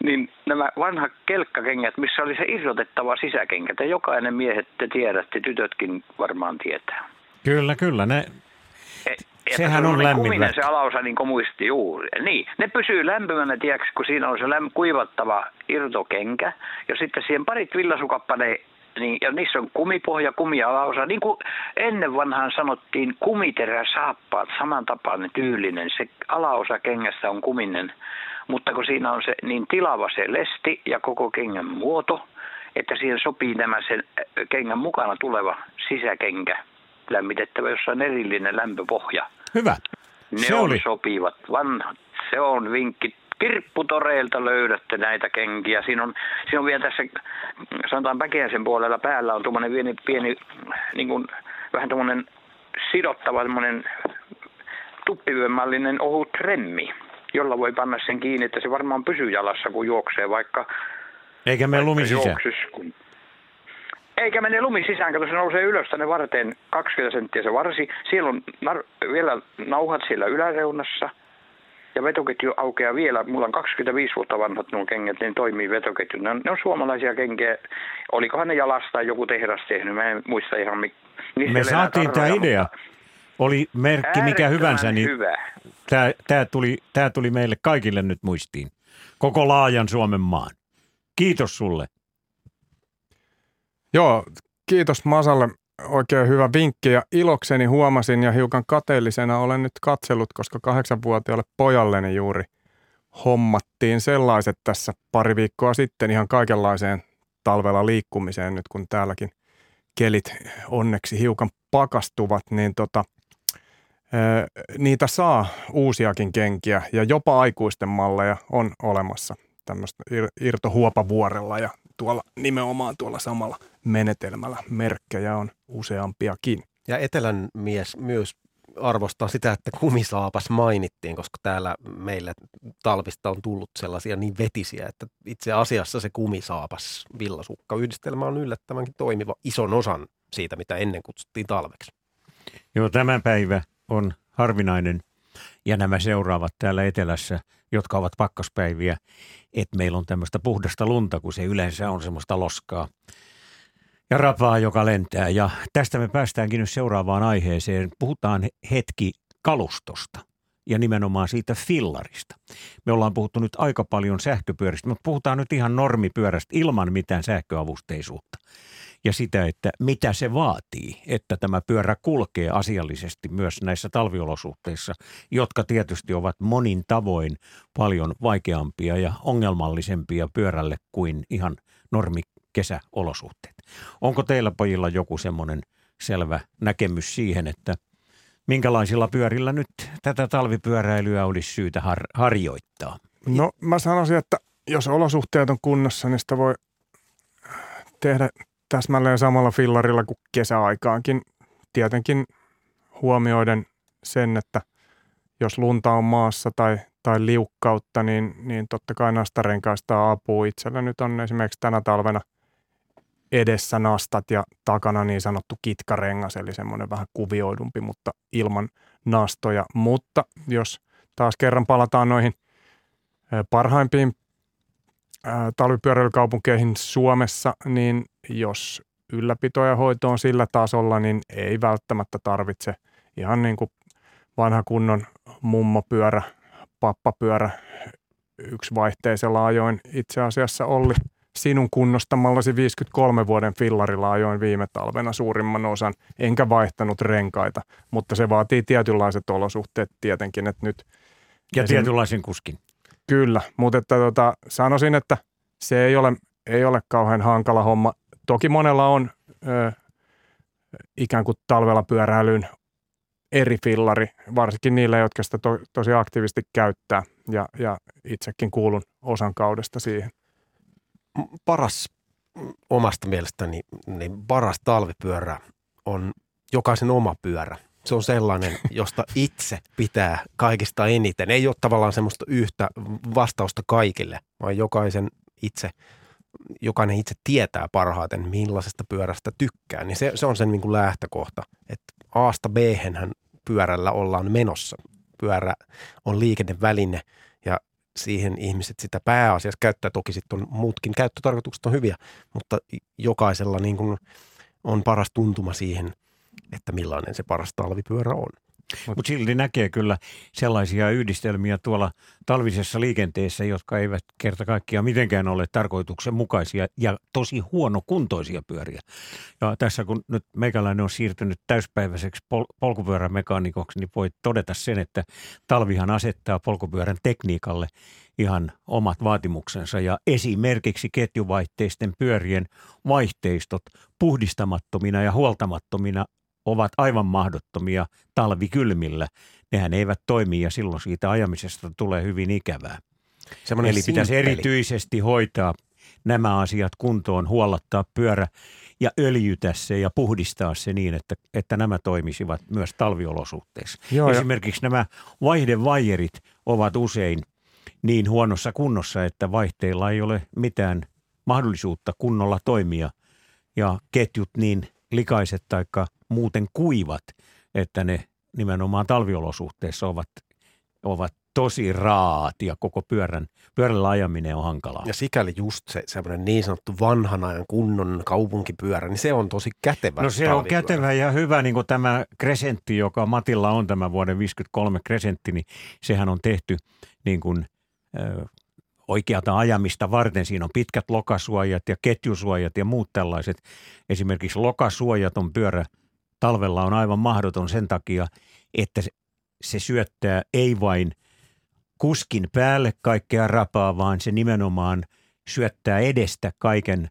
niin nämä vanhat kelkkakengät, missä oli se irrotettava sisäkenkä, te jokainen miehet te tiedätte, tytötkin varmaan tietää. Kyllä, kyllä. Ne, et, Sehän on lämmin kuminen, se alaosa niin kuin muisti juuri. Niin, ne pysyy lämpimänä, tiedätkö, kun siinä on se lämm- kuivattava irtokenkä. Ja sitten siihen parit villasukappaneet niin, ja niissä on kumipohja, kumialaosa. Niin kuin ennen vanhaan sanottiin kumiterä saappaat, samantapainen tyylinen. Se alaosa kengästä on kuminen, mutta kun siinä on se niin tilava se lesti ja koko kengän muoto, että siihen sopii nämä sen kengän mukana tuleva sisäkenkä lämmitettävä, jossa on erillinen lämpöpohja. Hyvä. Ne se on oli. sopivat vanhat. Se on vinkki. Kirpputoreilta löydätte näitä kenkiä. Siinä on, siinä on vielä tässä, sanotaan Päkiäisen puolella päällä on tuommoinen pieni, pieni niin kuin, vähän tuommoinen sidottava tuommoinen tuppivyömallinen ohut remmi, jolla voi panna sen kiinni, että se varmaan pysyy jalassa, kun juoksee, vaikka eikä me lumi sisään. kun eikä mene lumi sisään, kun se nousee ylös tänne varteen 20 senttiä se varsi. Siellä on nar- vielä nauhat siellä yläreunassa ja vetoketju aukeaa vielä. Mulla on 25 vuotta vanhat nuo kengät, niin toimii vetoketju. Ne on, ne on suomalaisia kenkiä. Olikohan ne jalasta joku tehdas tehnyt, mä en muista ihan. Mi- Me saatiin tämä idea. Oli merkki mikä hyvänsä, niin hyvä. Tämä, tämä, tuli, tämä tuli meille kaikille nyt muistiin. Koko laajan Suomen maan. Kiitos sulle. Joo, kiitos Masalle. Oikein hyvä vinkki ja ilokseni huomasin ja hiukan kateellisena olen nyt katsellut, koska kahdeksanvuotiaalle pojalleni juuri hommattiin sellaiset tässä pari viikkoa sitten ihan kaikenlaiseen talvella liikkumiseen nyt kun täälläkin kelit onneksi hiukan pakastuvat, niin tota, niitä saa uusiakin kenkiä ja jopa aikuisten malleja on olemassa tämmöistä irtohuopavuorella ja tuolla nimenomaan tuolla samalla menetelmällä merkkejä on useampiakin. Ja Etelän mies myös arvostaa sitä, että kumisaapas mainittiin, koska täällä meillä talvista on tullut sellaisia niin vetisiä, että itse asiassa se kumisaapas villasukka yhdistelmä on yllättävänkin toimiva ison osan siitä, mitä ennen kutsuttiin talveksi. Joo, tämä päivä on harvinainen ja nämä seuraavat täällä etelässä, jotka ovat pakkaspäiviä, että meillä on tämmöistä puhdasta lunta, kun se yleensä on semmoista loskaa ja rapaa, joka lentää. Ja tästä me päästäänkin nyt seuraavaan aiheeseen. Puhutaan hetki kalustosta ja nimenomaan siitä fillarista. Me ollaan puhuttu nyt aika paljon sähköpyöristä, mutta puhutaan nyt ihan normipyörästä ilman mitään sähköavusteisuutta ja sitä, että mitä se vaatii, että tämä pyörä kulkee asiallisesti myös näissä talviolosuhteissa, jotka tietysti ovat monin tavoin paljon vaikeampia ja ongelmallisempia pyörälle kuin ihan normi kesäolosuhteet. Onko teillä pojilla joku semmoinen selvä näkemys siihen, että minkälaisilla pyörillä nyt tätä talvipyöräilyä olisi syytä har- harjoittaa? No mä sanoisin, että jos olosuhteet on kunnossa, niin sitä voi tehdä täsmälleen samalla fillarilla kuin kesäaikaankin. Tietenkin huomioiden sen, että jos lunta on maassa tai, tai liukkautta, niin, niin totta kai nastarenkaista apua. Itsellä nyt on esimerkiksi tänä talvena edessä nastat ja takana niin sanottu kitkarengas, eli semmoinen vähän kuvioidumpi, mutta ilman nastoja. Mutta jos taas kerran palataan noihin parhaimpiin talvipyöräilykaupunkeihin Suomessa, niin jos ylläpito ja hoito on sillä tasolla, niin ei välttämättä tarvitse ihan niin kuin vanha kunnon mummopyörä, pappapyörä yksi vaihteisella ajoin itse asiassa Olli sinun kunnostamallasi 53 vuoden fillarilla ajoin viime talvena suurimman osan, enkä vaihtanut renkaita, mutta se vaatii tietynlaiset olosuhteet tietenkin, että nyt... Ja esim... tietynlaisen kuskin. Kyllä, mutta että tota, sanoisin, että se ei ole, ei ole kauhean hankala homma. Toki monella on ö, ikään kuin talvella pyöräilyn eri fillari, varsinkin niille, jotka sitä to, tosi aktiivisesti käyttää ja, ja itsekin kuulun osan kaudesta siihen. Paras omasta mielestäni, niin paras talvipyörä on jokaisen oma pyörä. Se on sellainen, josta itse pitää kaikista eniten. Ei ole tavallaan semmoista yhtä vastausta kaikille, vaan jokaisen itse, jokainen itse tietää parhaiten, millaisesta pyörästä tykkää. Niin se, se on sen niin kuin lähtökohta, että Aasta b pyörällä ollaan menossa. Pyörä on liikenneväline ja siihen ihmiset sitä pääasiassa käyttää. Toki sitten on muutkin käyttötarkoitukset on hyviä, mutta jokaisella niin kuin on paras tuntuma siihen, että millainen se paras talvipyörä on. Mutta silti näkee kyllä sellaisia yhdistelmiä tuolla talvisessa liikenteessä, jotka eivät kerta kaikkiaan mitenkään ole tarkoituksenmukaisia ja tosi huonokuntoisia pyöriä. Ja tässä kun nyt meikäläinen on siirtynyt täyspäiväiseksi pol- polkupyörämekaanikoksi, niin voi todeta sen, että talvihan asettaa polkupyörän tekniikalle ihan omat vaatimuksensa ja esimerkiksi ketjuvaihteisten pyörien vaihteistot puhdistamattomina ja huoltamattomina ovat aivan mahdottomia talvikylmillä. Nehän eivät toimi ja silloin siitä ajamisesta tulee hyvin ikävää. Semmoinen Eli pitäisi simppeli. erityisesti hoitaa nämä asiat kuntoon, huollattaa pyörä ja öljytä se ja puhdistaa se niin, että, että nämä toimisivat myös talviolosuhteissa. Joo, Esimerkiksi jo. nämä vaihdevajerit ovat usein niin huonossa kunnossa, että vaihteilla ei ole mitään mahdollisuutta kunnolla toimia ja ketjut niin likaiset tai muuten kuivat, että ne nimenomaan talviolosuhteissa ovat, ovat tosi raat ja koko pyörän, pyörällä ajaminen on hankalaa. Ja sikäli just se semmoinen niin sanottu vanhan ajan kunnon kaupunkipyörä, niin se on tosi kätevä. No se on kätevä ja hyvä, niin kuin tämä Kresentti, joka Matilla on tämä vuoden 53 Kresentti, niin sehän on tehty niin kuin, ö, oikeata ajamista varten. Siinä on pitkät lokasuojat ja ketjusuojat ja muut tällaiset. Esimerkiksi lokasuojaton pyörä talvella on aivan mahdoton sen takia, että se syöttää ei vain kuskin päälle kaikkea rapaa, vaan se nimenomaan syöttää edestä kaiken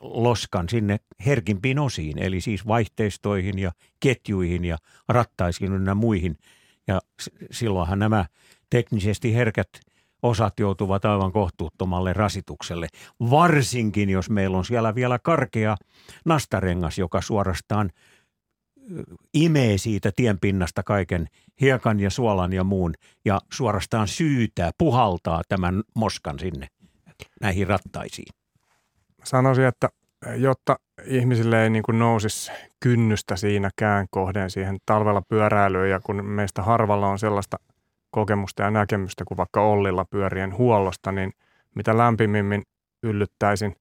loskan sinne herkimpiin osiin, eli siis vaihteistoihin ja ketjuihin ja rattaisiin ja muihin. Ja silloinhan nämä teknisesti herkät – osat joutuvat aivan kohtuuttomalle rasitukselle. Varsinkin, jos meillä on siellä vielä karkea nastarengas, joka suorastaan imee siitä tienpinnasta kaiken hiekan ja suolan ja muun ja suorastaan syytää, puhaltaa tämän moskan sinne näihin rattaisiin. Sanoisin, että jotta ihmisille ei niin nousisi kynnystä siinäkään kohden siihen talvella pyöräilyyn ja kun meistä harvalla on sellaista – kokemusta ja näkemystä kuin vaikka Ollilla pyörien huollosta, niin mitä lämpimimmin yllyttäisin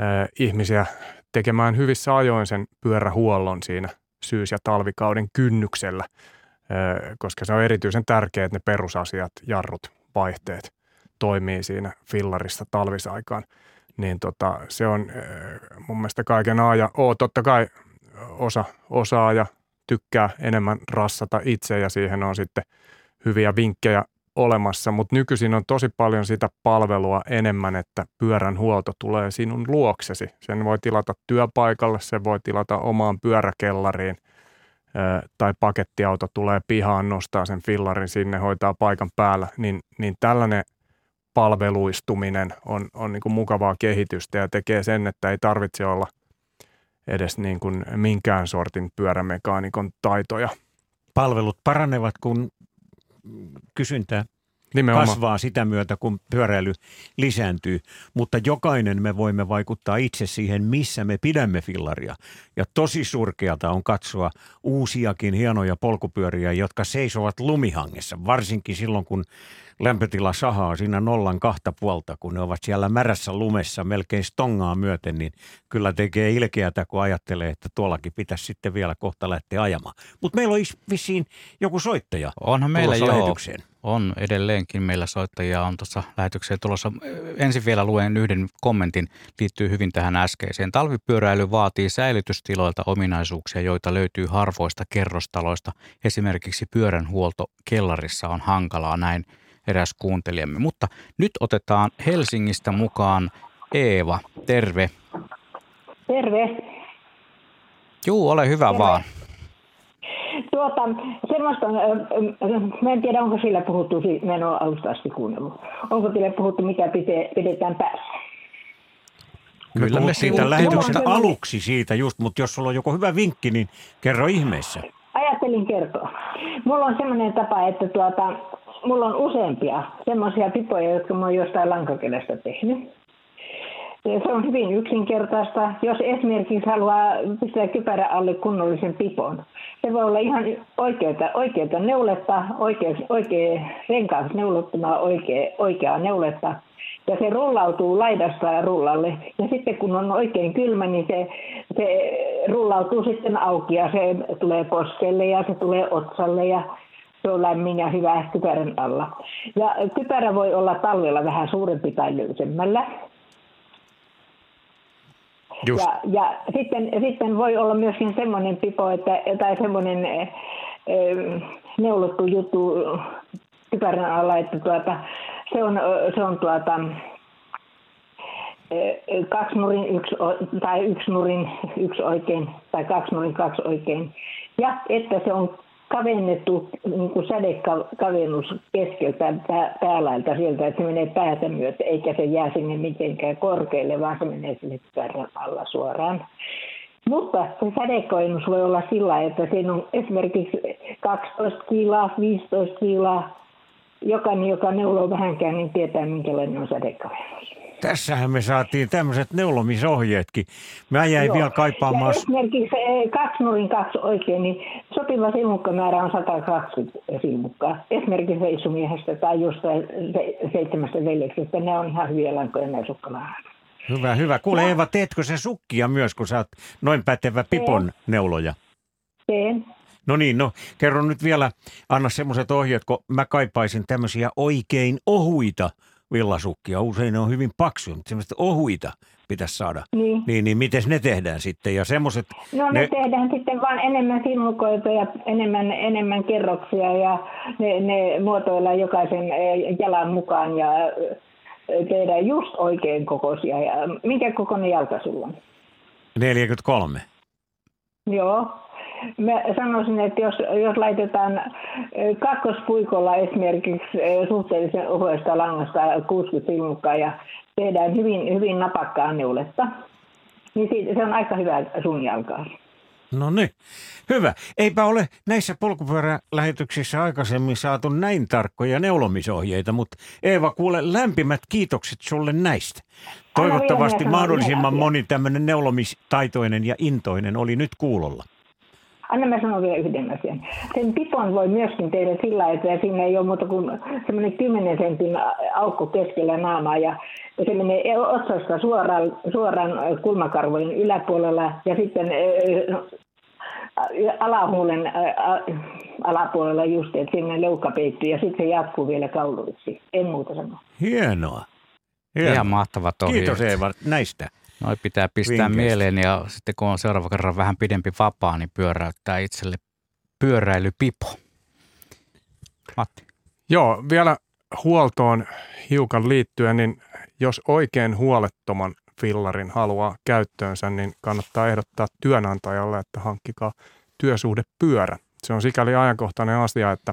äh, ihmisiä tekemään hyvissä ajoin sen pyörähuollon siinä syys- ja talvikauden kynnyksellä, äh, koska se on erityisen tärkeää, että ne perusasiat, jarrut, vaihteet toimii siinä fillarissa talvisaikaan. Niin tota, se on äh, mun mielestä kaiken A ja O. Totta kai osa osaa ja tykkää enemmän rassata itse ja siihen on sitten – hyviä vinkkejä olemassa, mutta nykyisin on tosi paljon sitä palvelua enemmän, että pyörän huolto tulee sinun luoksesi. Sen voi tilata työpaikalle, sen voi tilata omaan pyöräkellariin tai pakettiauto tulee pihaan, nostaa sen fillarin sinne, hoitaa paikan päällä, niin, niin tällainen palveluistuminen on, on niin kuin mukavaa kehitystä ja tekee sen, että ei tarvitse olla edes niin kuin minkään sortin pyörämekaanikon taitoja. Palvelut paranevat, kun kysyntä Nimenomaan. kasvaa sitä myötä, kun pyöräily lisääntyy. Mutta jokainen me voimme vaikuttaa itse siihen, missä me pidämme fillaria. Ja tosi surkeata on katsoa uusiakin hienoja polkupyöriä, jotka seisovat lumihangessa, varsinkin silloin, kun lämpötila sahaa siinä nollan kahta puolta, kun ne ovat siellä märässä lumessa melkein stongaa myöten, niin kyllä tekee ilkeätä, kun ajattelee, että tuollakin pitäisi sitten vielä kohta lähteä ajamaan. Mutta meillä on vissiin joku soittaja Onhan meillä joo. On edelleenkin. Meillä soittajia on tuossa lähetykseen tulossa. Ensin vielä luen yhden kommentin, liittyy hyvin tähän äskeiseen. Talvipyöräily vaatii säilytystiloilta ominaisuuksia, joita löytyy harvoista kerrostaloista. Esimerkiksi pyöränhuolto kellarissa on hankalaa, näin eräs kuuntelijamme. Mutta nyt otetaan Helsingistä mukaan Eeva. Terve. Terve. Juu, ole hyvä Terve. vaan. Tuota, semmoista, mä en tiedä onko sillä puhuttu, mä en ole alusta asti kuunnellut. Onko teille puhuttu, mitä pidetään päässä? Kyllä me siitä lähetyksen aluksi siitä just, mutta jos sulla on joku hyvä vinkki, niin kerro ihmeessä. Ajattelin kertoa. Mulla on semmoinen tapa, että tuota, mulla on useampia semmoisia pipoja, jotka mä oon jostain lankakelestä tehnyt. Se on hyvin yksinkertaista. Jos esimerkiksi haluaa pistää kypärä alle kunnollisen pipon, se voi olla ihan oikeata, oikeata neuletta, oikea, oikea renkaat neulottuna oikea, oikeaa neuletta. Ja se rullautuu laidasta rullalle. Ja sitten kun on oikein kylmä, niin se, se rullautuu sitten auki ja se tulee poskelle ja se tulee otsalle ja se on lämmin ja hyvä kypärän alla. Ja kypärä voi olla talvella vähän suurempi tai löysemmällä. Ja, ja sitten, sitten voi olla myöskin semmoinen pipo, että, tai semmoinen e, neulottu juttu kypärän alla, että tuota, se on, se on tuota, kaksi nurin yksi, tai yksi nurin yksi oikein, tai kaksi nurin kaksi oikein. Ja että se on kavennettu niin kuin sädekavennus keskeltä päälailta sieltä, että se menee päätä myötä, eikä se jää sinne mitenkään korkealle, vaan se menee sinne pärän alla suoraan. Mutta se sädekavennus voi olla sillä että siinä on esimerkiksi 12 kiloa, 15 kiloa. Jokainen, joka neuloo vähänkään, niin tietää, minkälainen on sädekavennus. Tässähän me saatiin tämmöiset neulomisohjeetkin. Mä jäin Joo. vielä kaipaamaan... Ja esimerkiksi eh, kaksi nurin kaksi oikein, niin sopiva silmukkamäärä on 120 silmukkaa. Esimerkiksi veissumiehestä tai jostain seitsemästä veljeksestä. Ne on ihan hyviä lankoja ne sukkamäärät. Hyvä, hyvä. Kuule ja. Eeva, teetkö se sukkia myös, kun sä oot noin pätevä pipon Teen. neuloja? Teen. No niin, no kerro nyt vielä, anna semmoiset ohjeet, kun mä kaipaisin tämmöisiä oikein ohuita villasukkia. Usein ne on hyvin paksuja, mutta semmoista ohuita pitäisi saada. Niin. Niin, niin miten ne tehdään sitten? Ja semmoiset, no ne, ne, tehdään sitten vaan enemmän silmukoita ja enemmän, enemmän kerroksia ja ne, ne muotoillaan jokaisen eh, jalan mukaan ja eh, tehdään just oikein kokoisia. Ja minkä kokoinen jalka sulla on? 43. Joo. Mä sanoisin, että jos, jos laitetaan kakkospuikolla esimerkiksi suhteellisen ohuesta langasta 60 silmukkaa ja tehdään hyvin, hyvin napakkaa neuletta, niin siitä, se on aika hyvä sun jalkaa. No niin, hyvä. Eipä ole näissä polkupyörälähetyksissä aikaisemmin saatu näin tarkkoja neulomisohjeita, mutta Eeva, kuule lämpimät kiitokset sulle näistä. Toivottavasti mahdollisimman moni tämmöinen neulomistaitoinen ja intoinen oli nyt kuulolla. Anna mä sanon vielä yhden asian. Sen pipon voi myöskin tehdä sillä että siinä ei ole muuta kuin semmoinen 10 sentin aukko keskellä naamaa ja se menee otsasta suoraan, suoraan kulmakarvojen yläpuolella ja sitten alahuulen alapuolella just, että sinne leukka peittyy ja sitten se jatkuu vielä kauluriksi. En muuta sanoa. Hienoa. Hienoa. Ihan mahtava tohi. Kiitos Eeva näistä. Noi pitää pistää Vinkeistä. mieleen ja sitten kun on seuraava kerran vähän pidempi vapaa, niin pyöräyttää itselle pyöräilypipo. Matti. Joo, vielä huoltoon hiukan liittyen, niin jos oikein huolettoman fillarin haluaa käyttöönsä, niin kannattaa ehdottaa työnantajalle, että hankkikaa työsuhdepyörä. Se on sikäli ajankohtainen asia, että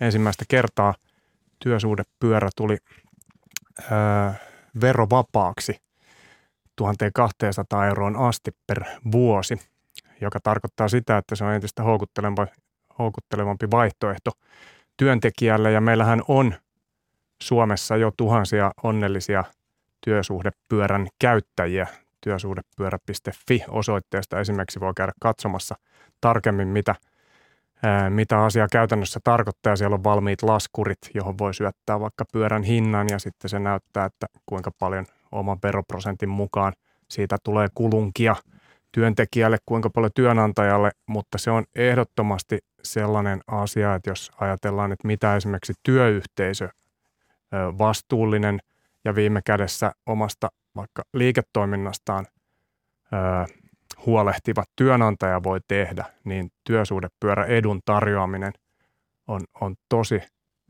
ensimmäistä kertaa työsuhdepyörä tuli ää, verovapaaksi 1200 euroon asti per vuosi, joka tarkoittaa sitä, että se on entistä houkuttelevampi, houkuttelevampi vaihtoehto työntekijälle. Ja meillähän on Suomessa jo tuhansia onnellisia työsuhdepyörän käyttäjiä. Työsuhdepyörä.fi osoitteesta esimerkiksi voi käydä katsomassa tarkemmin, mitä, mitä asia käytännössä tarkoittaa. Siellä on valmiit laskurit, johon voi syöttää vaikka pyörän hinnan ja sitten se näyttää, että kuinka paljon oman veroprosentin mukaan. Siitä tulee kulunkia työntekijälle, kuinka paljon työnantajalle, mutta se on ehdottomasti sellainen asia, että jos ajatellaan, että mitä esimerkiksi työyhteisö vastuullinen ja viime kädessä omasta vaikka liiketoiminnastaan huolehtiva työnantaja voi tehdä, niin työsuhdepyörä edun tarjoaminen on, on tosi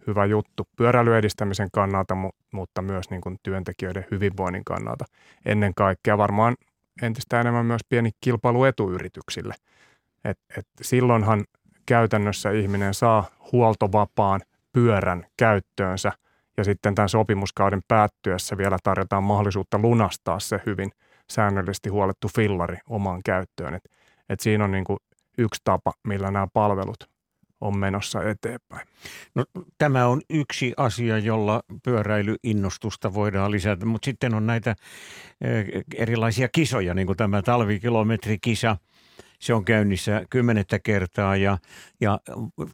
hyvä juttu pyöräilyn edistämisen kannalta, mutta myös niin kuin työntekijöiden hyvinvoinnin kannalta. Ennen kaikkea varmaan entistä enemmän myös pieni kilpailuetu yrityksille. Et, et silloinhan käytännössä ihminen saa huoltovapaan pyörän käyttöönsä ja sitten tämän sopimuskauden päättyessä vielä tarjotaan mahdollisuutta lunastaa se hyvin säännöllisesti huolettu fillari omaan käyttöön. Et, et siinä on niin kuin yksi tapa, millä nämä palvelut on menossa eteenpäin. No, tämä on yksi asia, jolla pyöräilyinnostusta voidaan lisätä, mutta sitten on näitä eh, erilaisia kisoja, niin kuin tämä talvikilometrikisa. Se on käynnissä kymmenettä kertaa ja, ja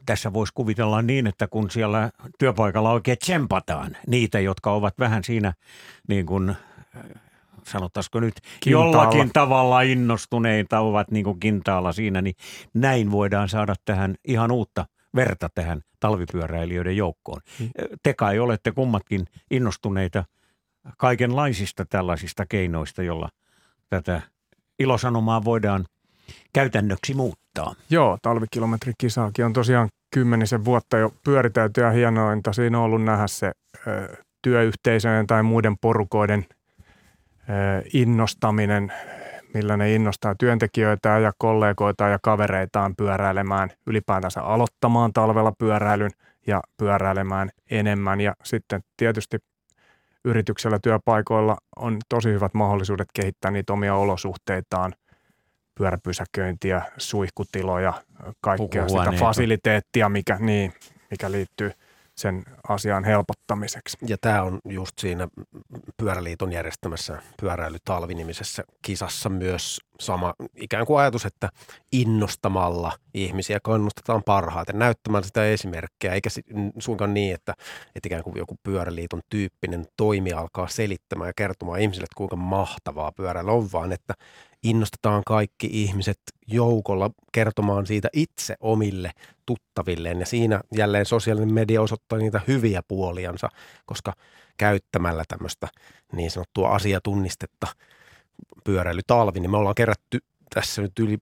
tässä voisi kuvitella niin, että kun siellä työpaikalla oikein tsempataan niitä, jotka ovat vähän siinä niin kuin eh, sanottaisiko nyt kintaalla. jollakin tavalla innostuneita ovat niin kuin kintaalla siinä, niin näin voidaan saada tähän ihan uutta verta tähän talvipyöräilijöiden joukkoon. Hmm. Te kai olette kummatkin innostuneita kaikenlaisista tällaisista keinoista, jolla tätä ilosanomaa voidaan käytännöksi muuttaa. Joo, talvikilometrikisaakin on tosiaan kymmenisen vuotta jo pyöritelty ja hienointa siinä on ollut nähdä se ö, työyhteisöjen tai muiden porukoiden innostaminen, millä ne innostaa työntekijöitä ja kollegoita ja kavereitaan pyöräilemään, ylipäätänsä aloittamaan talvella pyöräilyn ja pyöräilemään enemmän. Ja sitten tietysti yrityksellä työpaikoilla on tosi hyvät mahdollisuudet kehittää niitä omia olosuhteitaan, pyöräpysäköintiä, suihkutiloja, kaikkea sitä fasiliteettia, mikä, niin, mikä liittyy – sen asian helpottamiseksi. Ja tämä on just siinä Pyöräliiton järjestämässä pyöräilytalvinimisessä kisassa myös sama ikään kuin ajatus, että innostamalla ihmisiä kannustetaan parhaiten, näyttämällä sitä esimerkkejä, eikä suinkaan niin, että, että ikään kuin joku pyöräliiton tyyppinen toimi alkaa selittämään ja kertomaan ihmisille, että kuinka mahtavaa pyöräillä on, vaan että innostetaan kaikki ihmiset joukolla kertomaan siitä itse omille tuttavilleen. Ja siinä jälleen sosiaalinen media osoittaa niitä hyviä puoliansa, koska käyttämällä tämmöistä niin sanottua asiatunnistetta pyöräilytalvi, niin me ollaan kerätty tässä nyt yli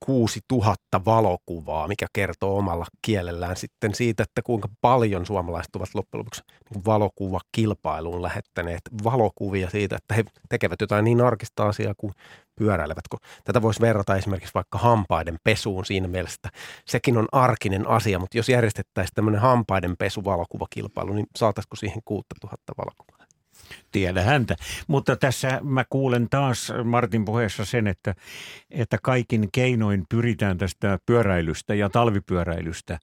6000 valokuvaa, mikä kertoo omalla kielellään sitten siitä, että kuinka paljon suomalaiset ovat loppujen lopuksi niin valokuvakilpailuun lähettäneet valokuvia siitä, että he tekevät jotain niin arkista asiaa kuin pyöräilevät. Tätä voisi verrata esimerkiksi vaikka hampaiden pesuun siinä mielessä, että sekin on arkinen asia, mutta jos järjestettäisiin tämmöinen hampaiden pesu valokuvakilpailu, niin saataisiko siihen 6000 valokuvaa? Tiedä häntä. Mutta tässä mä kuulen taas Martin puheessa sen, että, että kaikin keinoin pyritään tästä pyöräilystä ja talvipyöräilystä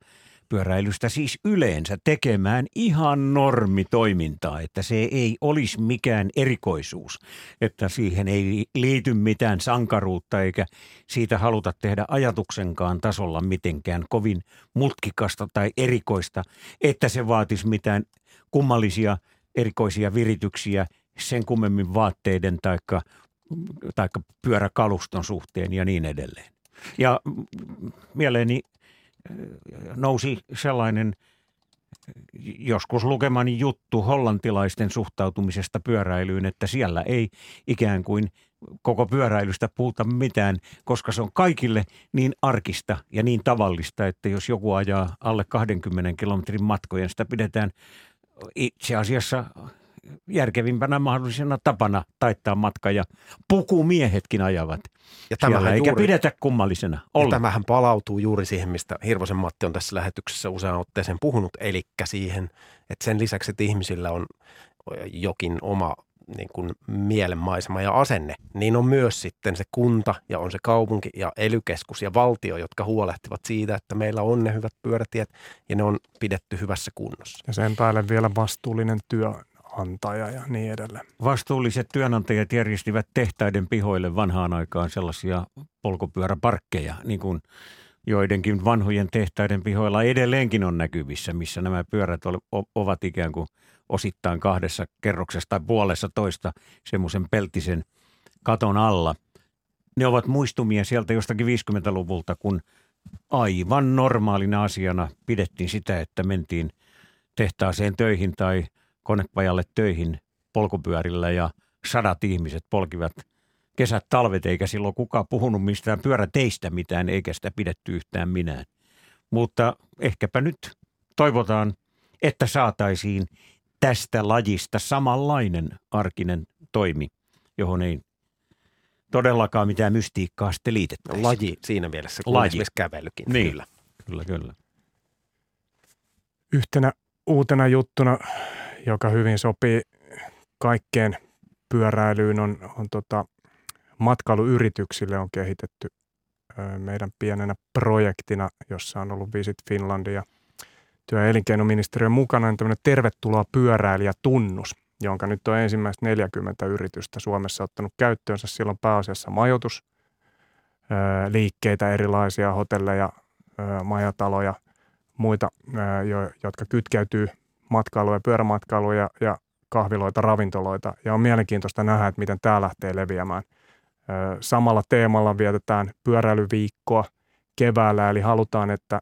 pyöräilystä siis yleensä tekemään ihan normitoimintaa, että se ei olisi mikään erikoisuus, että siihen ei liity mitään sankaruutta eikä siitä haluta tehdä ajatuksenkaan tasolla mitenkään kovin mutkikasta tai erikoista, että se vaatisi mitään kummallisia – erikoisia virityksiä sen kummemmin vaatteiden taikka, taikka pyöräkaluston suhteen ja niin edelleen. Ja mieleeni äh, nousi sellainen joskus lukemani juttu hollantilaisten suhtautumisesta pyöräilyyn, että siellä ei ikään kuin koko pyöräilystä puhuta mitään, koska se on kaikille niin arkista ja niin tavallista, että jos joku ajaa alle 20 kilometrin matkojen, sitä pidetään itse asiassa järkevimpänä mahdollisena tapana taittaa matka ja pukumiehetkin ajavat ja siellä, eikä juuri, pidetä kummallisena olla. Ja tämähän palautuu juuri siihen, mistä Hirvosen Matti on tässä lähetyksessä usean otteeseen puhunut, eli siihen, että sen lisäksi, että ihmisillä on jokin oma niin kuin mielenmaisema ja asenne, niin on myös sitten se kunta ja on se kaupunki ja elykeskus ja valtio, jotka huolehtivat siitä, että meillä on ne hyvät pyörätiet ja ne on pidetty hyvässä kunnossa. Ja sen päälle vielä vastuullinen työnantaja ja niin edelleen. Vastuulliset työnantajat järjestivät tehtaiden pihoille vanhaan aikaan sellaisia polkupyöräparkkeja, niin kuin joidenkin vanhojen tehtaiden pihoilla edelleenkin on näkyvissä, missä nämä pyörät ovat ikään kuin – osittain kahdessa kerroksessa tai puolessa toista semmoisen peltisen katon alla. ne ovat muistumia sieltä jostakin 50-luvulta, kun aivan normaalina asiana pidettiin sitä, että mentiin tehtaaseen töihin tai konepajalle töihin polkupyörillä ja sadat ihmiset polkivat kesät, talvet, eikä silloin kukaan puhunut mistään pyöräteistä mitään, eikä sitä pidetty yhtään minään. Mutta ehkäpä nyt toivotaan, että saataisiin tästä lajista samanlainen arkinen toimi, johon ei todellakaan mitään mystiikkaa sitten liitettäisiin. Laji siinä mielessä, kun Laji. esimerkiksi kävelykin. Niin. Kyllä. Kyllä, kyllä. Yhtenä uutena juttuna, joka hyvin sopii kaikkeen pyöräilyyn, on, on tota, matkailuyrityksille on kehitetty meidän pienenä projektina, jossa on ollut Visit Finland ja työ- ja elinkeinoministeriön mukana, niin tämmöinen tervetuloa pyöräilijätunnus, jonka nyt on ensimmäiset 40 yritystä Suomessa ottanut käyttöönsä. Silloin pääasiassa majoitus, liikkeitä, erilaisia hotelleja, majataloja, muita, jotka kytkeytyy matkailuun ja pyörämatkailuun ja, ja kahviloita, ravintoloita. Ja on mielenkiintoista nähdä, että miten tämä lähtee leviämään. Samalla teemalla vietetään pyöräilyviikkoa keväällä, eli halutaan, että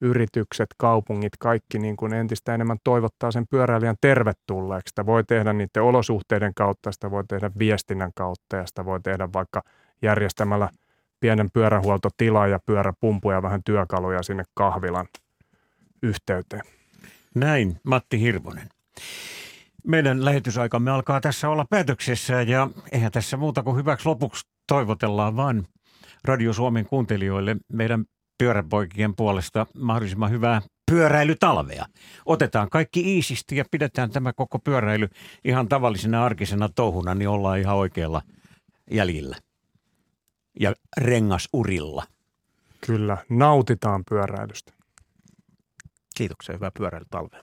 yritykset, kaupungit, kaikki niin kuin entistä enemmän toivottaa sen pyöräilijän tervetulleeksi. Sitä voi tehdä niiden olosuhteiden kautta, sitä voi tehdä viestinnän kautta ja sitä voi tehdä vaikka järjestämällä pienen pyörähuoltotilan ja pyöräpumpuja ja vähän työkaluja sinne kahvilan yhteyteen. Näin, Matti Hirvonen. Meidän lähetysaikamme alkaa tässä olla päätöksessä ja eihän tässä muuta kuin hyväksi lopuksi toivotellaan vaan Radio Suomen kuuntelijoille meidän pyöräpoikien puolesta mahdollisimman hyvää pyöräilytalvea. Otetaan kaikki iisisti ja pidetään tämä koko pyöräily ihan tavallisena arkisena touhuna, niin ollaan ihan oikealla jäljillä ja rengasurilla. Kyllä, nautitaan pyöräilystä. Kiitoksia, hyvää pyöräilytalvea.